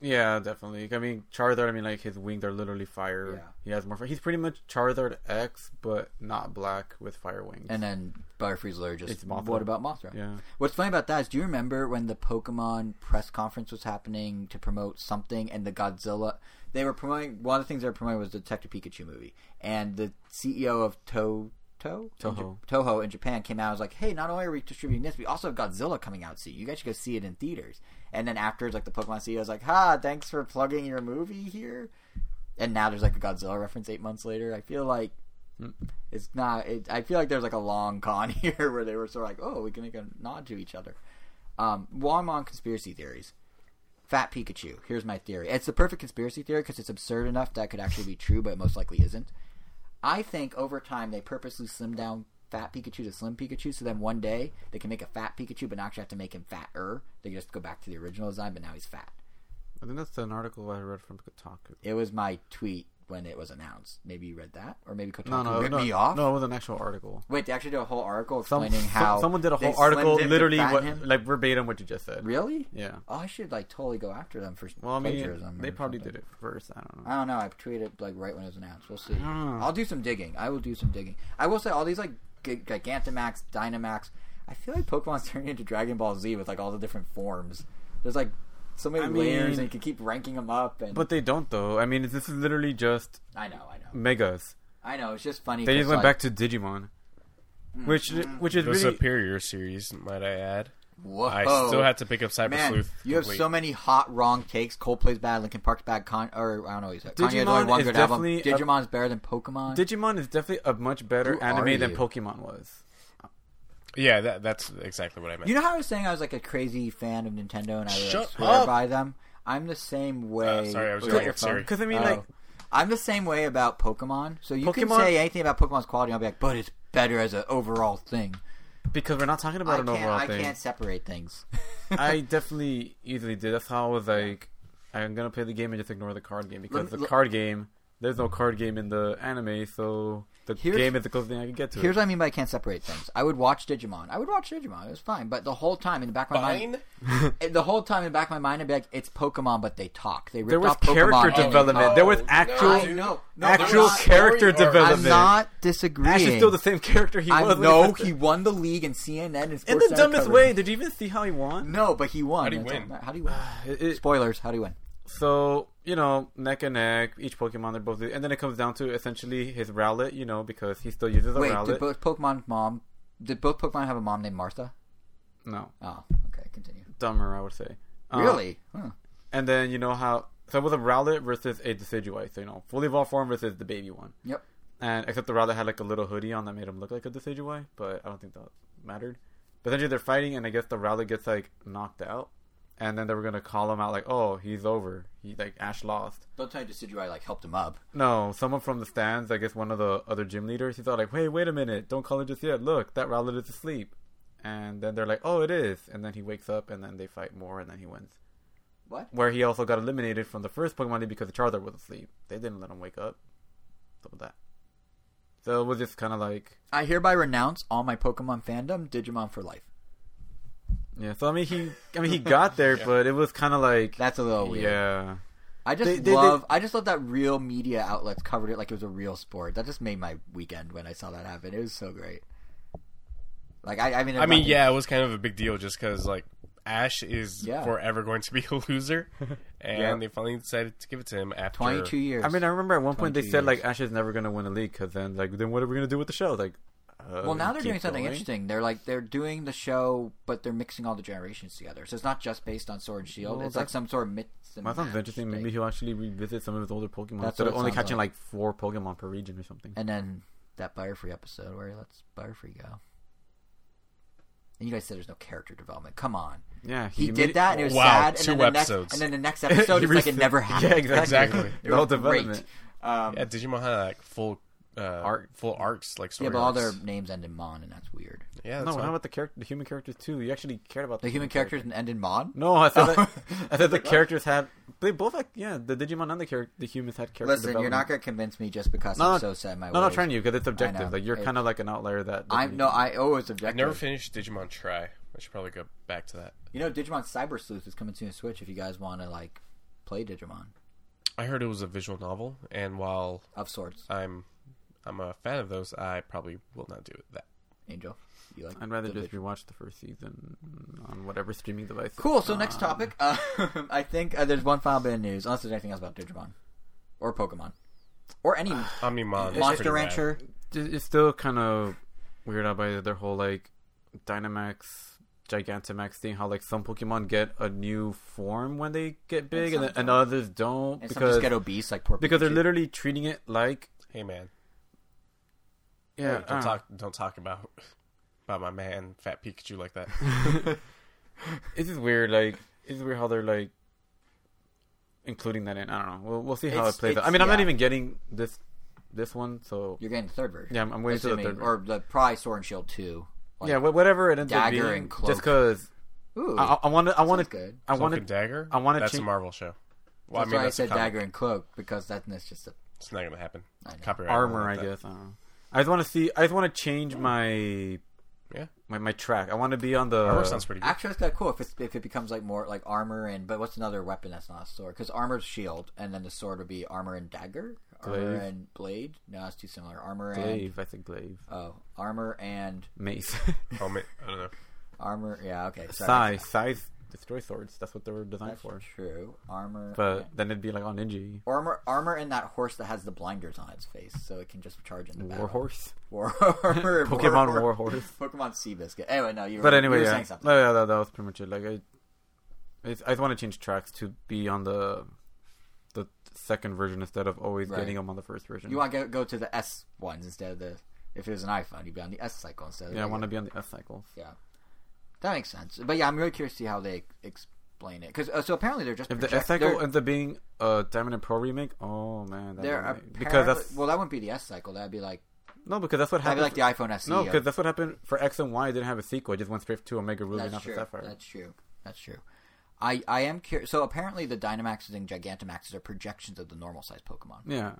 Yeah, definitely. I mean, Charizard. I mean, like his wings are literally fire. Yeah. He has more. Fire. He's pretty much Charizard X, but not black with fire wings. And then Butterfree's just, It's Mothra. what about Mothra? yeah, What's funny about that is, do you remember when the Pokemon press conference was happening to promote something, and the Godzilla? They were promoting one of the things they were promoting was the Detective Pikachu movie, and the CEO of To To Toho. Toho in Japan came out and was like, "Hey, not only are we distributing this, we also have Godzilla coming out soon. You guys should go see it in theaters." And then afterwards, like the Pokemon CEO was like, "Ha, thanks for plugging your movie here." And now there's like a Godzilla reference eight months later. I feel like it's not. It, I feel like there's like a long con [LAUGHS] here where they were sort of like, "Oh, we can make a nod to each other." Um, while I'm on conspiracy theories, Fat Pikachu. Here's my theory. It's the perfect conspiracy theory because it's absurd enough that it could actually be true, but it most likely isn't. I think over time they purposely slim down Fat Pikachu to Slim Pikachu, so then one day they can make a Fat Pikachu, but not actually have to make him fatter. They can just go back to the original design, but now he's fat. I think that's an article I read from Kotaku. It was my tweet when it was announced. Maybe you read that, or maybe Kotaku No, no, ripped no, me off. no. It was an actual article. Wait, they actually did a whole article explaining some- how someone did a whole article, slimmed him to literally what, him? like verbatim what you just said. Really? Yeah. Oh, I should like totally go after them for Well, I mean, plagiarism. they probably something. did it first. I don't know. I don't know. I tweeted like right when it was announced. We'll see. Ah. I'll do some digging. I will do some digging. I will say all these like G- Gigantamax, Dynamax. I feel like Pokemon's [LAUGHS] turning into Dragon Ball Z with like all the different forms. There's like so many I layers, mean- and you can keep ranking them up. And But they don't though. I mean, this is literally just I know, I know, megas. I know. It's just funny. They just went like, back to Digimon, mm-hmm. which which is The really superior series, might I add. Whoa. I still had to pick up Cyber Man, Sleuth. you have so many hot wrong takes. Coldplay's bad, Linkin Park's bad. Con- or I don't know what you said. Kanye has only Digimon one is good album. definitely a- Digimon's better than Pokemon. Digimon is definitely a much better Who anime than? Pokemon was. Yeah, that, that's exactly what I meant. you know how I was saying I was like a crazy fan of Nintendo and I would like, Shut swear up. by them. I'm the same way. Uh, sorry, I was Was yelling your at Siri. phone? Because I mean, Oh. like, I'm the same way about Pokemon. So you can Pokemon- say anything about Pokemon's quality, and I'll be like, but it's better as an overall thing. because we're not talking I about an can't, overall I thing. can't separate things. [LAUGHS] I [LAUGHS] definitely easily did. That's how I was like, I'm gonna play the game and just ignore the card game because Let- the let- card game, there's no card game in the anime, so the Here's- game is the closest thing I can get to. Here's it. what I mean by I can't separate things. I would watch Digimon. I would watch Digimon. It was fine. But the whole time in the back of my mind, Fine. [LAUGHS] the whole time in the back of my mind, I'd be like, "It's Pokemon, but they talk. They ripped There was off character and they development. talk." There was actual, no, No, actual character development. I'm not disagreeing. Ash is still the same character he I'm- was. no, he won the league and CNN and in the dumbest way. Did you even see how he won? No, but he won. How'd he That's win? How do you win? [SIGHS] It- it- Spoilers. How do you win? So you know, neck and neck, each Pokemon they're both, and then it comes down to essentially his Rowlet. You know, because he still uses a Wait, Rowlet. did both Pokemon mom? Did both Pokemon have a mom named Martha? no, Oh, okay. Continue. dumber, I would say. Uh, really? Huh. And then you know how so it was a Rowlet versus a Decidueye. So you know, fully evolved form versus the baby one. Yep. And except the Rowlet had like a little hoodie on that made him look like a Decidueye, but I don't think that mattered. But then they're fighting, and I guess the Rowlet gets like knocked out, and then they were gonna call him out like, "Oh, he's over. He like Ash lost." Don't tell you Decidueye like helped him up. No, someone from the stands, I guess one of the other gym leaders, he thought like, "Wait, wait a minute! Don't call it just yet. Look, that Rowlet is asleep." And then they're like, "Oh, it is." And then he wakes up, and then they fight more, and then he wins. What? Where he also got eliminated from the first Pokemon League because the Charizard was asleep. They didn't let him wake up. So that. So it was just kind of like, I hereby renounce all my Pokemon fandom. Digimon for life. Yeah. So I mean, he, I mean, he [LAUGHS] got there, Yeah. but it was kind of like, That's a little weird. yeah. I just They- they- love. I just love that real media outlets covered it like it was a real sport. That just made my weekend when I saw that happen. It was so great. Like I, I mean, I mean, nothing- yeah, it was kind of a big deal just because like Ash is Yeah. forever going to be a loser, [LAUGHS] and Yep. they finally decided to give it to him after twenty-two years. I mean, I remember at one point they 22 said like. Ash is never gonna win a league because then like then what are we gonna do with the show? Like, uh, well, now they're doing something going? interesting. They're like they're doing the show, but they're mixing all the generations together. So it's not just based on Sword and Shield. Well, it's like some sort of mix. and Well, that sounds interesting. thing. Maybe he'll actually revisit some of his older Pokemon That's instead of only catching like. like four Pokemon per region or something. And then that Butterfree episode where he lets Butterfree go. And you guys said there's no character development. Come on. Yeah, He immedi- did that, and it was Wow, sad. two and then the episodes. Next, and then the next episode [LAUGHS] He is like it never [LAUGHS] happened. [LAUGHS] Yeah, exactly. Exactly. The whole development. Um, Yeah, Digimon had like full uh, Arc. full arcs like story. yeah, story but all their arcs. names end in Mon, and that's weird. yeah. No, That's how fine. about the character, the human characters too? You actually cared about The human characters and end in Mon. No, I said that. [LAUGHS] I said the characters had they both had yeah the Digimon and the character the humans had character Listen, you're not development. gonna convince me just because No, I'm so set in my No, no, ways. trying you because it's objective. Like you're It- kind of like an outlier that. I'm no, I always I've objective. never finished Digimon Try. I should probably go back to that. You know, Digimon Cyber Sleuth is coming to a Switch. If you guys want to like play Digimon I heard it was a visual novel, and while of sorts, I'm I'm a fan of those, I probably will not do that. Angel. You like? I'd rather just Dig- rewatch the first season on whatever streaming device. Cool. it's So next topic. Uh, [LAUGHS] I think uh, there's one final bit of news, unless there's anything else about Digimon or Pokemon or any [SIGHS] Omnimon, Monster Rancher. It's it's still kind of weird out by their whole like Dynamax, Gigantamax thing. How like some Pokemon get a new form when they get big, and, some then, and others don't And some because just get obese, like poor because they're literally treating it like. Hey man, yeah. Hey, I don't don't talk don't talk about about my man Fat Pikachu like that. [LAUGHS] It's just weird. Like it's weird how they're like including that in. I don't know. We'll we'll see how It's- it plays out. I it's- mean, I'm not even getting this this one, so You're getting the third version. yeah, I'm, I'm waiting for the Assuming- third. or the probably Sword and Shield two. Like, yeah, whatever it ends up Dagger being, and Cloak. just because Ooh, I want to, I want sounds to, good. I Cloak want to. Dagger. I wanna That's change- a Marvel show. Well, That's I mean, why I that's a said. Dagger and Cloak because that's, that's just a It's not gonna happen. I know. Copyright armor, won't I guess. I don't know. I just want to see. I just want to change my Yeah, my, my track. I want to be on the. armor sounds pretty good. Actually, that's kind of cool if, it's, if it becomes like more like armor and. But what's another weapon that's not a sword? Because armor's shield, and then the sword would be armor and dagger. Armor Glaive. and Blade. No, that's too similar. Armor and Glaive, I think glaive. oh, armor and Mace. Oh, ma- I don't know. armor. Yeah, okay. Sai, Sai's destroy swords. That's what they were designed That's for. true. Armor. But and- then it'd be like on ninja. armor, armor, and that horse that has the blinders on its face, so it can just charge in the battle. Warhorse. [LAUGHS] War armor. [LAUGHS] Pokemon war, Warhorse. Pokemon Seabiscuit. Anyway, no, you. Were, But anyway, you were yeah, saying something. no, yeah, that, that was pretty much it. Like I, I want to change tracks to be on the, the second version instead of always Right. getting them on the first version. You want to go, to the S ones instead of the. If it was an iPhone, you'd be on the S cycle instead. of yeah, I want to be on the S cycle. Yeah, that makes sense. But yeah, I'm really curious to see how they explain it because uh, so apparently they're just If the project- S cycle ends up being a Diamond and Pearl remake, oh man, that'd they're be because that's well, that wouldn't be the S cycle. That'd be like no, because that's what happened. like the iPhone SE. no, because that's what happened for X and Y. It didn't have a sequel; it just went straight to Omega Ruby, not the Sapphire. That's true. That's true. I, I am curious. So apparently, the Dynamaxes and Gigantamaxes are projections of the normal size Pokemon. Yeah,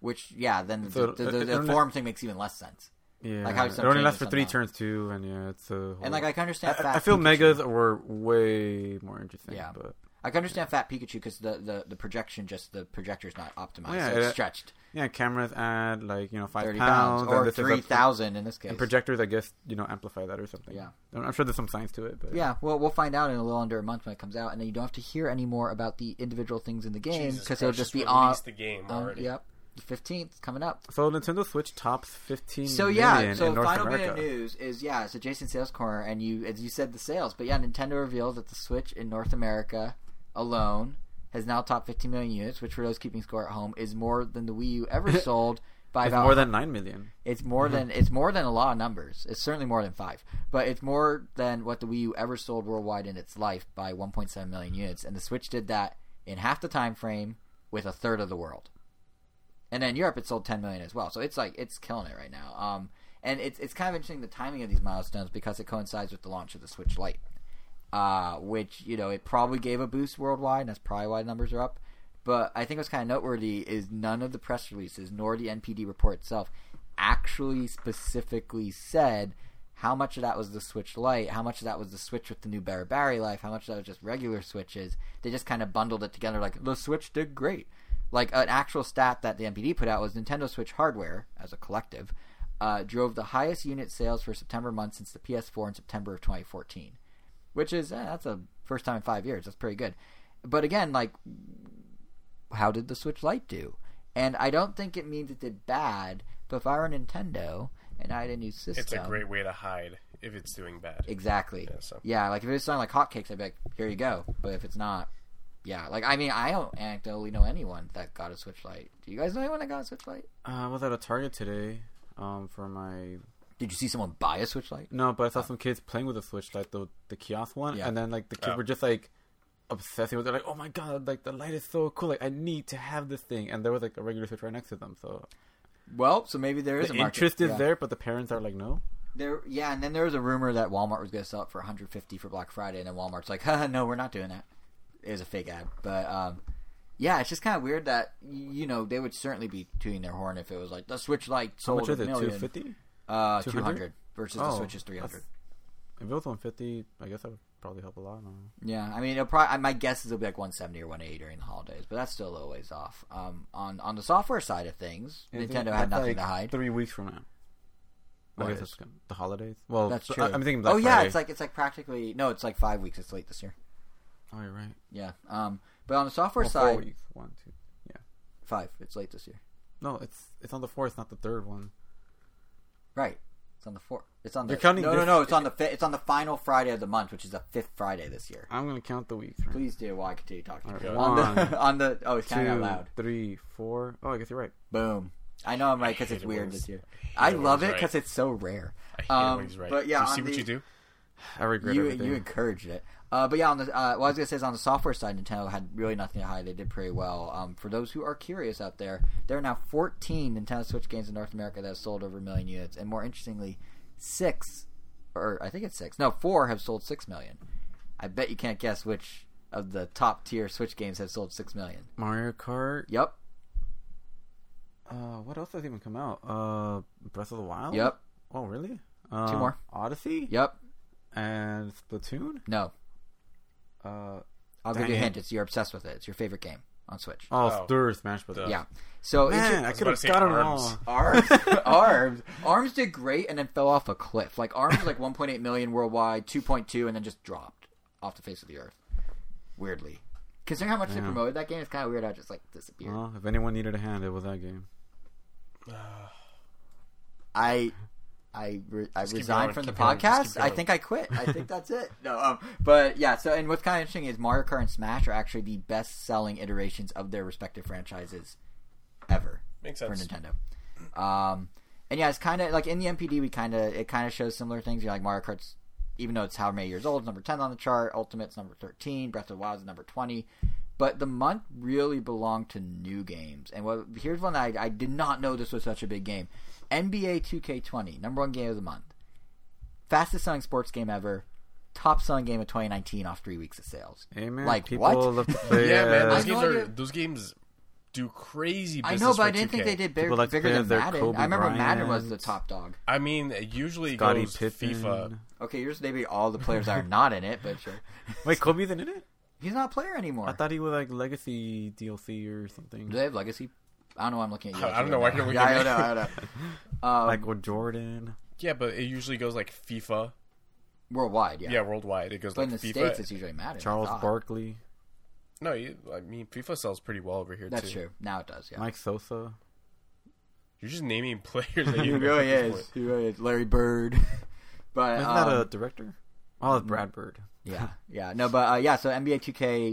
Which, yeah, then So, the, the, the, the form thing makes even less sense. Yeah. Like how it some only lasts changes for three somehow. turns too, and yeah, it's a. Whole... And like I can understand. I, Fat I feel Pikachu. Megas were way more interesting. Yeah. but I can understand Fat Pikachu because the, the, the projection, just the projector's not optimized. Yeah, so it's it- stretched. yeah, cameras add like you know five Thirty pounds, pounds, or this is up- three thousand in this case. And projectors, I guess, you know, amplify that or something. Yeah. I'm, I'm sure there's some science to it, but yeah, well, we'll find out in a little under a month when it comes out, and then you don't have to hear any more about the individual things in the game because it'll just be released on. the game on already. yep, the fifteenth coming up. So Nintendo Switch tops 15 So million yeah, so final America. bit of news is yeah, it's adjacent Sales Corner, and you as you said the sales, but yeah, Nintendo reveals that the Switch in North America alone has now topped 15 million units, which for those keeping score at home is more than the Wii U ever [LAUGHS] sold by It's about more than 9 million. it's more mm-hmm. than it's more than a lot of numbers. It's certainly more than five, but it's more than what the Wii U ever sold worldwide in its life by 1.7 million units, and the Switch did that in half the time frame with a third of the world. And then Europe, it sold 10 million as well, so it's like it's killing it right now. Um, and it's it's kind of interesting the timing of these milestones because it coincides with the launch of the Switch Lite, uh, which you know it probably gave a boost worldwide, and that's probably why the numbers are up. But I think what's kind of noteworthy is none of the press releases nor the NPD report itself actually specifically said how much of that was the Switch Lite, how much of that was the Switch with the new Barry Barry life, how much of that was just regular Switches. They just kind of bundled it together like the Switch did great. Like an actual stat that the NPD put out was Nintendo Switch hardware as a collective uh, drove the highest unit sales for September month since the PS4 in September of 2014, which is eh, that's a first time in five years. That's pretty good. But again, like how did the Switch Lite do? And I don't think it means it did bad, but if I were Nintendo and I had a new system, It's a great way to hide if it's doing bad. exactly. Yeah, so. Yeah, like if it's selling like hotcakes, I'd be like, here you go. But if it's not, yeah, like I mean, I don't anecdotally know anyone that got a Switch Lite. Do you guys know anyone that got a Switch Lite? Uh, I was at a Target today um, for my. Did you see someone buy a Switch Lite? No, but I saw some kids playing with a Switch, like the the kiosk one, Yeah. and then like the kids Oh. were just like obsessing with it, like, oh my god, like the light is so cool, like I need to have this thing, and there was like a regular Switch right next to them, so Well, so maybe there is the a market. interest is yeah. there, but the parents are like, no. There, yeah, and then there was a rumor that Walmart was going to sell it for 150 for Black Friday, and then Walmart's like, [LAUGHS] "No, we're not doing that." It was a fake ad, but um, yeah, it's just kind of weird that you know they would certainly be tooting their horn if it was like the Switch Lite How sold much is a million. Two fifty? Uh, 200? 200 versus the Oh, Switch is 300. that's- If it was one fifty, I guess that would probably help a lot. uh, Yeah, I mean, it'll probably. My guess is it'll be like 170 or 180 during the holidays, but that's still a little ways off. Um, on on the software side of things, I think Nintendo had nothing like, to hide. Three weeks from now. I guess is? it's the holidays. Well, That's true. I- I'm thinking Black oh yeah, Friday. it's like it's like practically no, it's like five weeks. It's late this year. Oh, you're right. Yeah. Um, but on the software Well, side, four weeks. One, two. five. It's late this year. No, it's it's on the fourth, not the third one. Right. It's on the fourth. It's on the. You're counting no, no, this- no. It's on the fi- It's on the final Friday of the month, which is the fifth Friday this year. I'm gonna count the weeks. Right? Please do while I continue talking. All right. On the [LAUGHS] on the oh, it's counting out loud. three, four. Oh, I guess you're right. Boom. I know I'm right because it's it weird this year. I I hate it when love it because right. it's so rare. I hate Um, it when he's right. but yeah, you on see what you do? I regret you everything. you encouraged it. Uh, but yeah, on the uh, I was gonna say is on the software side, Nintendo had really nothing to hide. They did pretty well. Um, for those who are curious out there, there are now 14 Nintendo Switch games in North America that have sold over a million units, and more interestingly, six, or I think it's six, no, four have sold six million. I bet you can't guess which of the top tier Switch games have sold six million. Mario Kart. Yep, Uh, what else has even come out? Uh, Breath of the Wild. yep, Oh, really? Uh, more. Odyssey. yep. And Splatoon. No, Uh, I'll give you a hint. It's you're obsessed with it. It's your favorite game. on Switch. Oh, Oh. through Smash Brothers. Yeah. So it's Man, I could have to say got it Arms. all. Arms, [LAUGHS] Arms, Arms did great, and then fell off a cliff. Like Arms was like 1.8 million worldwide, 2.2, and then just dropped off the face of the earth. Weirdly, considering how much they promoted that game, it's kind of weird how it just like disappeared. Well, if anyone needed a hand, it was that game. [SIGHS] I. I, re- I resigned from the going, podcast. I think I quit. I think [LAUGHS] that's it. No, um, but yeah. So, and what's kind of interesting is Mario Kart and Smash are actually the best-selling iterations of their respective franchises ever. Makes sense. for. Nintendo. Um, and yeah, it's kind of like in the NPD, we kind of it kind of shows similar things. You know, like Mario Kart's, even though it's how many years old, it's number ten on the chart. Ultimate's number thirteen. Breath of the Wild is number twenty. But the month really belonged to new games. And what here's one that I, I did not know this was such a big game. NBA 2K20, number one game of the month, fastest selling sports game ever, top selling game of 2019 off three weeks of sales. Hey man, Like, people what? love to [LAUGHS] play. Yeah, man. uh, Those games are those games do crazy. I know, but I didn't think 2K. they did big, like bigger than Madden. Kobe I remember Madden was the top dog. I mean, it usually Scottie goes Pippen. FIFA. Okay, yours maybe all the players that are not in it, but sure. [LAUGHS] Wait, Kobe isn't in it? He's not a player anymore. I thought he was like Legacy DLC or something. Do they have legacy? I don't know. why I'm looking at you. [LAUGHS] I don't know why you're looking yeah, at I me. don't know. I don't know. [LAUGHS] Um, like with Jordan. Yeah, but it usually goes like FIFA. worldwide, yeah. Yeah, worldwide it goes but in like the FIFA. states, it's usually Madden. Charles I. Barkley, No, you, I mean FIFA sells pretty well over here That's too. true. Now it does. Yeah. Mike Sosa. You're just naming [LAUGHS] players that he you know really this is. point. He really is. Larry Bird. but Isn't um, that a director? Oh, it's Brad Bird. Yeah, yeah, no, but uh, yeah. So NBA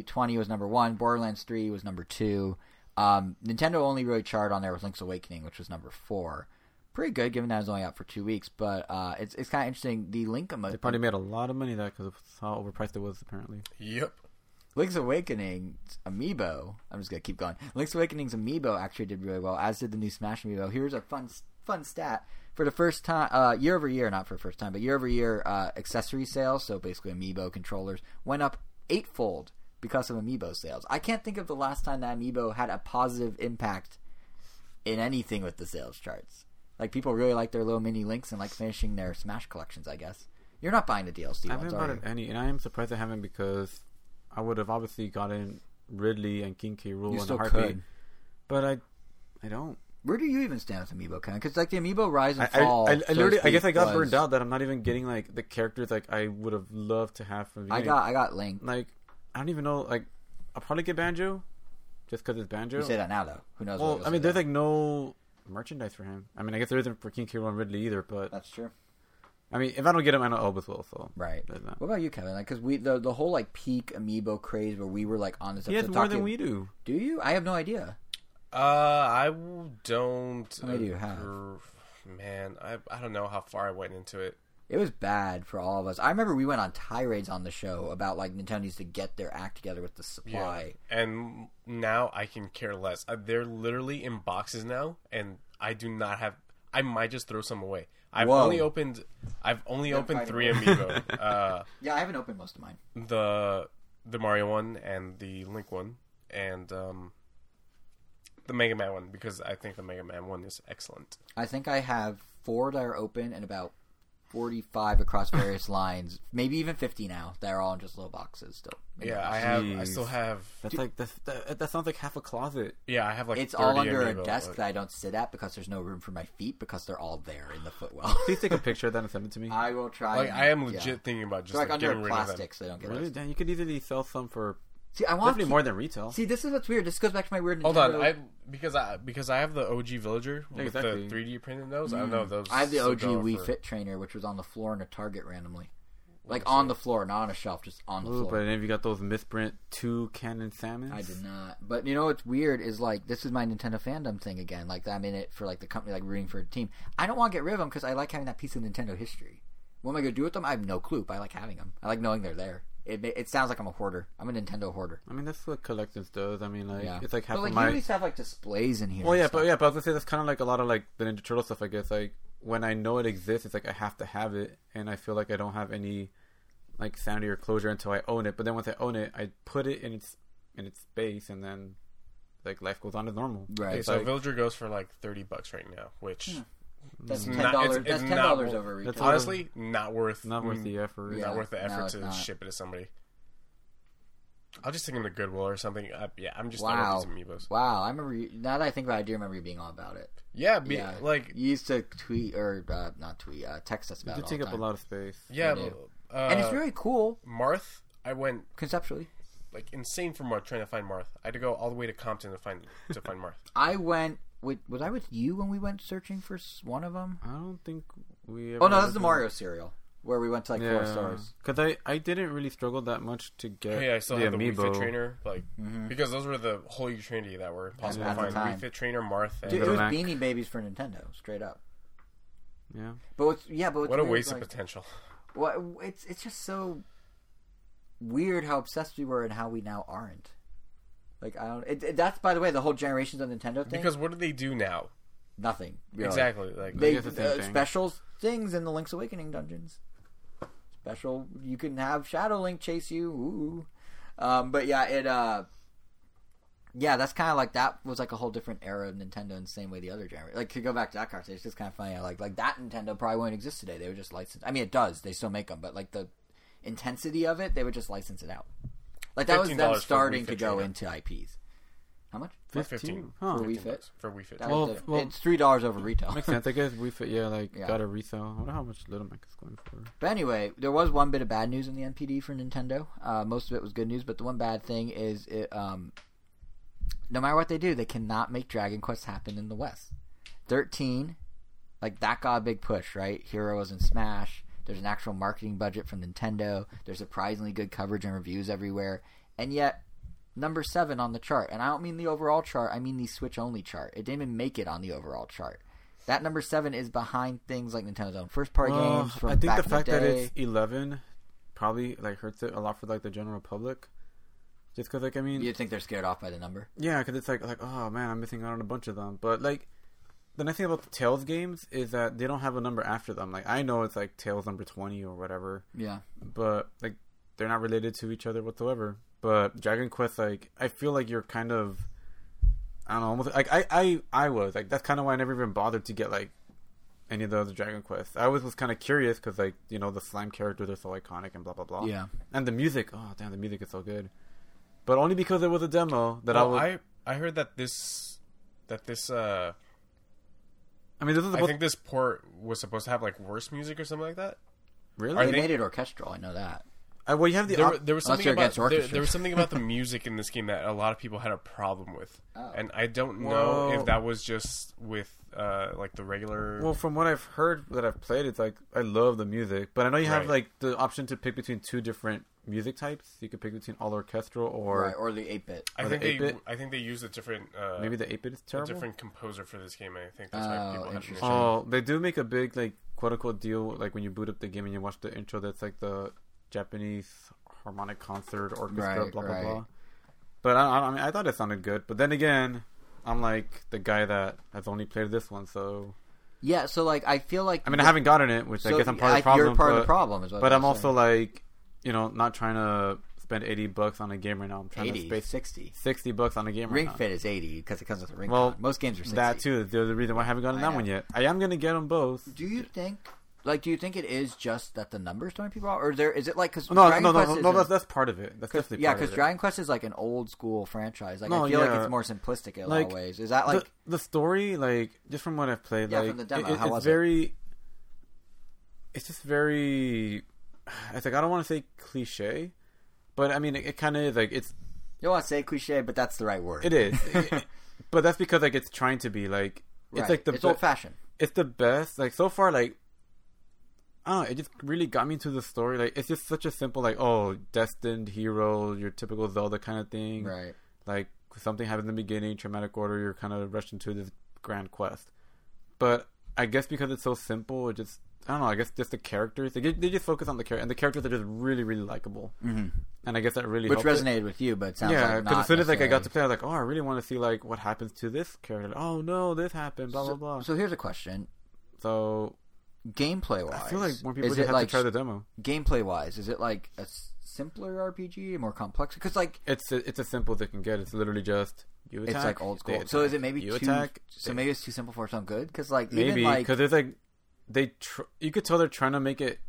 2K20 was number one. Borderlands 3 was number two. Um, Nintendo only really charted on there with Link's Awakening, which was number four. Pretty good, given that it was only out for two weeks. But uh, it's it's kind of interesting. The Link emo- They probably made a lot of money that because of how overpriced it was apparently. Yep. Link's Awakening amiibo. I'm just gonna keep going. Link's Awakening's amiibo actually did really well, as did the new Smash amiibo. Here's a fun fun stat for the first time, uh, year over year, not for the first time, but year over year, uh, accessory sales, so basically amiibo controllers, went up eightfold because of amiibo sales. I can't think of the last time that amiibo had a positive impact in anything with the sales charts. Like people really like their little mini links and like finishing their Smash collections. I guess you're not buying the DLC I haven't bought you? any, and I am surprised I haven't because I would have obviously gotten Ridley and King K. Rool still heartbeat. could. But I, I don't. Where do you even stand with Amiibo, Ken? Because like the Amiibo rise and I, fall. I, I so literally, I guess I got was- burned out that I'm not even getting like the characters like I would have loved to have from. I got I got Link. like I don't even know. Like I'll probably get Banjo, just because it's Banjo. You say that now though. Who knows? well, what I mean, there's then. like no merchandise for him. I mean, I guess there isn't for King K. Rool and Ridley either. But that's true. I mean, if I don't get him, I know Elvis will. So Right. What about you, Kevin? Like, because we the the whole like peak Amiibo craze where we were like on this. He has more talking, than we do. Do you? I have no idea. Uh, I w- don't. How many do you have? Man, I I don't know how far I went into it. It was bad for all of us. I remember we went on tirades on the show about like Nintendo needs to get their act together with the supply. And now I can care less. Uh, they're literally in boxes now, and I do not have. I might just throw some away. I've Whoa. only opened. I've only They're opened three over- amiibo. [LAUGHS] uh, Yeah, I haven't opened most of mine. the the Mario one and the Link one, and um, the Mega Man one because I think the Mega Man one is excellent. I think I have four that are open and about forty-five across various lines, maybe even fifty now. They're all in just little boxes still. Yeah, I have. I still have. That's like that's, that, that sounds like half a closet. Yeah, I have like. It's all 30 under a desk but- that I don't sit at because there's no room for my feet because they're all there in the footwell. [LAUGHS] Please take a picture of that and send it to me. I will try. Like and- I am yeah. legit thinking about just They're like, like, under getting rid of them. plastic, so they don't get really? lost. Damn, you could easily sell some for See, I want definitely more than retail. See, this is what's weird. This goes back to my weird. Hold on, I because I because I have the OG Villager with Exactly. the 3D printed nose. I don't know if those. I have the OG go Wii for- Fit trainer, which was on the floor in a Target randomly, like on the floor, not on a shelf, just on the Ooh, floor. but then if you got those misprint two Canon salmons, I did not. But you know what's weird is like this is my Nintendo fandom thing again. Like I'm in it for like the company, like rooting for a team. I don't want to get rid of them because I like having that piece of Nintendo history. What am I gonna do with them? I have no clue. But I like having them. I like knowing they're there. It it sounds like I'm a hoarder. I'm a Nintendo hoarder. I mean that's what collectors does. I mean like Yeah, it's like half but like of you my. at least have like displays in here. Well, yeah, stuff. but yeah, but I was gonna say that's kind of like a lot of like the Ninja Turtle stuff. I guess like when I know it exists, it's like I have to have it, and I feel like I don't have any like sanity or closure until I own it. But then once I own it, I put it in its in its space, and then like life goes on as normal. Right. Okay, so like- Villager goes for like thirty bucks right now, which hmm. That's it's ten dollars. That's ten dollars over retail. That's honestly not worth not worth mm, the effort. Yeah. not worth the effort it's to not. ship it to somebody. I'll just take him to Goodwill or something. Uh, yeah, I'm just Wow. done with these amiibos. Wow, I remember. You, now that I think about it, I do remember you being all about it. Yeah, be, Yeah, like you used to tweet or uh, not tweet, uh, text us It about did it. take all up a lot of space. yeah, They uh, and it's very cool Marth. I went conceptually. like insane for Marth trying to find Marth. I had to go all the way to Compton to find to find Marth. [LAUGHS] I went with. Was I with you when we went searching for one of them? I don't think we. Oh no, ever that's the Mario cereal where we went to like four Yeah, stores. because I I didn't really struggle that much to get Hey, I still the have the Wii Fit amiibo. trainer, like mm-hmm. because those were the holy trinity that were impossible At to the find. time. Wii Fit trainer, Marth, and Dude, it Little was Mac. Beanie Babies for Nintendo, straight up. Yeah, But what's yeah, but what's what a weird, waste like, of potential. What it's it's just so weird how obsessed we were and how we now aren't. Like I don't. It, it- that's by the way the whole generations of Nintendo thing. Because what do they do now? nothing really. Exactly, like They guess the same uh, thing. special things in the Link's Awakening dungeons. Special, you can have Shadow Link chase you. Ooh. Um, but yeah, it. uh Yeah, that's kind of like that was like a whole different era of Nintendo in the same way the other generation. Like to go back to that cartoon, it's just kind of funny. Like like that Nintendo probably wouldn't exist today. They would just license. I mean, it does. They still make them, but like the intensity of it, they would just license it out. Like that was $15 them starting to go Trainer. into IPs. How much? For 15. Huh. For Wii Fit? for Wii Fit. Well, the- well- it's three dollars over retail. makes sense. I guess we fit. Yeah, like Yeah. got a resale. I wonder how much Little Mac is going for. But anyway, there was one bit of bad news in the NPD for Nintendo. Uh, most of it was good news, but the one bad thing is, it, um, no matter what they do, they cannot make Dragon Quest happen in the West. Thirteen, like that got a big push, right? Heroes and Smash. There's an actual marketing budget from Nintendo. There's surprisingly good coverage and reviews everywhere, and yet number seven on the chart. And I don't mean the overall chart; I mean the Switch only chart. It didn't even make it on the overall chart. That number seven is behind things like Nintendo's own first party Well, games from I think the fact the that it's eleven probably like hurts it a lot for like the general public. Just because, like, I mean, You think they're scared off by the number? Yeah, because it's like like oh man, I'm missing out on a bunch of them. But like the nice thing about the Tales games is that they don't have a number after them. Like I know it's like Tales number twenty or whatever, Yeah. but like they're not related to each other whatsoever. But Dragon Quest, like I feel like you're kind of I don't know, almost like I I I was like that's kind of why I never even bothered to get like any of the other Dragon Quests. I always was kind of curious because like you know the slime characters are so iconic and blah blah blah. Yeah. and the music. Oh damn, the music is so good. But only because it was a demo that I was. I I heard that this that this uh I mean, this is I think this port was supposed to have like worse music or something like that. really. Are They they- made it orchestral. I know that. Uh, well, you have the. There, op- there was something about against there, there was something about the [LAUGHS] music in this game that a lot of people had a problem with, Oh. and I don't know Well- if that was just with uh like the regular. well, from what I've heard that I've played, it's like I love the music, but I know you have Right. like the option to pick between two different music types. You could pick between all orchestral or right. Or the eight bit. I think the they 8-bit? I think they used a different uh, maybe the eight bit is a terrible. different composer for this game. I think that's why Oh, people had an Oh, they do make a big like quote unquote deal like when you boot up the game and you watch the intro. That's like the Japanese harmonic concert orchestra, Right, blah blah right. blah. But I, I, I mean, I thought it sounded good. But then again, I'm like the guy that has only played this one, so Yeah. So like, I feel like. I mean, I haven't gotten it, which I guess I'm part of the problem. You're part but, of the problem, is what but I'm saying. also like, you know, not trying to spend 80 bucks on a game right now. I'm trying 80, to space 60. 60 bucks on a game Ring right now. Ring fit is eighty because it comes with a ring. Well, con. most games are 60. That too. is The reason why I haven't gotten I that know. one yet. I am gonna get them both. Do you think? Like, do you think it is just that the numbers throwing people out, or there is it like because No, no, no, no, no. That's, that's part of it. That's definitely yeah, part because of it. Yeah, because Dragon Quest is like an old school franchise. Like, No, I feel like it's more simplistic in a lot of ways. Is that like the, the story, like just from what I've played, Yeah, like from the demo, it- how it's was it? It's just very. It's like I don't want to say cliche, but I mean it, it kind of is like it's you don't want to say cliche, but that's the right word. it is, [LAUGHS] It- but that's because like it's trying to be like it's Right. like the it's be- old fashioned. it's the best. Like so far, like oh, it just really got me into the story. Like it's just such a simple like oh, destined hero, your typical Zelda kind of thing. Right. Like something happens in the beginning, traumatic order, you're kind of rushed into this grand quest. But I guess because it's so simple, it just I don't know. I guess just the characters they, they just focus on the character, and the characters are just really really likable. Mm-hmm. And I guess that really Which helped it. resonated with you, but it sounds Yeah, like because not as soon as like I got to play, I was like, oh, I really want to see like what happens to this character. Oh no, this happened. Blah so, blah blah. So here's a question: So gameplay wise, I feel like more people is it have like to try the demo. gameplay wise? Is it like a simpler RPG, more complex? Because like It's a, it's as simple as it can get. It's literally just you attack. it's like old school. So is it maybe you too? attack? so maybe it's too simple for own good. Because like maybe even like because there's like they tr- you could tell they're trying to make it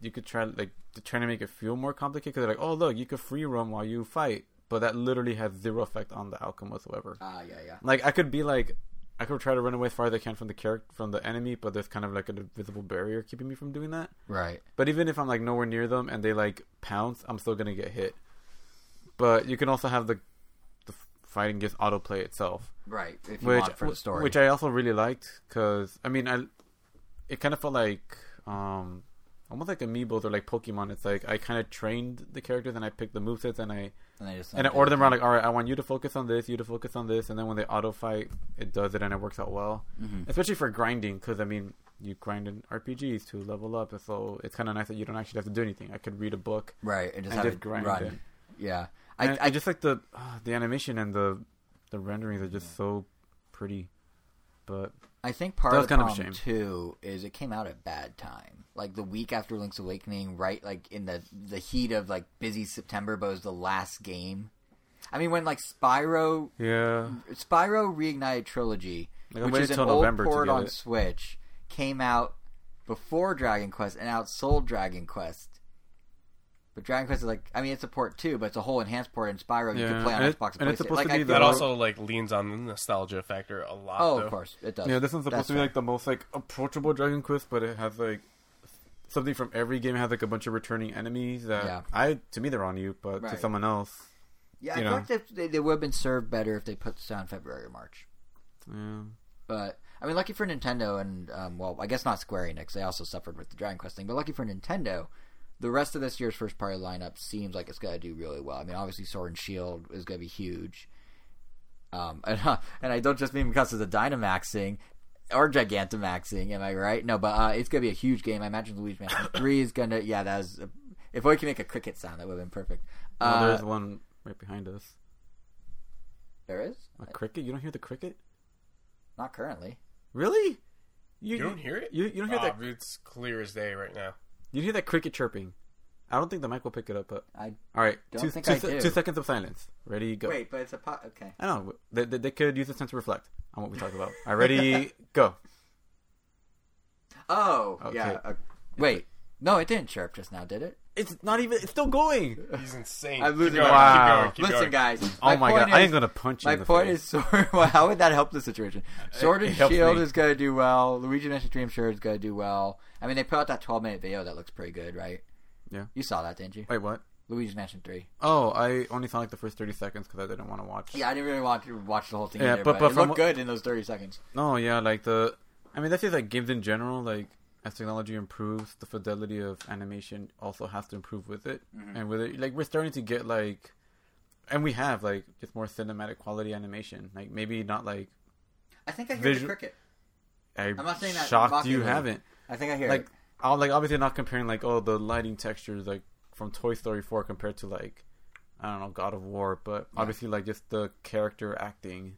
you could try like to try to make it feel more complicated because they're like, oh look, you could free roam while you fight, but that literally has zero effect on the outcome whatsoever. Ah, yeah, yeah. Like I could be like, I could try to run away as far as I can from the character from the enemy, but there's kind of like an invisible barrier keeping me from doing that. Right. But even if I'm like nowhere near them and they like pounce, I'm still gonna get hit. But you can also have the the fighting just autoplay itself, Right. If you which want for the story. which I also really liked because I mean I it kind of felt like um almost like amiibos or like Pokemon. It's like I kind of trained the characters and I picked the movesets and I and I and I order them around like all right, I want you to focus on this, you to focus on this, and then when they auto fight, it does it and it works out well, Mhm. especially for grinding because I mean you grind in RPGs to level up, and so it's kind of nice that you don't actually have to do anything. I could read a book Right. And just and have just it grind run. it. Yeah. I, I, I, just like the uh, the animation and the the renderings are just so pretty. But I think part That of the kind of problem too is it came out at bad time. Like the week after Link's Awakening, right? Like in the the heat of like busy September, but it was the last game. I mean, when like Spyro yeah, Spyro Reignited Trilogy, Like, which is an old November port on it. Switch, came out before Dragon Quest and outsold Dragon Quest. But Dragon Quest is like, I mean, it's a port too, but it's a whole enhanced port. In Spyro, you Yeah, can play on and it- Xbox and, and it's supposed Like, to be That also like leans on the nostalgia factor a lot. oh, though. of course, it does. yeah. This one's supposed That's to be fair. like the most like approachable Dragon Quest, but it has like something from every game. It has like a bunch of returning enemies that Yeah. I to me they're on you, but to someone else, Yeah, I you feel know. like they, they, they would have been served better if they put this out in February or March. yeah. But I mean, lucky for Nintendo, and um, well, I guess not Square Enix. They also suffered with the Dragon Quest thing. But lucky for Nintendo, the rest of this year's first party lineup seems like it's going to do really well. I mean, obviously, Sword and Shield is going to be huge. Um, and uh, [LAUGHS] and I don't just mean because of the Dynamaxing or Gigantamaxing. Am I right? No, but uh, it's going to be a huge game. I imagine Luigi Mansion [COUGHS] Three is going to. Yeah, that was. if we can make a cricket sound, that would have been perfect. Well, Uh, there's one right behind us. there is A cricket? You don't hear the cricket? not currently. Really? You don't hear it? You, you don't hear that? It's clear as day right now. You hear that cricket chirping? I don't think the mic will pick it up. But I all right, Don't two, think two I do. two seconds of silence. Ready? Go. wait, but it's a pot. Okay. I know they, they, they could use the sense to reflect on what we talk about. All right, ready? [LAUGHS] go. Oh, Okay. yeah. Uh, wait, no, it didn't chirp just now, did it? It's not even. It's still going. He's insane. I'm Keep losing going, my- Wow. Keep going, keep Listen, going. guys. Oh my point god! I ain't gonna punch you. My in the point face. is, [LAUGHS] sword. Well, how would that help the situation? Sword It and helps Shield me. is going to do well. Luigi Mansion Three, I'm sure, is going to do well. I mean, they put out that 12 minute video that looks pretty good, right? Yeah. You saw that, didn't you? Wait, what? Luigi's Mansion Three. Oh, I only saw like the first thirty seconds because I didn't want to watch. Yeah, I didn't really want to watch the whole thing Yeah, either, but- but, but it looked what- good in those 30 seconds. No, yeah, like the. I mean, that's just like games in general. Like as technology improves, the fidelity of animation also has to improve with it. Mm-hmm. And with it, like we're starting to get like, and we have like just more cinematic quality animation. Like maybe not like. I think I hear Visu- the cricket. I'm, not saying that shocked you haven't. I think I hear Like, it. I'll like obviously not comparing like oh the lighting textures like from Toy Story 4 compared to like I don't know God of War, but Yeah. obviously like just the character acting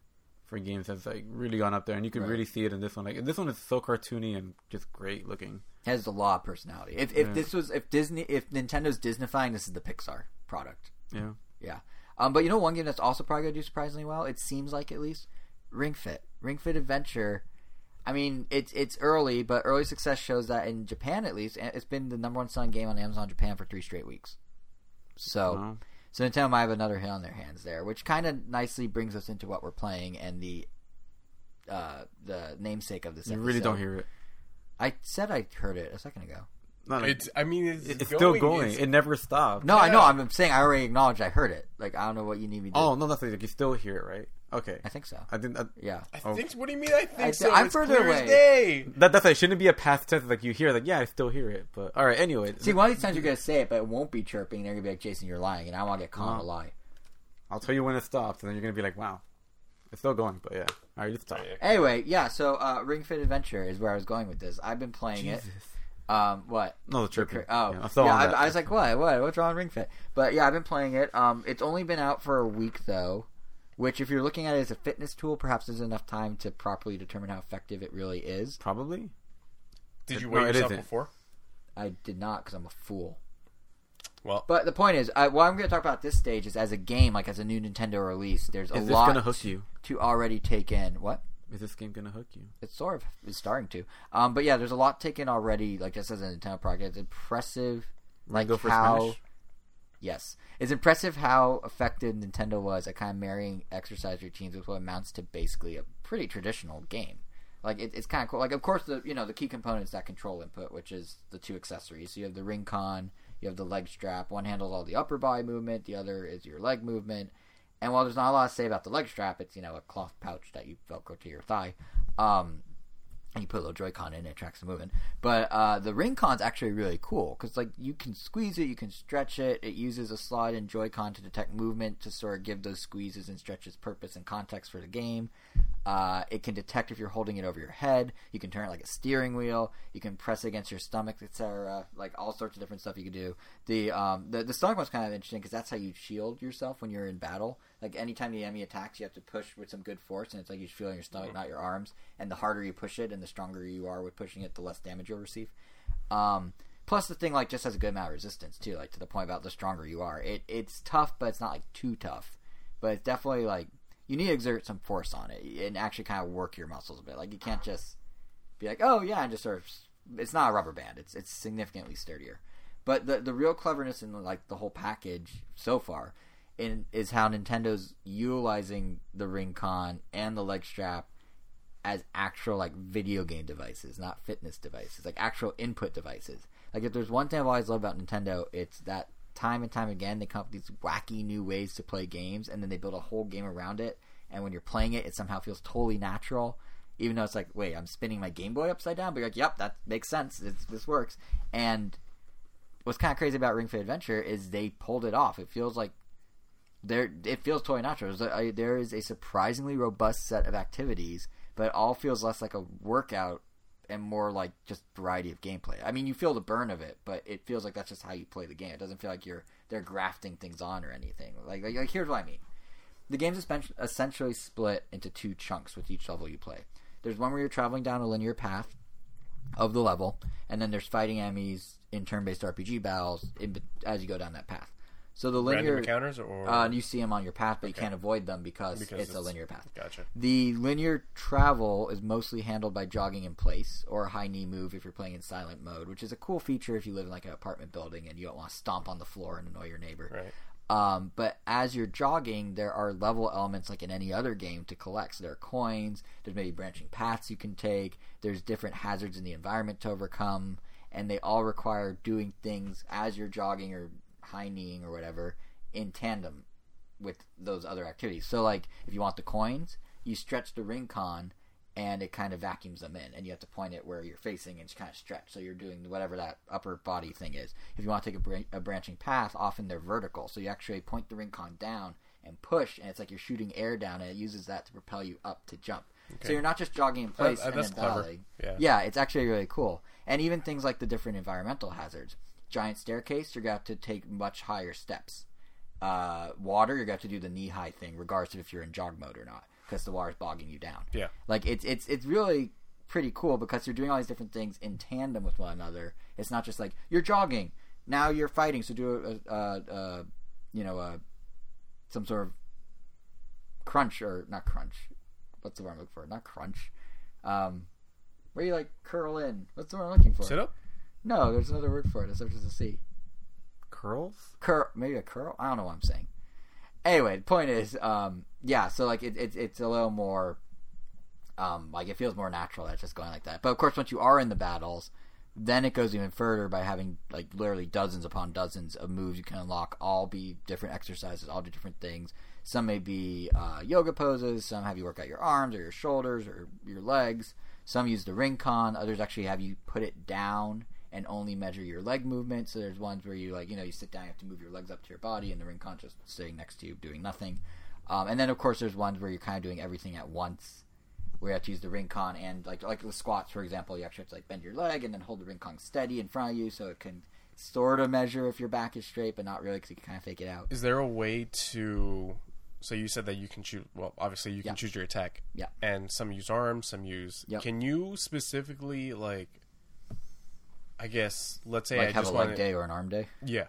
for games has like really gone up there, and you can Right. really see it in this one. Like this one is so cartoony and just great looking. has a lot of personality. If if Yeah. this was if Disney if Nintendo's Disneyfying, this is the Pixar product. Yeah, Yeah. Um, but you know one game that's also probably gonna do surprisingly well. It seems like at least Ring Fit. Ring Fit Adventure. I mean, it's it's early, but early success shows that in Japan at least, it's been the number one selling game on Amazon Japan for three straight weeks. So, Wow. So Nintendo might have another hit on their hands there, which kind of nicely brings us into what we're playing and the uh, the namesake of this. you really don't hear it. I said I heard it a second ago. Not like, It's. I mean, it's, it's still going. It's- It never stops. No, I know. I'm saying I already acknowledged I heard it. Like I don't know what you need me to. Oh no, nothing. like you still hear it, right? Okay, I think so. I didn't. I, Yeah. I Oh. think. What do you mean? I think I- so. I'm It's further clear as away. day. that that's like shouldn't be a past tense. Like you hear, like yeah, I still hear it. But all right, anyway, See, one of these times you're gonna say it, but it won't be chirping. And they're gonna be like, "Jason, you're lying," and I want to get caught on a lie. I'll tell you when it stops, and then you're gonna be like, wow, it's still going. But yeah, all right, let's talk. Anyway, yeah. So, uh, Ring Fit Adventure is where I was going with this. I've been playing it. Um, what? No, the chirping. Oh, yeah, yeah. I'm still on I, was like, what? What? What's wrong with Ring Fit? But yeah, I've been playing it. Um, it's only been out for a week though, which, if you're looking at it as a fitness tool, perhaps there's enough time to properly determine how effective it really is. probably. Did you No, weigh it yourself isn't. before? I did not because I'm a fool. Well, But the point is, I, what I'm going to talk about this stage is as a game, like as a new Nintendo release, there's a lot gonna you? to already take in. What? Is this game gonna hook you? It's sort of is starting to. Um, but yeah, there's a lot taken already. Like just as a Nintendo product, it's impressive. Like go for how, Smash? yes, it's impressive how effective Nintendo was at kind of marrying exercise routines with what amounts to basically a pretty traditional game. Like it, it's kind of cool. Like of course the you know the key components that control input, which is the two accessories. So you have the ring con, you have the leg strap. One handles all the upper body movement, the other is your leg movement. And while there's not a lot to say about the leg strap, it's you know a cloth pouch that you velcro to your thigh. Um, and you put a little Joy-Con in it, tracks the movement. But uh, the ring con's actually really cool because like you can squeeze it, you can stretch it. It uses a slide and Joy-Con to detect movement to sort of give those squeezes and stretches purpose and context for the game. Uh, it can detect if you're holding it over your head. You can turn it like a steering wheel. You can press it against your stomach, etc. Like all sorts of different stuff you can do. The um, the, the stomach one's kind of interesting because that's how you shield yourself when you're in battle. Like anytime the enemy attacks, you have to push with some good force, and it's like you feel in your stomach, not your arms. And the harder you push it, and the stronger you are with pushing it, the less damage you'll receive. Um, plus, the thing like just has a good amount of resistance too. Like to the point about the stronger you are, it it's tough, but it's not like too tough. But it's definitely like you need to exert some force on it and actually kind of work your muscles a bit. Like you can't just be like, oh yeah, and just sort of. It's not a rubber band. It's it's significantly sturdier. But the the real cleverness in like the whole package so far in, is how Nintendo's utilizing the Ring Con and the leg strap as actual like video game devices, not fitness devices, like actual input devices. Like if there's one thing I've always loved about Nintendo, it's that time and time again they come up with these wacky new ways to play games, and then they build a whole game around it. And when you're playing it, it somehow feels totally natural, even though it's like, wait, I'm spinning my Game Boy upside down. But you're like, yep, that makes sense. It's, this works. And what's kind of crazy about Ring Fit Adventure is they pulled it off. It feels like there it feels totally natural. There is a surprisingly robust set of activities, but it all feels less like a workout and more like just variety of gameplay. I mean, you feel the burn of it, but it feels like that's just how you play the game. It doesn't feel like you're they're grafting things on or anything. Like, like, like here's what I mean. The game's essentially split into two chunks with each level you play. There's one where you're traveling down a linear path of the level, and then there's fighting enemies in turn-based RPG battles in, as you go down that path. So the linear Random encounters or uh, you see them on your path, but you can't avoid them because, Because it's, a linear path. gotcha. The linear travel is mostly handled by jogging in place or a high knee move if you're playing in silent mode, which is a cool feature if you live in like an apartment building and you don't want to stomp on the floor and annoy your neighbor. Right. Um, but as you're jogging, there are level elements like in any other game to collect. So there are coins. There's maybe branching paths you can take. There's different hazards in the environment to overcome, and they all require doing things as you're jogging or high kneeing or whatever in tandem with those other activities. So like if you want the coins, you stretch the ring con and it kind of vacuums them in and you have to point it where you're facing and just kind of stretch so you're doing whatever that upper body thing is if you want to take a, bran- a branching path often they're vertical so you actually point the ring con down and push and it's like you're shooting air down and it uses that to propel you up to jump so you're not just jogging in place uh, and then clever. battling. Yeah. yeah it's actually really cool and even things like the different environmental hazards giant staircase you're going to have to take much higher steps uh, water, you're going to have to do the knee high thing, regardless of if you're in jog mode or not, because the water's bogging you down. Yeah. Like it's it's it's really pretty cool because you're doing all these different things in tandem with one another. It's not just like you're jogging, now you're fighting, so do a, a, a you know a some sort of crunch or not crunch. What's the word I'm looking for? Not crunch. Um, where you like curl in. What's the word I'm looking for? Sit up. No, there's another word for it. It starts with a C Curls? cur maybe a curl. I don't know what I'm saying. Anyway, the point is, um, yeah. So like it, it, it's a little more, um, like it feels more natural that it's just going like that. But of course, once you are in the battles, then it goes even further by having like literally dozens upon dozens of moves you can unlock. All be different exercises, all do different things. Some may be uh, yoga poses. Some have you work out your arms or your shoulders or your legs. Some use the ring con. Others actually have you put it down and only measure your leg movement. So there's ones where you like, you know, you sit down, you have to move your legs up to your body, and the ring con just sitting next to you doing nothing. Um, and then of course there's ones where you're kind of doing everything at once, where you have to use the ring con and like like the squats for example, you actually have to like bend your leg and then hold the ring con steady in front of you so it can sort of measure if your back is straight, but not really because you can kind of fake it out. Is there a way to? So you said that you can choose. Well, obviously you can Yeah. choose your attack. Yeah. And some use arms, some use. Yep. Can you specifically like? I guess let's say Like I have a leg want day or an arm day. Yeah.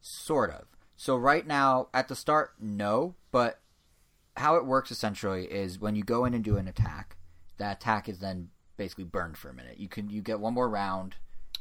Sort of. So right now, at the start, no. But how it works essentially is when you go in and do an attack, that attack is then basically burned for a minute. You can you get one more round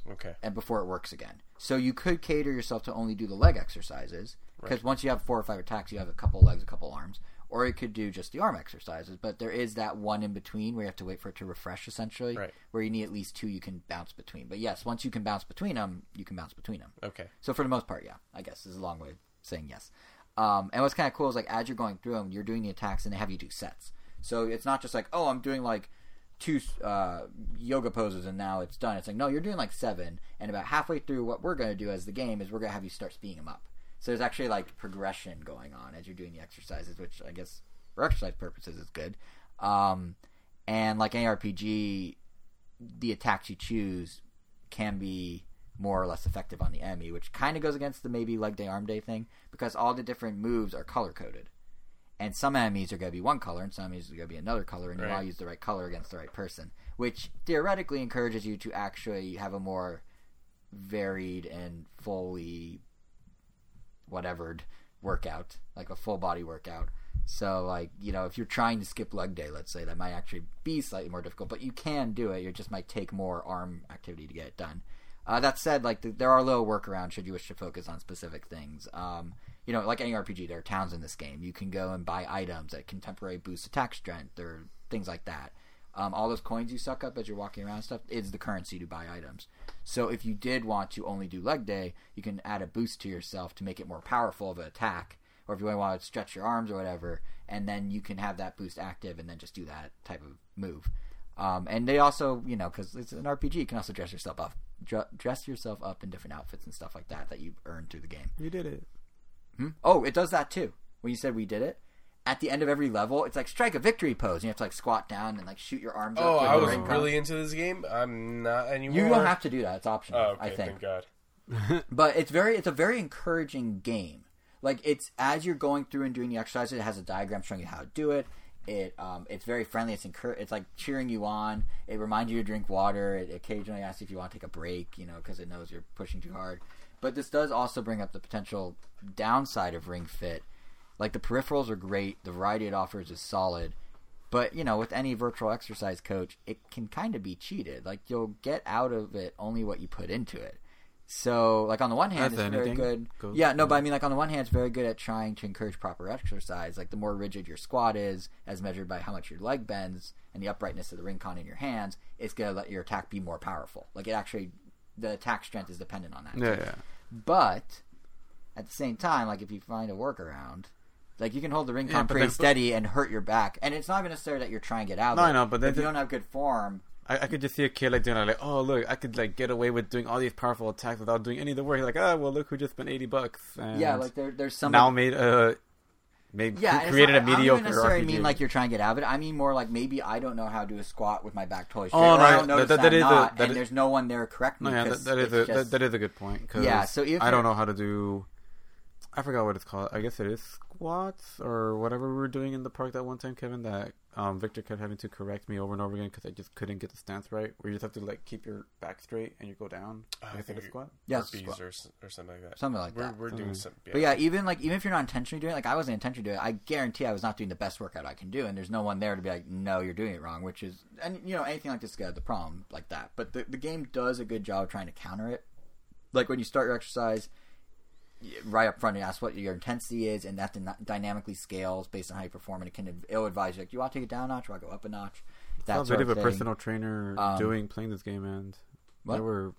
Okay. and before it works again. So you could cater yourself to only do the leg exercises because once you have four or five attacks, you have a couple legs, a couple arms, or you could do just the arm exercises. But there is that one in between where you have to wait for it to refresh, essentially, Right. where you need at least two you can bounce between. But yes, once you can bounce between them, you can bounce between them. Okay. So for the most part, yeah, I guess is a long way of saying yes. Um, and what's kind of cool is like as you're going through them, you're doing the attacks and they have you do sets. So it's not just like oh I'm doing like two uh, yoga poses and now it's done. It's like no, you're doing like seven, and about halfway through, what we're going to do as the game is we're going to have you start speeding them up. So there's actually like progression going on as you're doing the exercises, which I guess for exercise purposes is good. Um, and like any RPG, the attacks you choose can be more or less effective on the enemy, which kind of goes against the maybe leg day, arm day thing because all the different moves are color coded. And some enemies are going to be one color, and some enemies are going to be another color, and you Right. want to use the right color against the right person, which theoretically encourages you to actually have a more varied and fully whatevered workout, like a full body workout. So, like, you know, if you're trying to skip leg day, let's say, that might actually be slightly more difficult, but you can do it. It just might take more arm activity to get it done. Uh, that said, like, th- there are little workarounds should you wish to focus on specific things. Um, you know, like any RPG, there are towns in this game. You can go and buy items that can temporarily boost attack strength or things like that. Um, all those coins you suck up as you're walking around and stuff is the currency to buy items. So if you did want to only do leg day, you can add a boost to yourself to make it more powerful of an attack. Or if you want to stretch your arms or whatever, and then you can have that boost active and then just do that type of move. Um, and they also, you know, because it's an RPG, you can also dress yourself up, dr- dress yourself up in different outfits and stuff like that that you earn through the game. You did it. Hmm? Oh, it does that too. When you said we did it, at the end of every level, it's like strike a victory pose. And you have to like squat down and like shoot your arms. Oh, up I was really into this game. I'm not anymore. You don't have to do that. It's optional. Oh, okay. I think. Thank God. [LAUGHS] but it's very it's a very encouraging game like it's as you're going through and doing the exercises it has a diagram showing you how to do it it um, it's very friendly it's encour- it's like cheering you on it reminds you to drink water it occasionally asks if you want to take a break you know because it knows you're pushing too hard but this does also bring up the potential downside of ring fit like the peripherals are great the variety it offers is solid but you know with any virtual exercise coach it can kind of be cheated like you'll get out of it only what you put into it so, like on the one hand, That's it's very good. Go- yeah, no, but I mean, like on the one hand, it's very good at trying to encourage proper exercise. Like the more rigid your squat is, as measured by how much your leg bends and the uprightness of the ring con in your hands, it's gonna let your attack be more powerful. Like it actually, the attack strength is dependent on that. Yeah, yeah. But at the same time, like if you find a workaround, like you can hold the ring Yeah, con but pretty then- steady and hurt your back, and it's not even necessarily that you're trying to get out. No, I know, but then if you don't have good form, I, I could just see a kid like doing it, like, oh look, I could like get away with doing all these powerful attacks without doing any of the work. Like, oh well, look who just spent eighty bucks. And yeah, like there, there's some now made a made Yeah, and it's created not- a I don't necessarily RPG. mean like you're trying to get out of it. I mean more like maybe I don't know how to do a squat with my back totally straight. Oh, no, I don't notice that- that, that is a- not, that and is- there's no one there to correct me. no, yeah, that, that is a just- that, is a good point. Yeah, so if I don't know how to do. I forgot what it's called. I guess it is squats or whatever we were doing in the park that one time, Kevin. That um, Victor kept having to correct me over and over again because I just couldn't get the stance right. Where you just have to like keep your back straight and you go down. Oh, I I think it's a squat. Yeah, it's squat. or, or something like that. Something like we're, that. We're doing Mhm. some. Yeah. But yeah, even like even if you're not intentionally doing it, like I wasn't intentionally doing it, I guarantee I was not doing the best workout I can do, and there's no one there to be like, no, you're doing it wrong. Which is, and you know, anything like this got the problem like that. But the the game does a good job of trying to counter it. Like when you start your exercise, y- right up front, it asks what your intensity is, and that dyna- dynamically scales based on how you perform, and it can it'll advise you like, you want to take it down a notch, or I go up a notch. I saw That a video of a personal trainer Um, doing playing this game, and What? they were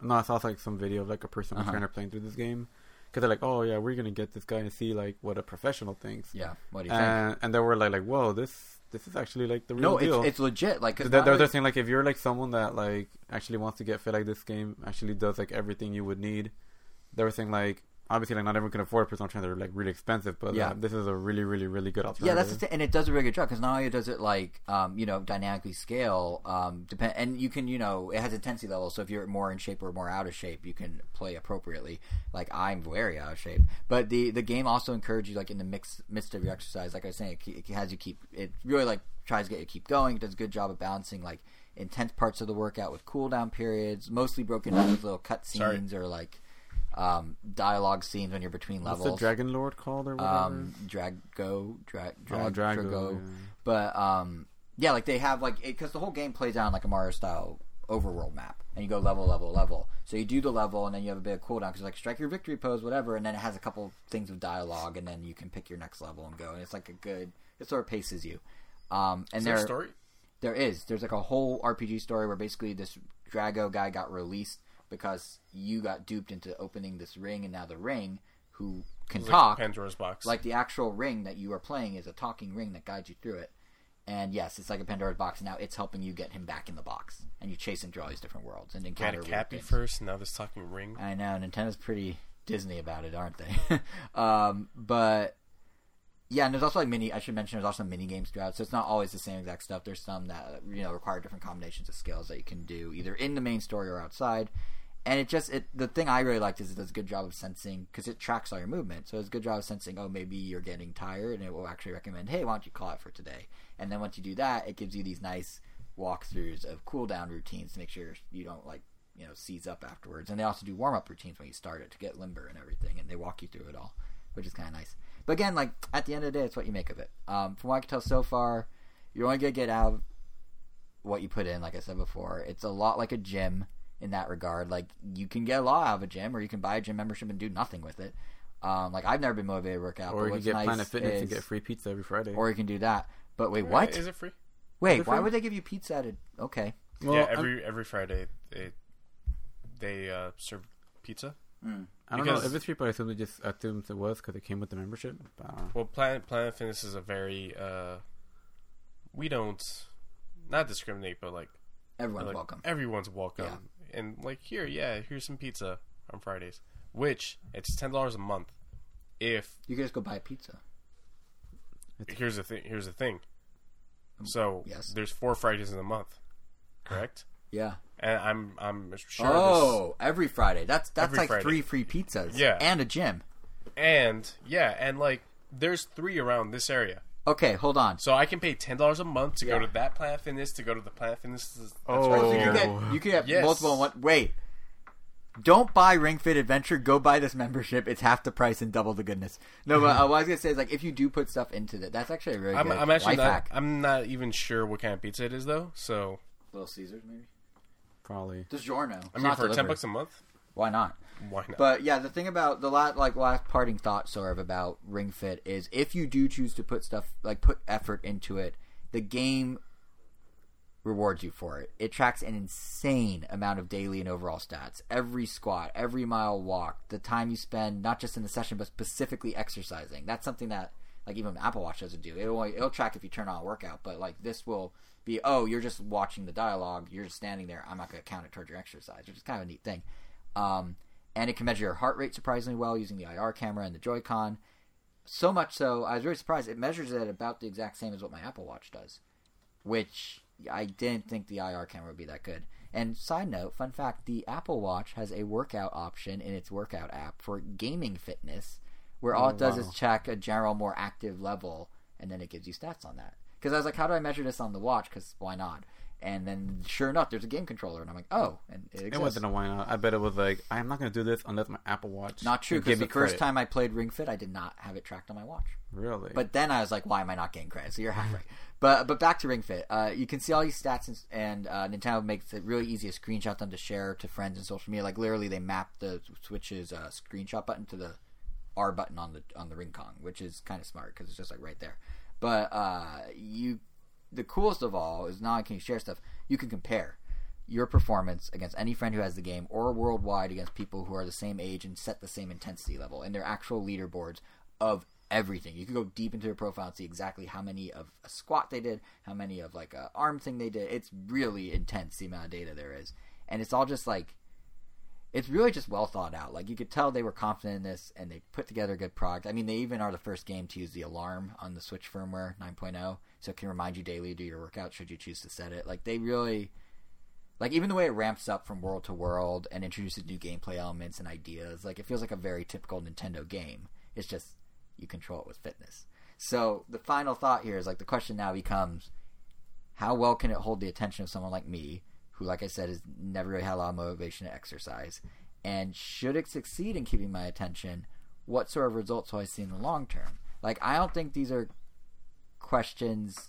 no, I saw like some video of like a personal Uh-huh. trainer playing through this game because they're like, oh yeah, we're gonna get this guy and see like what a professional thinks, Yeah, what do you think? and and they were like, like, whoa, this this is actually like the real no, deal. it's, it's legit. Like 'cause They're, they're, they're saying like if you're like someone that like actually wants to get fit, like this game actually does like everything you would need. They were saying like obviously like not everyone can afford personal trainers; they're like really expensive, but Yeah. uh, this is a really really really good alternative. Yeah, that's the thing, and it does a really good job because not only does it like um, you know dynamically scale, um, depend, and you can you know it has intensity levels. So if you're more in shape or more out of shape, you can play appropriately. Like I'm very out of shape, but the the game also encourages you like in the mix midst of your exercise. Like I was saying, it, it has you keep it really like tries to get you to keep going. It does a good job of balancing like intense parts of the workout with cooldown periods, mostly broken down with little cut Sorry. scenes or like um, dialogue scenes when you're between What's levels. the Dragon Lord called or whatever? um, Dragaux, Drag, oh, Drag, Dragaux. Dragaux. yeah. But um, Yeah, like they have like because the whole game plays out on like a Mario style overworld map, and you go level, level, level. So you do the level, and then you have a bit of cooldown because like strike your victory pose, whatever, and then it has a couple things of dialogue, and then you can pick your next level and go. And it's like a good. It sort of paces you. Um, and Is there a there story? there is. There's like a whole RPG story where basically this Dragaux guy got released because you got duped into opening this ring, and now the ring, who can It's talk, like Pandora's box. like the actual ring that you are playing is a talking ring that guides you through it. And yes, it's like a Pandora's box. Now it's helping you get him back in the box, and you chase him through all these different worlds and Had encounter. a weird Cappy first, now this talking ring. I know Nintendo's pretty Disney about it, aren't they? [LAUGHS] um, but yeah, and there's also like mini. I should mention there's also mini games throughout, so it's not always the same exact stuff. There's some that you know require different combinations of skills that you can do either in the main story or outside. And it just it the thing I really liked is it does a good job of sensing because it tracks all your movement, so it's a good job of sensing. Oh, maybe you're getting tired, and it will actually recommend, hey, why don't you call it for today? And then once you do that, it gives you these nice walkthroughs of cooldown routines to make sure you don't like you know seize up afterwards. And they also do warm up routines when you start it to get limber and everything, and they walk you through it all, which is kind of nice. But again, like at the end of the day, it's what you make of it. Um, from what I can tell so far, you're only gonna get out what you put in. Like I said before, it's a lot like a gym in that regard. Like you can get a lot out of a gym, or you can buy a gym membership and do nothing with it. Um, like I've never been motivated to work out. Or but you can what's get nice Planet Fitness is, and get free pizza every Friday. or you can do that. But wait, what? Is it free? Wait, it why free? would they give you pizza at a? Okay, well, yeah, I'm- every every Friday they they uh, serve pizza. I don't know because- if it's free, but I assume they just assumed it was because it came with the membership. Well, Planet Planet Fitness is a very uh, we don't not discriminate, but like, everyone's like, welcome. Everyone's welcome, and like here, yeah, here's some pizza on Fridays, which it's ten dollars a month. If You guys go buy a pizza. here's the thing, here's the thing. So yes. there's four Fridays in a month, correct? Yeah. and I'm I'm sure. Oh, this- Oh, every Friday. That's that's like Friday. three free pizzas. Yeah. and a gym. and yeah, and like there's three around this area. Okay, hold on. So I can pay ten dollars a month to Yeah. go to that Planet Fitness to go to the Planet Fitness. That's Oh. right you here. can get you can get Yes. multiple in one. Wait, don't buy Ring Fit Adventure. Go buy this membership. It's half the price and double the goodness. No, but uh, what I was gonna say is like if you do put stuff into that, that's actually a really I'm, good I'm actually life not. hack. I'm not even sure what kind of pizza it is though. So Little Caesars, maybe. probably. DiGiorno. I mean, for ten bucks a month, why not? Why not? But yeah, the thing about the last like last parting thought sort of about Ring Fit is if you do choose to put stuff like put effort into it, the game rewards you for it. It tracks an insane amount of daily and overall stats. Every squat, every mile walk, the time you spend not just in the session but specifically exercising. That's something that like even Apple Watch doesn't do. It'll it'll track if you turn on a workout, but like this will be oh you're just watching the dialogue, you're just standing there. I'm not going to count it towards your exercise, which is kind of a neat thing. Um, and it can measure your heart rate surprisingly well using the IR camera and the Joy-Con. So much so, I was really surprised. It measures it about the exact same as what my Apple Watch does, which I didn't think the IR camera would be that good. And side note, fun fact: the Apple Watch has a workout option in its workout app for gaming fitness, where all Oh, it does wow. is check a general more active level, and then it gives you stats on that. Because I was like, how do I measure this on the watch? Because why not? And then sure enough, there's a game controller, and I'm like, oh, and it It wasn't a why not. I bet it was like I'm not gonna do this unless my Apple Watch. Not true, because the first credit. time I played Ring Fit, I did not have it tracked on my watch. Really? But then I was like, why am I not getting credit? So you're half right. [LAUGHS] But but back to Ring Fit, uh, you can see all these stats, and, and uh, Nintendo makes it really easy to screenshot them to share to friends and social media. Like literally, they map the Switch's uh, screenshot button to the R button on the on the Ring Con, which is kind of smart because it's just like right there. But uh, you, the coolest of all is not only can you share stuff, you can compare your performance against any friend who has the game or worldwide against people who are the same age and set the same intensity level and their actual leaderboards of everything. You can go deep into their profile and see exactly how many of a squat they did, how many of like a arm thing they did. It's really intense the amount of data there is. And it's all just like it's really just well thought out. Like you could tell they were confident in this and they put together a good product. I mean, they even are the first game to use the alarm on the Switch firmware 9.0, so it can remind you daily to do your workout should you choose to set it. Like they really like even the way it ramps up from world to world and introduces new gameplay elements and ideas, like it feels like a very typical Nintendo game. It's just you control it with fitness. So the final thought here is like the question now becomes how well can it hold the attention of someone like me, who, like I said, has never really had a lot of motivation to exercise? And should it succeed in keeping my attention, what sort of results will I see in the long term? Like, I don't think these are questions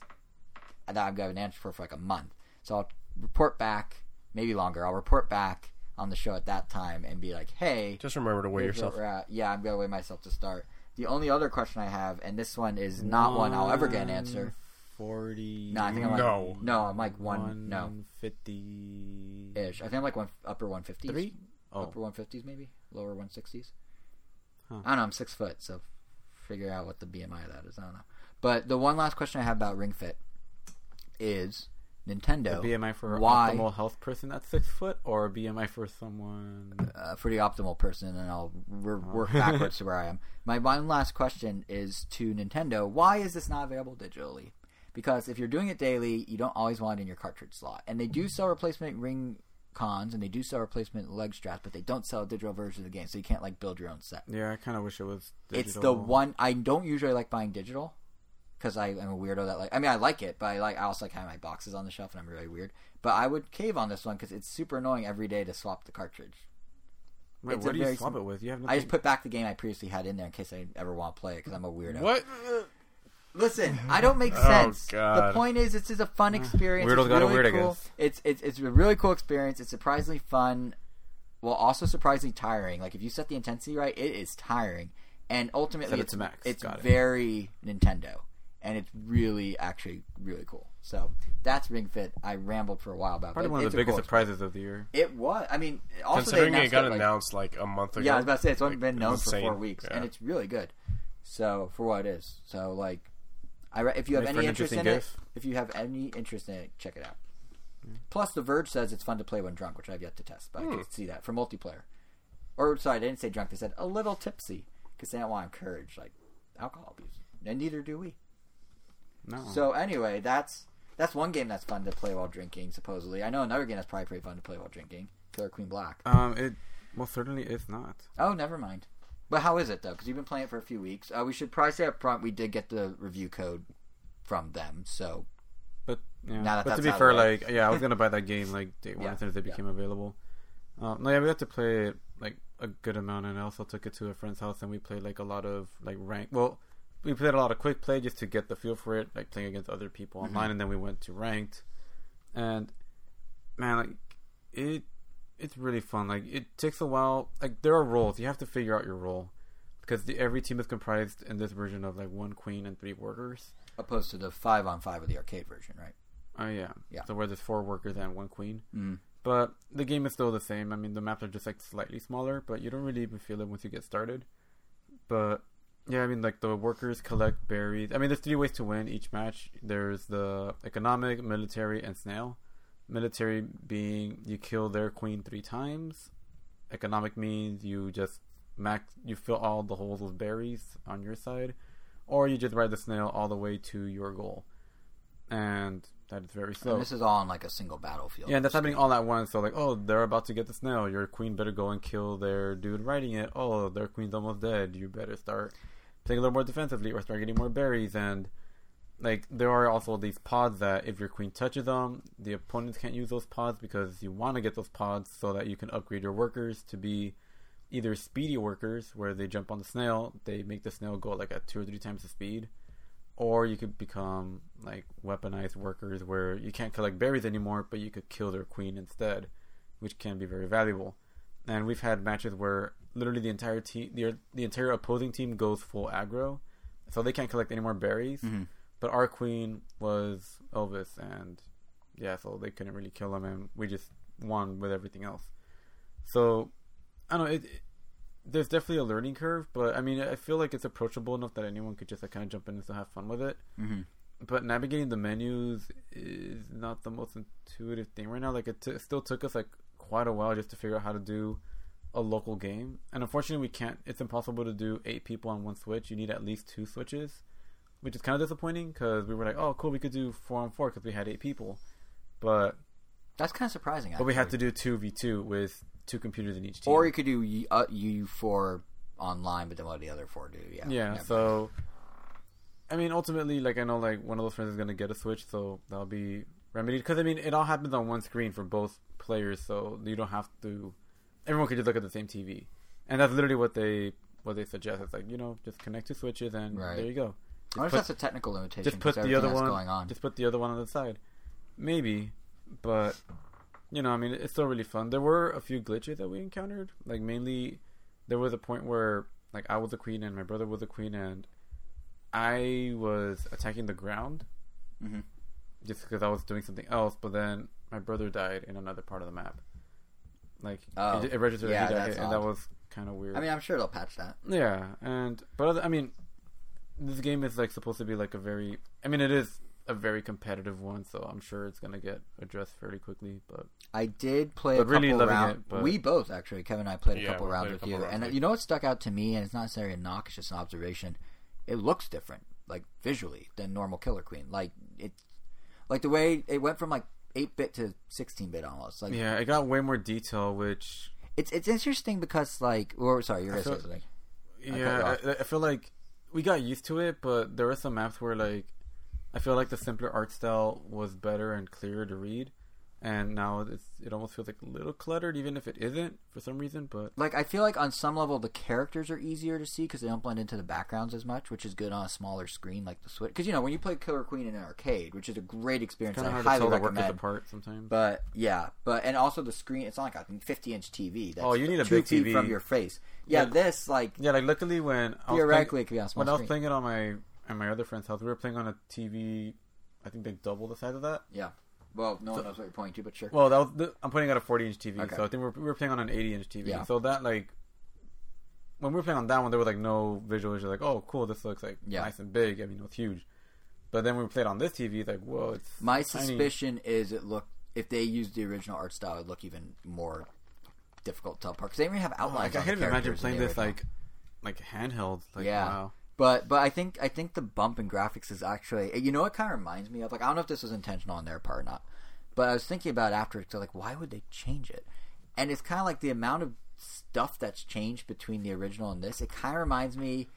that I've got an answer for for like a month. So I'll report back, maybe longer. I'll report back on the show at that time and be like, "Hey, Just remember to weigh yourself. where we're at. Yeah, I'm gonna weigh myself to start." The only other question I have, and this one is not one I'll ever get an answer. Forty. No, I think I'm like No. no, I'm like one, no fifty ish. I think I'm like one upper one fifties, Three? Oh, upper one fifties maybe, lower one sixties. Huh. I don't know. I'm six foot, so figure out what the BMI of that is. I don't know. But the one last question I have about Ring Fit is Nintendo. a BMI for why optimal health person that's six foot, or a BMI for someone. uh, for the optimal person, and I'll wor- work [LAUGHS] backwards to where I am. My one last question is to Nintendo: Why is this not available digitally? Because if you're doing it daily, you don't always want it in your cartridge slot, and they do sell replacement ring cons and they do sell replacement leg straps, but they don't sell a digital version of the game, so you can't like build your own set. Yeah, I kind of wish it was. It's the one I don't usually like buying digital because I am a weirdo that like. I mean, I like it, but I like I also like having my boxes on the shelf, and I'm really weird. But I would cave on this one because it's super annoying every day to swap the cartridge. Wait, it's what do you swap sim- it with? You have I just put back the game I previously had in there in case I ever want to play it because I'm a weirdo. What? Listen, I don't make [LAUGHS] Oh, sense. The point is, this is a fun experience. Weirdos it's gotta really weird, I cool. It's it's it's a really cool experience. It's surprisingly fun, while also surprisingly tiring. Like if you set the intensity right, it is tiring, and ultimately Set it it's to max. it's Got it. very Nintendo, and it's really actually really cool. So that's Ring Fit. I rambled for a while about, Probably one of the biggest cool surprises of the year. It was. I mean, also Considering it got announced like a month ago. yeah, I was about to say it's only like, been known for four weeks, Yeah. and it's really good. So for what it is, so like, I if you have any interest in it, if you have any interest in it, check it out. Plus, The Verge says it's fun to play when drunk, which I've yet to test, but I Hmm. can see that for multiplayer. Or sorry, I didn't say drunk; they said a little tipsy because they don't want to encourage like alcohol abuse, and neither do we. No. So anyway, that's that's one game that's fun to play while drinking. Supposedly, I know another game that's probably pretty fun to play while drinking. Killer Queen Black. um, it most certainly is not. Oh, never mind. But how is it though? Because you've been playing it for a few weeks. Uh, we should probably say up front we did get the review code from them. So But yeah. Now that but to be fair, way. like yeah, I was [LAUGHS] gonna buy that game like day one Yeah, as soon as it yeah. became available. Um, no, yeah, we had to play it like a good amount, and I also took it to a friend's house, and we played like a lot of like rank. Well, we played a lot of quick play just to get the feel for it, like playing against other people Mm-hmm. online, and then we went to ranked. And man, like it, it's really fun. Like it takes a while. Like there are roles. You have to figure out your role because the, every team is comprised in this version of like one queen and three workers. opposed to the five on five of the arcade version, right? Oh yeah, Yeah. So where there's four workers and one queen. Mm. But the game is still the same. I mean, the maps are just like slightly smaller, but you don't really even feel it once you get started. But yeah, I mean, like the workers collect berries. I mean, there's three ways to win each match. There's the economic, military, and snail. Military being you kill their queen three times. Economic means you just max, you fill all the holes with berries on your side, or you just ride the snail all the way to your goal, and that is very slow. And this is all on like a single battlefield. Yeah, and that's happening all at once. So like, oh, they're about to get the snail. Your queen better go and kill their dude riding it. Oh, their queen's almost dead. You better start playing a little more defensively or start getting more berries. And like, there are also these pods that if your queen touches them, the opponents can't use those pods because you want to get those pods so that you can upgrade your workers to be either speedy workers where they jump on the snail, they make the snail go like at two or three times the speed, or you could become like weaponized workers where you can't collect berries anymore, but you could kill their queen instead, which can be very valuable. And we've had matches where literally the entire team, the, the entire opposing team goes full aggro, so they can't collect any more berries. Mhm. But our queen was Elvis, and yeah, so they couldn't really kill him, and we just won with everything else. So I don't know. It, it- there's definitely a learning curve, but I mean, I feel like it's approachable enough that anyone could just like, kind of jump in and still have fun with it. hmm But navigating the menus is not the most intuitive thing right now. Like it, t- it still took us like quite a while just to figure out how to do a local game, and unfortunately, we can't. It's impossible to do eight people on one switch. You need at least two switches, which is kind of disappointing because we were like, oh, cool, we could do four on four because we had eight people, but That's kind of surprising. but we had to do two v two with two computers in each team. Or you could do y- uh, you four online, but then what the other four do? Yeah. Yeah, Never so I mean, ultimately, like I know, like one of those friends is gonna get a Switch, so that'll be remedied. Because I mean, it all happens on one screen for both players, so you don't have to. Everyone could just look at the same TV, and that's literally what they what they suggest. It's like you know, just connect two switches, and Right. there you go. I wonder if that's a technical limitation. just put the other one going on. just put the other one on the side maybe but you know i mean it's still really fun there were a few glitches that we encountered like mainly there was a point where like i was a queen and my brother was a queen and i was attacking the ground Mhm. just because i was doing something else but then my brother died in another part of the map like Oh, it, it registered yeah, that he died, that's and that was kind of weird I mean, I'm sure they'll patch that. yeah, and but other, I mean, this game is like supposed to be like a very. I mean, it is a very competitive one, so I'm sure it's gonna get addressed fairly quickly. But I did play But a really couple loving rounds. it, but- We both actually, Kevin and I played a Yeah, couple rounds played a with you, rounds and with you know what stuck out to me, and it's not necessarily a knock; it's just an observation. It looks different, like visually, than normal Killer Queen. Like it, like the way it went from like eight bit to sixteen bit almost. Like yeah, it got way more detail, which it's it's interesting because like, or sorry, you're I gonna say feel- something. yeah, you I, I feel like we got used to it, but there were some maps where like I feel like the simpler art style was better and clearer to read, and now it's it almost feels like a little cluttered, even if it isn't for some reason. But Like I feel like on some level the characters are easier to see because they don't blend into the backgrounds as much, which is good on a smaller screen like the Switch. Because you know when you play Killer Queen in an arcade, which is a great experience, I of hard to highly tell the workers recommend. apart sometimes. But yeah, but and also the screen. It's not like a 50 inch TV. That's Oh, you need a big TV. from your face. Yeah, Yeah. this like Yeah, like luckily when I was theoretically playing, it could be on small when I was playing it on my and my other friend's house, we were playing on a TV. I think they double the size of that. yeah. Well, no one knows what you're pointing to, but sure. Well, that was the, I'm putting out a 40 inch TV, Okay. so I think we're, we were playing on an 80 inch TV. Yeah. So that like when we were playing on that one, there was like no visual. Was like, oh, cool, this looks like Yeah. nice and big. I mean, it was huge. But then when we played on this TV, it's like, whoa, it's My tiny. suspicion is it look if they used the original art style, it'd look even more difficult to tell apart because they even have Oh, outlines. like, I can't even imagine playing this original. like like handheld. Like, Yeah. wow. But but I think I think the bump in graphics is actually you know what kind of reminds me of like I don't know if this was intentional on their part or not, but I was thinking about it after so like why would they change it? And it's kind of like the amount of stuff that's changed between the original and this. It kind of reminds me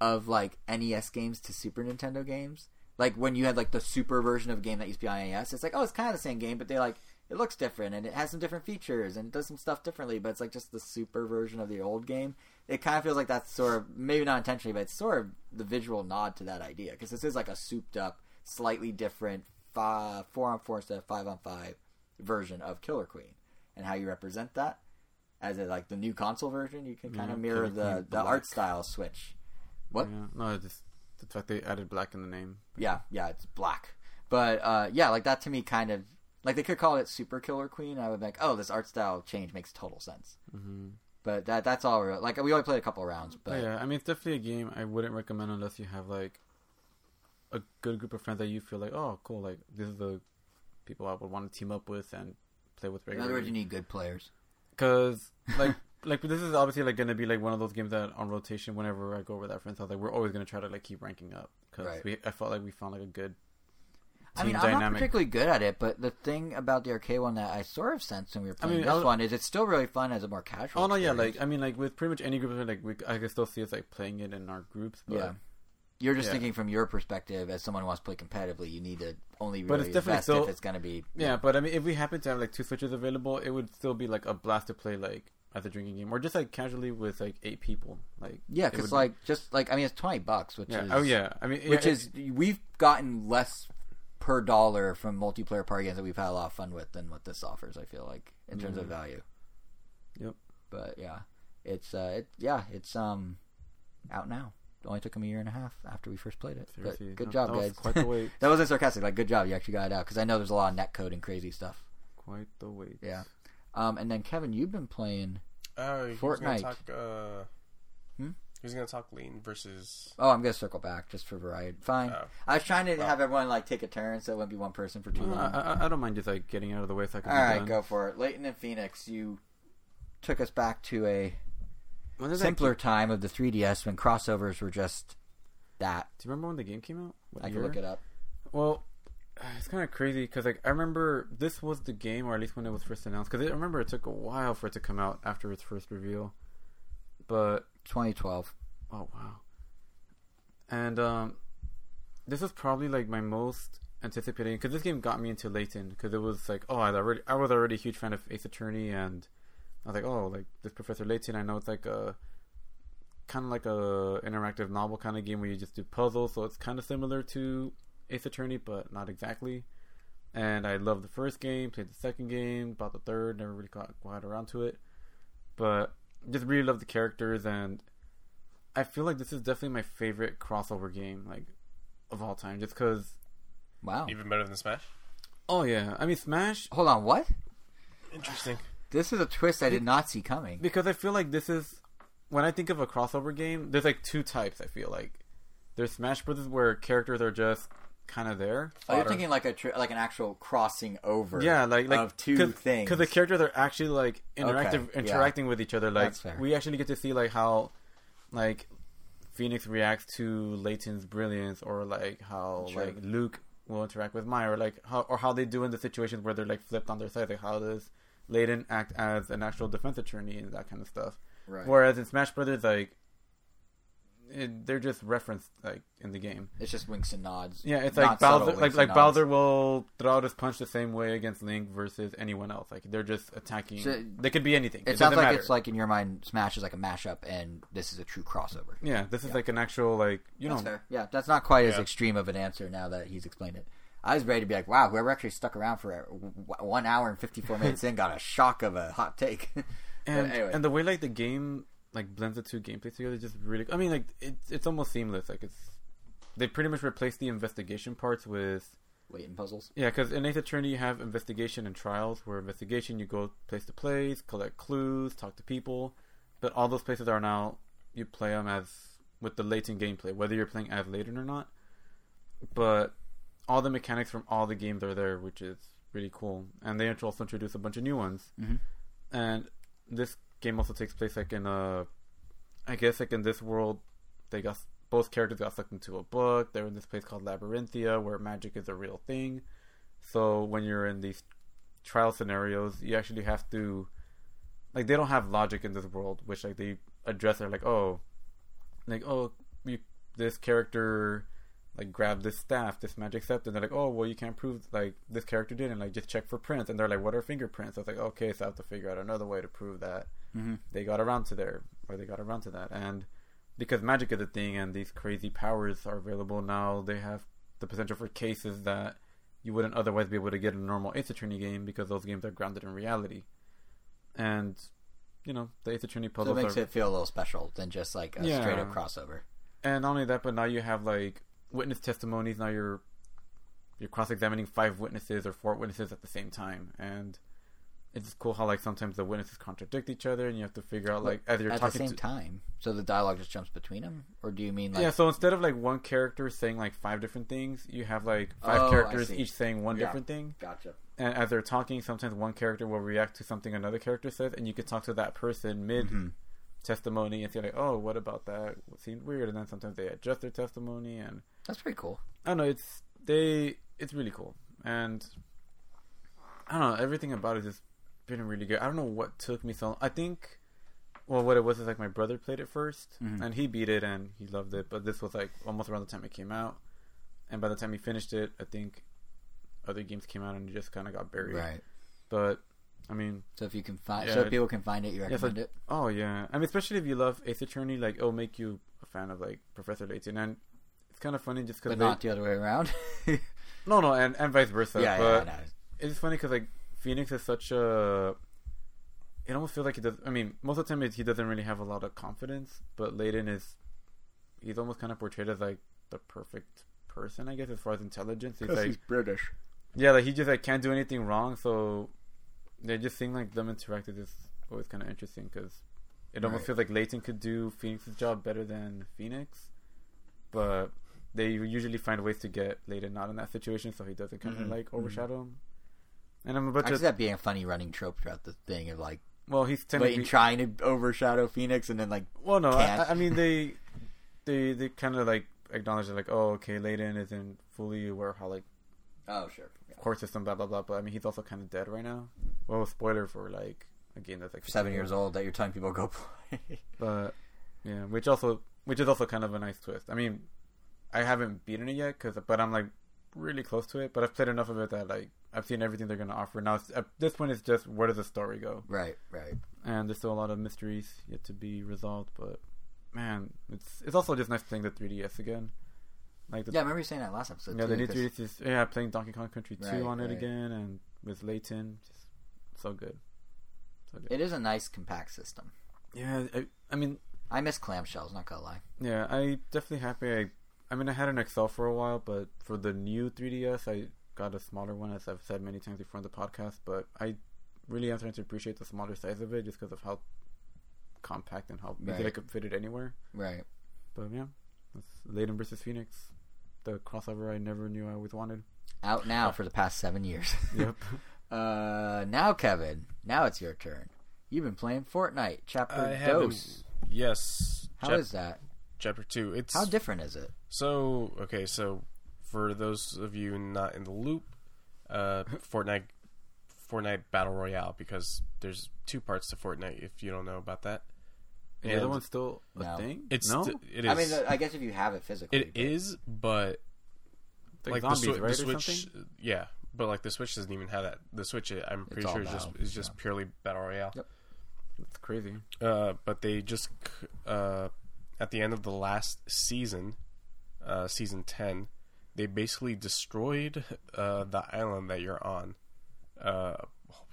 of like NES games to Super Nintendo games. Like when you had like the super version of a game that used to be on NES, it's like oh it's kind of the same game, but they like it looks different and it has some different features and it does some stuff differently, but it's like just the super version of the old game. It kind of feels like that's sort of maybe not intentionally, but it's sort of the visual nod to that idea because this is like a souped up, slightly different five, four on four instead of five on five version of Killer Queen, and how you represent that as a, like the new console version, you can kind Yeah, of mirror Killer the the art style switch. What? Yeah. No, just the fact they added black in the name. Yeah, yeah, it's black. But uh, yeah, like that to me kind of like they could call it Super Killer Queen. I would be like, oh, this art style change makes total sense. hmm But that that's all. Real. Like we only played a couple of rounds, but yeah, I mean, it's definitely a game I wouldn't recommend unless you have like a good group of friends that you feel like, oh, cool, like this is the people I would want to team up with and play with in other words, you need good players. Because [LAUGHS] like like this is obviously like going to be like one of those games that on rotation whenever I go over that friend's house, like we're always going to try to like keep ranking up because Right. we I felt like we found like a good. I mean, team I'm not particularly good at it, but the thing about the arcade one that I sort of sensed when we were playing mean, this I was- one is it's still really fun as a more casual. Oh no, yeah, like I mean, like with pretty much any group, of like we I can still see us like playing it in our groups, but yeah. You're just yeah. thinking from your perspective as someone who wants to play competitively. You need to only But really it's definitely invest if still- it's going to be. Yeah, but I mean, if we happen to have like two switches available, it would still be like a blast to play like as a drinking game, or just like casually with like eight people. Like Yeah, because like just like I mean, it's twenty bucks, which yeah, is oh yeah, I mean, which yeah, is we've gotten less per dollar from multiplayer party games that we've had a lot of fun with than what this offers. I feel like in terms of Mhm. value. Yep. But yeah, it's uh, it yeah, it's um out now. It only took him a year and a half after we first played it. But good that- job, that was guys. quite the wait. [LAUGHS] that wasn't sarcastic. Like good job, you actually got it out because I know there's a lot of net code and crazy stuff. quite the wait. Yeah. Um, and then Kevin, you've been playing. Oh, Fortnite. talk. Uh, He was gonna talk lean versus. Oh, I'm gonna circle back just for variety. Fine. Oh. I was trying to Well. have everyone like take a turn, so it wouldn't be one person for too Well, long. I, I, I don't mind just like getting out of the way so I can. All be right, done. go for it. Layton and Phoenix, you took us back to a When did that simpler game- time of the 3DS when crossovers were just that. Do you remember when the game came out? What I can look it up. Well, it's kind of crazy because like I remember this was the game, or at least when it was first announced. Because I remember it took a while for it to come out after its first reveal. But 2012. oh wow, and um, this is probably like my most anticipating because this game got me into Layton because it was like oh I already I was already a huge fan of Ace Attorney and I was like oh like this Professor Layton I know it's like a kind of like a interactive novel kind of game where you just do puzzles. So it's kind of similar to Ace Attorney, but not exactly. And I loved the first game, played the second game, bought the third, never really got quite around to it. But just really love the characters, and I feel like this is definitely my favorite crossover game, like of all time, just because. Wow. Even better than Smash. Oh yeah, I mean Smash Hold on, what? Interesting. This is a twist I did not see coming. because I feel like this is when I think of a crossover game. There's like two types. I feel like there's Smash Brothers where characters are just kind of there. Oh, you're thinking like a tr- like an actual crossing over. Yeah, like like of two things. because the characters are actually like interactive, Okay, yeah. interacting with each other. Like we actually get to see like how like Phoenix reacts to Layton's brilliance, or like how Sure. like Luke will interact with Maya, or like how or how they do in the situations where they're like flipped on their side. Like how does Layton act as an actual defense attorney and that kind of stuff. right. Whereas in Smash Brothers, like it, they're just referenced like in the game. it's just winks and nods. Yeah, it's like Bowser. Like like. Bowser will throw out his punch the same way against Link versus anyone else. Like they're just attacking. So- they could be anything. It, It, sounds like matter. it's like in your mind, Smash is like a mashup, and this is a true crossover. yeah, this is like an actual like you That's know. fair. Yeah, that's not quite as extreme of an answer now that he's explained it. I was ready to be like, wow, whoever actually stuck around for one hour and 54 minutes in got a shock of a hot take. [LAUGHS] And anyway. and the way like the game like blends the two gameplays together just really. I mean like it's it's almost seamless. Like it's they pretty much replaced the investigation parts with Layton puzzles. Yeah, because in Ace Attorney you have investigation and trials. Where investigation you go place to place, collect clues, talk to people, but all those places are now you play them as with the Layton gameplay, whether you're playing as Layton or not. But all the mechanics from all the games are there, which is really cool. And they also introduce a bunch of new ones. Mhm. And this game also takes place like in a, I guess like in this world, they got both characters got sucked into a book. They're in this place called Labyrinthia, where magic is a real thing. So when you're in these trial scenarios, you actually have to, like, they don't have logic in this world, which like they address. They're like, oh, like oh, you, this character like grabbed this staff, this magic scepter, and they're like, oh, well, you can't prove like this character did, and like just check for prints, and they're like, what are fingerprints? I was like, okay, so I have to figure out another way to prove that Mhm. they got around to there, or they got around to that, and because magic is a thing, and these crazy powers are available now, they have the potential for cases that you wouldn't otherwise be able to get in a normal Ace Attorney game because those games are grounded in reality, and you know the Ace Attorney So it makes are it feel a little special than just like a Yeah. straight up crossover. and not only that, but now you have like witness testimonies. Now you're you're cross examining five witnesses or four witnesses at the same time, and it's cool how like sometimes the witnesses contradict each other, and you have to figure out like as you're At the talking same to. time. So the dialogue just jumps between them? Or do you mean like. yeah, so instead of like one character saying like five different things, you have like five Oh, characters each saying one Yeah. different thing. Gotcha. And as they're talking, sometimes one character will react to something another character says, and you can talk to that person mid Mhm. testimony and say like, "Oh, what about that? It seemed weird." And then sometimes they adjust their testimony, and That's pretty cool. I don't know. It's they. It's really cool, and I don't know. Everything about it is been really good. I don't know what took me so. long. I think, well, what it was is like my brother played it 1st Mhm. and he beat it and he loved it. But this was like almost around the time it came out, and by the time he finished it, I think other games came out and it just kind of got buried. Right. But I mean, So if you can find. Yeah, so if people can find it, you yeah, recommend so- it? oh yeah. I mean, especially if you love Ace Attorney, like it'll make you a fan of like Professor Layton, and it's kind of funny just because But not the other way around? [LAUGHS] no, no, and and vice versa. yeah, but yeah, no. it's funny because like Phoenix is such a. It almost feels like he does. I mean, most of the time he doesn't really have a lot of confidence, but Layton is. He's almost kind of portrayed as like the perfect person, I guess, as far as intelligence. He's like, he's British. yeah, like he just like can't do anything wrong. So they just seem like them interacted is always kind of interesting because it almost Right. feels like Layton could do Phoenix's job better than Phoenix, but they usually find ways to get Layton not in that situation, so he doesn't kind of Mhm, like mhm. overshadow him. And I'm about I to that being a funny running trope throughout the thing of like well, he's trying to overshadow Phoenix and then like well, no. I, I mean they [LAUGHS] they they kind of like acknowledge it, like, oh, okay, Layton isn't fully aware of how like oh sure court system, blah blah blah. But I mean, he's also kind of dead right now. Well, spoiler for like a game that's like seven years old that you're telling people go play. [LAUGHS] But yeah, which also which is also kind of a nice twist. I mean, I haven't beaten it yet, cause but I'm like really close to it. But I've played enough of it that like I've seen everything they're gonna offer. Now it's, at this point, it's just where does the story go? right, right. And there's still a lot of mysteries yet to be resolved. But man, it's it's also just nice playing the 3DS again. Like the, Yeah, I remember you saying that last episode. yeah, too, the new 'cause- 3DS is yeah playing Donkey Kong Country 2 Right, on it again and with Layton, just so good, so good. It is a nice compact system. yeah, I, I mean, I miss clamshells. Not gonna lie. yeah, I definitely happy. I, I mean, I had an XL for a while, but for the new 3DS, I got a smaller one, as I've said many times before in the podcast. But I really am starting to appreciate the smaller size of it, just because of how compact and how easy I Right. could fit it anywhere. Right. But yeah, that's Layton versus Phoenix, the crossover I never knew I always wanted. Out now for the past seven years. [LAUGHS] Yep. [LAUGHS] uh, now Kevin, now it's your turn. You've been playing Fortnite Chapter I haven't. Dos. Yes. How Chap- is that? Chapter two? It's How different is it? So okay, so for those of you not in the loop, uh, [LAUGHS] Fortnite, Fortnite Battle Royale, because there's two parts to Fortnite. If you don't know about that, And the other one's still a No. thing. it's no, st- it is. I mean, I guess if you have it physically, it but- is, but like, like zombies, the, right, the or Switch, something. yeah. But like the Switch doesn't even have that. The Switch, I'm pretty all sure, is just is just yeah. purely Battle Royale. Yep. That's crazy. Uh, but they just uh, at the end of the last season, uh, season ten, they basically destroyed [LAUGHS] uh, the island that you're on. Uh,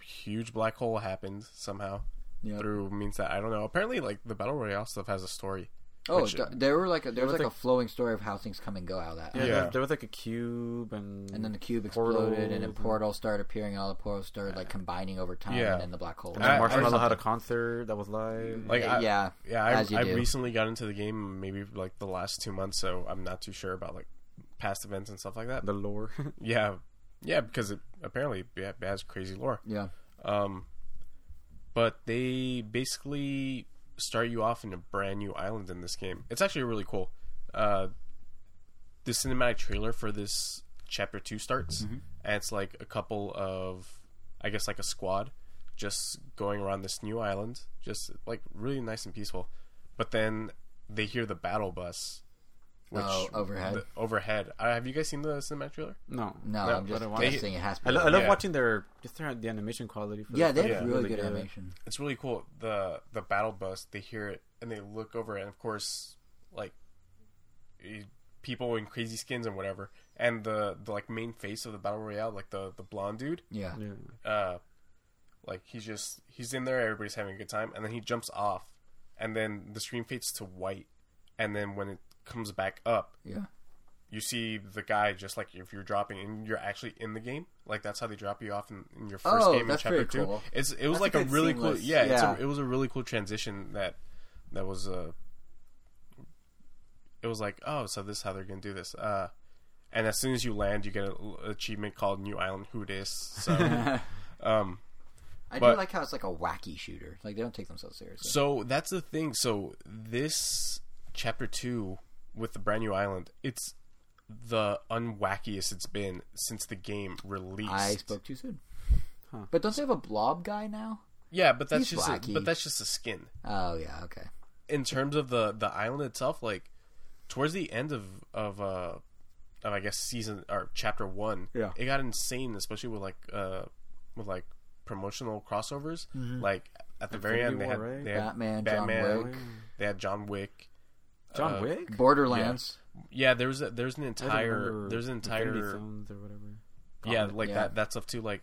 huge black hole happened somehow Yep. through means that I don't know. Apparently, like the battle royale stuff has a story. Oh, which- th- there were like a, there was was like like- a flowing story of how things come and go out of that. Yeah, Yeah. There, there was like a cube, and And then the cube exploded, and then Portals and- started appearing, and all the portals started like combining over time, Yeah. and then the black hole. and I- then I- Marshmello had a concert that was live. Like I, yeah, yeah, I, as you I do. recently got into the game, maybe like the last two months, so I'm not too sure about like past events and stuff like that. the lore. [LAUGHS] Yeah, yeah, because it apparently yeah, it has crazy lore. yeah. Um, but they basically start you off in a brand new island in this game. It's actually really cool. Uh, the cinematic trailer for this chapter two starts, and it's like a couple of, I guess, like a squad just going around this new island, just like really nice and peaceful. But then they hear the battle bus. Oh, overhead? the- overhead. Uh, have you guys seen the cinematic trailer? no, No, No, I'm just but I guessing it has to. I, Be lo- I love Yeah. watching their just their the animation quality. For yeah, this they have Yeah. really good animation. it's really cool. The the battle bus, they hear it and they look over it, and of course, like people in crazy skins and whatever, and the the like main face of the battle royale, like the the blonde dude, Yeah. Yeah. uh, like he's just he's in there, everybody's having a good time, and then he jumps off, and then the screen fades to white, and then when it comes back up, Yeah. you see the guy just like if you're dropping and you're actually in the game like that's how they drop you off in, in your first Oh, game in chapter two cool. it's it was That's like a a, really cool seamless- yeah, It's yeah. a, it was a really cool transition that that was uh it was like oh so this is how they're gonna do this uh and as soon as you land you get an achievement called new island who dis so [LAUGHS] um I do like how it's like a wacky shooter. Like they don't take themselves seriously. So that's the thing. So this chapter two with the brand new island, it's the unwackiest it's been since the game released. I spoke too soon. Huh. But don't they have a blob guy now? Yeah, but that's He's just a, but that's just a skin. Oh yeah, okay. In terms of the the island itself, like towards the end of of uh of I guess season or chapter one, Yeah. it got insane, especially with like uh with like promotional crossovers. Like at the very end, they had, they had Batman, John Wick. they had John Wick. John Uh, Wick. Borderlands. Yeah, there's a, there's an entire there's an entire or whatever. yeah like Yeah. that that stuff too. Like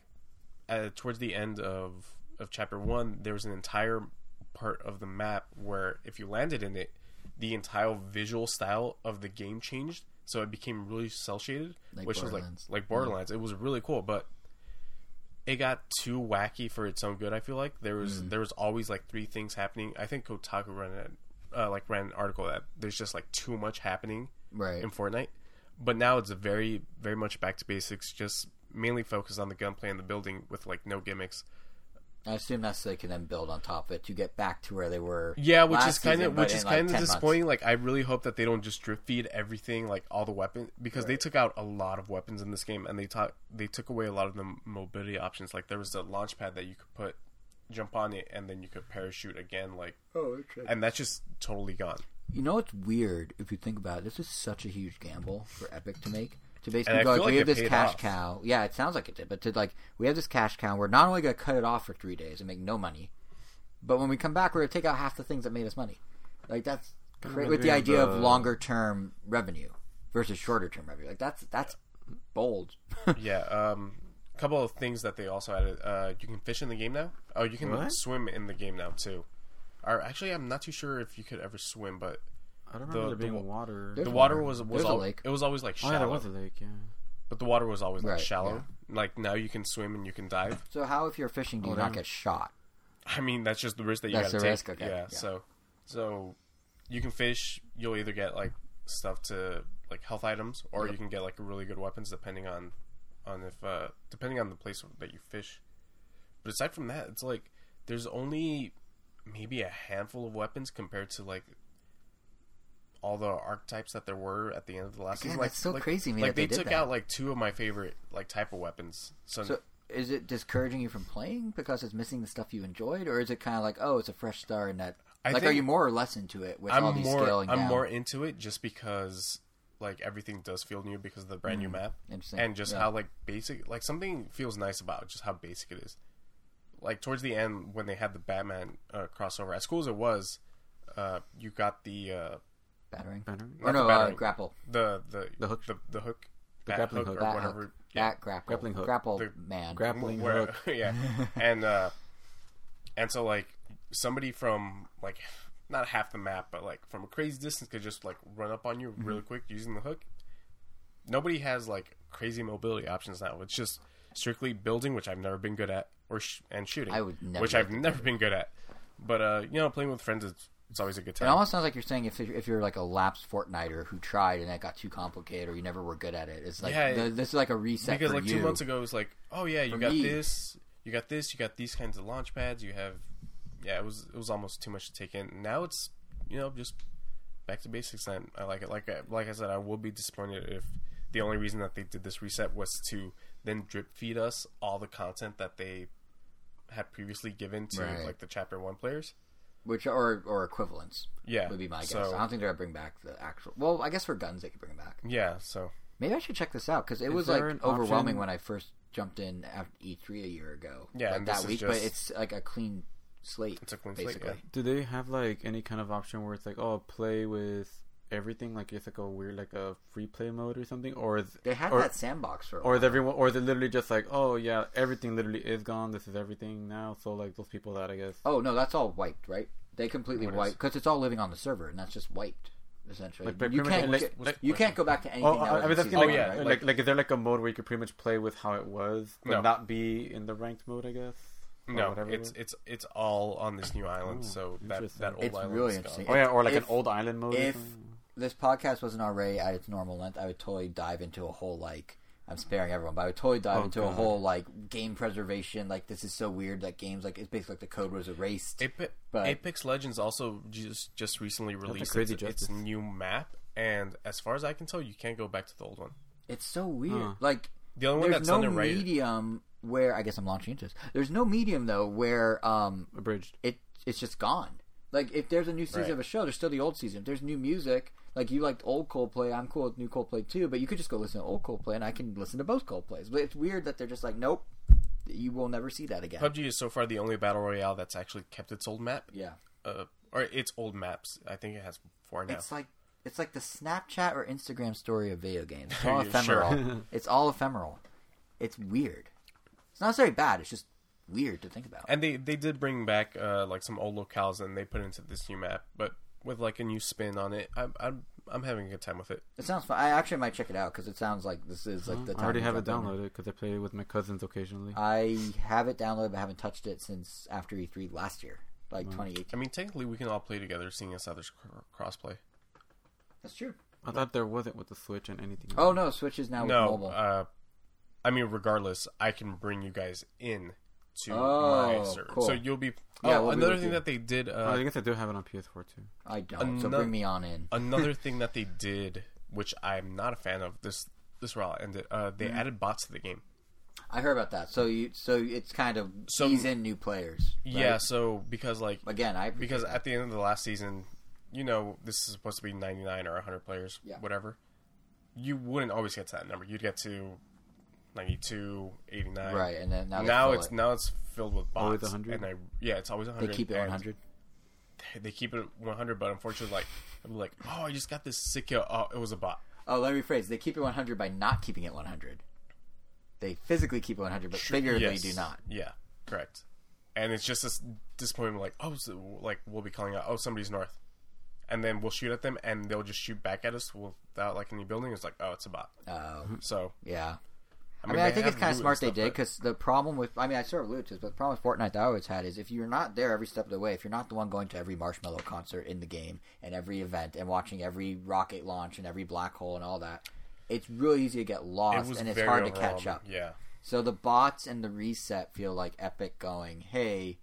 uh, towards the end of of chapter one, there was an entire part of the map where if you landed in it, the entire visual style of the game changed, so it became really cel shaded, Like which was like Borderlands. like Borderlands. It was really cool, but it got too wacky for its own good. I feel like there was Mm. there was always like three things happening. I think Kotaku ran it. Uh, like ran an article that there's just like too much happening Right. in Fortnite. But now it's a very, very much back to basics, just mainly focused on the gunplay and the building with like no gimmicks. I assume that's so they can then build on top of it to get back to where they were. Yeah, which is kind of which is kind of months. disappointing. Like I really hope that they don't just drip feed everything, like all the weapons, because they took out a lot of weapons in this game, and they taught they took away a lot of the mobility options. Like there was a launch pad that you could put, jump on it, and then you could parachute again. Like, Oh, interesting. and that's just totally gone. You know what's weird if you think about it? This is such a huge gamble for Epic to make. To basically I go, like, like we have this cash off. cow. Yeah, it sounds like it did. But to like, we have this cash cow. We're not only going to cut it off for three days and make no money, but when we come back, we're going to take out half the things that made us money. Like that's Cra- with the idea of longer term revenue versus shorter term revenue. Like that's that's bold. [LAUGHS] yeah. Um, a couple of things that they also added. Uh, you can fish in the game now. Oh, you can What? swim in the game now too. Or actually, I'm not too sure if you could ever swim, but I don't the- remember the there being wa- water. There's the water water. was was There's a al- lake. it was always like Oh shallow. yeah, there was a lake. Yeah. But the water was always like Right, shallow. Like now you can swim and you can dive. So how if you're fishing do you Oh, not damn. get shot? I mean, that's just the risk that you That's got to the take. risk, okay, Yeah, yeah. So, so you can fish. You'll either get like stuff to like health items, or Yep. you can get like really good weapons depending on on if uh depending on the place that you fish. But aside from that, it's like there's only maybe a handful of weapons compared to like all the archetypes that there were at the end of the last Again, season. Like, that's so like- crazy Like they they, took that. out like two of my favorite like type of weapons. So, So is it discouraging you from playing because it's missing the stuff you enjoyed, or is it kind of like oh it's a fresh start and that I like are you more or less into it with I'm all these more scaling I'm down? more into it just because like everything does feel new because of the brand new map Mm, Interesting. and just Yeah. how like basic like something feels nice about just how basic it is. Like towards the end when they had the Batman uh, crossover, as cool as it was, uh, you got the uh, battering. Battering? Or no, the uh, battering. grapple. the the The hook. the, the hook The bat grappling hook, hook. or Bat whatever. hook. Yeah, Bat grapple. Grappling hook. Grapple The man. Grappling where, hook. [LAUGHS] yeah, [LAUGHS] and uh, and so like somebody from like not half the map, but like from a crazy distance could just like run up on you Mm-hmm. really quick using the hook. Nobody has like crazy mobility options now. It's just strictly building, which I've never been good at, or sh- and shooting, I would never which I've never been good at. But uh, you know, playing with friends, it's, it's always a good time. It almost sounds like you're saying if you're, if you're like a lapsed Fortniter who tried and that got too complicated or you never were good at it, it's like Yeah, the, this is like a reset because like you. two months ago it was like oh yeah you For got me- this you got this you got these kinds of launch pads you have yeah it was it was almost too much to take in now it's you know just back to basics and i like it like I, like i said i will be disappointed if the only reason that they did this reset was to then drip feed us all the content that they had previously given to Right. like the chapter one players which or or equivalents yeah would be my guess. so, I don't think they're gonna bring back the actual. Well, I guess for guns they could bring them back. yeah so Maybe I should check this out because it Is was like overwhelming option- when I first jumped in after E3 a year ago. Yeah, like and that this is week, but it's like a clean slate. It's a clean slate, basically. yeah. Do they have like any kind of option where it's like, oh, play with everything? Like it's like a weird, like a free play mode or something, or is, They have or, that sandbox for. A or is while. everyone, or is it literally just like, oh yeah, everything literally is gone. This is everything now. So like those people that I guess. Oh no, that's all wiped, right? They completely What is- wiped because it's all living on the server, and that's just wiped essentially. Like, you can't like- get- like- you can't go back to oh, anything. Oh, that I, was I was in asking, season like, Oh, one, yeah, right? like, like, is there like a mode where you could pretty much play with how it was, but No. not be in the ranked mode? I guess. Or no whatever it's it's it's all on this new island Oh, so that interesting. that old It's island really is interesting. gone. Oh yeah, or like if- an old island mode. or if this podcast wasn't already at its normal length, I would totally dive into a whole like I'm sparing everyone, but I would totally dive Oh, into a God. whole like game preservation. Like this is so weird that games like it's basically like the code was erased. Ape- But- Apex Legends also just just recently released crazy its, its new map, and as far as I can tell, you can't go back to the old one. It's so weird. Huh. Like The only one there's that's no done it right. medium where I guess I'm launching into this. There's no medium though where um abridged. it it's just gone. Like if there's a new season Right. of a show, there's still the old season. If there's new music, like you liked old Coldplay, I'm cool with new Coldplay too. But you could just go listen to old Coldplay, and I can listen to both Coldplays. But it's weird that they're just like, nope, you will never see that again. PUBG is so far the only battle royale that's actually kept its old map, Yeah, uh, or its old maps. I think it has four now. it's like it's like the Snapchat or Instagram story of video games. It's [LAUGHS] all ephemeral. sure. it's all ephemeral. It's weird. It's not necessarily bad. It's just weird to think about. and they they did bring back uh, like some old locales and they put into this new map, but with like a new spin on it. I'm I'm I'm having a good time with it. It sounds fun. I actually might check it out because it sounds like this is like the. Time I already have it downloaded because I play it with my cousins occasionally. I have it downloaded, but haven't touched it since after E3 last year, like 2018. I mean, technically, we can all play together, seeing as how there's crossplay. That's true. I thought there wasn't with the Switch and anything. Oh no, Switch is now no, with mobile. uh, I mean, regardless, I can bring you guys in to Oh, my server, cool. so you'll be. Yeah, oh, we'll another with thing you. that they did. Oh, Uh, I guess they do have it on PS4 too. I don't. so bring me on in. [LAUGHS] another thing that they did, which I'm not a fan of. This this route ended. Uh, they added bots to the game. I heard about that. So you, so it's kind of So- ease in new players. right? Yeah, so because like Again, I because that. at the end of the last season, you know, this is supposed to be 99 or 100 players, Yeah. whatever. You wouldn't always get to that number. You'd get to 92, 89. right, and then now, Now it's it. now it's filled with bots. Always 100? And I yeah, it's always 100. they keep it and 100. they keep it 100, but unfortunately, like I'm like, oh, I just got this sick kill. Oh, it was a bot. Oh, let me rephrase. They keep it 100 by not keeping it 100. They physically keep it 100, but figuratively Yes. do not. Yeah, correct. And it's just this disappointment, like, oh, so, like we'll be calling out, oh, somebody's north, and then we'll shoot at them, and they'll just shoot back at us without like any building. It's like, oh, it's a bot. Oh, So yeah. I I mean, mean, I think it's kind of smart they did because the problem with, I mean, I sort of alluded to this, but the problem with Fortnite that I always had is if you're not there every step of the way, if you're not the one going to every Marshmello concert in the game and every event and watching every rocket launch and every black hole and all that, it's really easy to get lost was and it's hard to catch up. Yeah, So the bots and the reset feel like Epic going, hey,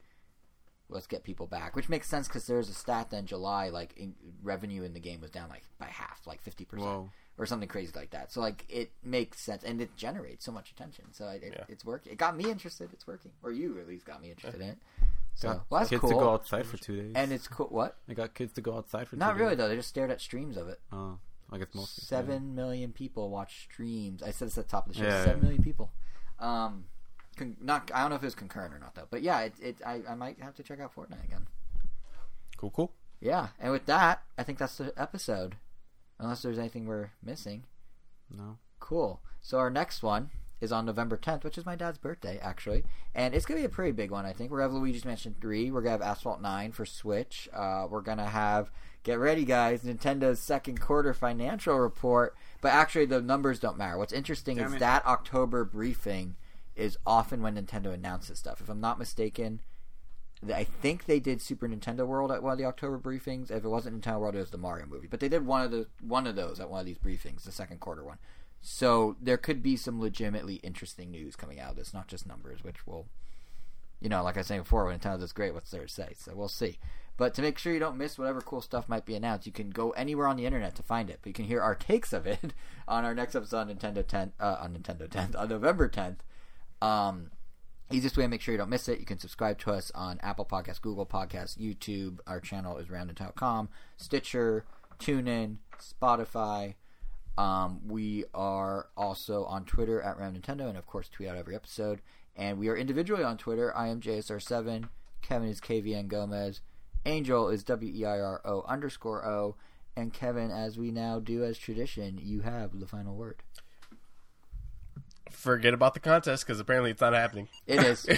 let's get people back, which makes sense because there's a stat that in July, like in, revenue in the game was down like by half, like fifty percent. Or something crazy like that. So like it makes sense and it generates so much attention. So it, it, Yeah. it's working. It got me interested. It's working, or you at least got me interested in it. So Got well, that's kids cool. to go outside for two days. and it's cool. What? I got kids to go outside for Not two really days. though. They just stared at streams of it. Oh, I guess mostly. Seven million people watch streams. I said this at the top of the show. Yeah, Seven yeah. million people. Um, con- not. I don't know if it was concurrent or not though. But yeah, it. it I, I might have to check out Fortnite again. cool, cool. Yeah, and with that, I think that's the episode. Unless there's anything we're missing. No. Cool. So our next one is on November 10th, which is my dad's birthday, actually, and it's gonna be a pretty big one. I think we're gonna have Luigi's Mansion 3. We're gonna have Asphalt 9 for Switch. Uh, we're gonna have get ready, guys, Nintendo's second quarter financial report. But actually, the numbers don't matter. What's interesting Damn is it. that October briefing is often when Nintendo announces stuff. If I'm not mistaken. I think they did Super Nintendo World at one of the October briefings. If it wasn't Nintendo World, it was the Mario movie. But they did one of the one of those at one of these briefings, the second quarter one. So there could be some legitimately interesting news coming out of this, not just numbers, which will, you know, like I was saying before, when Nintendo does great, what's there to say? So we'll see. But to make sure you don't miss whatever cool stuff might be announced, you can go anywhere on the internet to find it. But you can hear our takes of it [LAUGHS] on our next episode on Nintendo 10, uh, on Nintendo [LAUGHS] 10th, on November 10th. Um, easiest way to make sure you don't miss it, you can subscribe to us on Apple Podcasts, Google Podcasts, YouTube. Our channel is roundandtown.com, Stitcher, TuneIn, Spotify. Um, we are also on Twitter at Round Nintendo, and of course, tweet out every episode. And we are individually on Twitter. I am JSR7. Kevin is KVN Gomez. Angel is W E I R O underscore O. And Kevin, as we now do as tradition, you have the final word. Forget about the contest because apparently it's not happening. It is. [LAUGHS]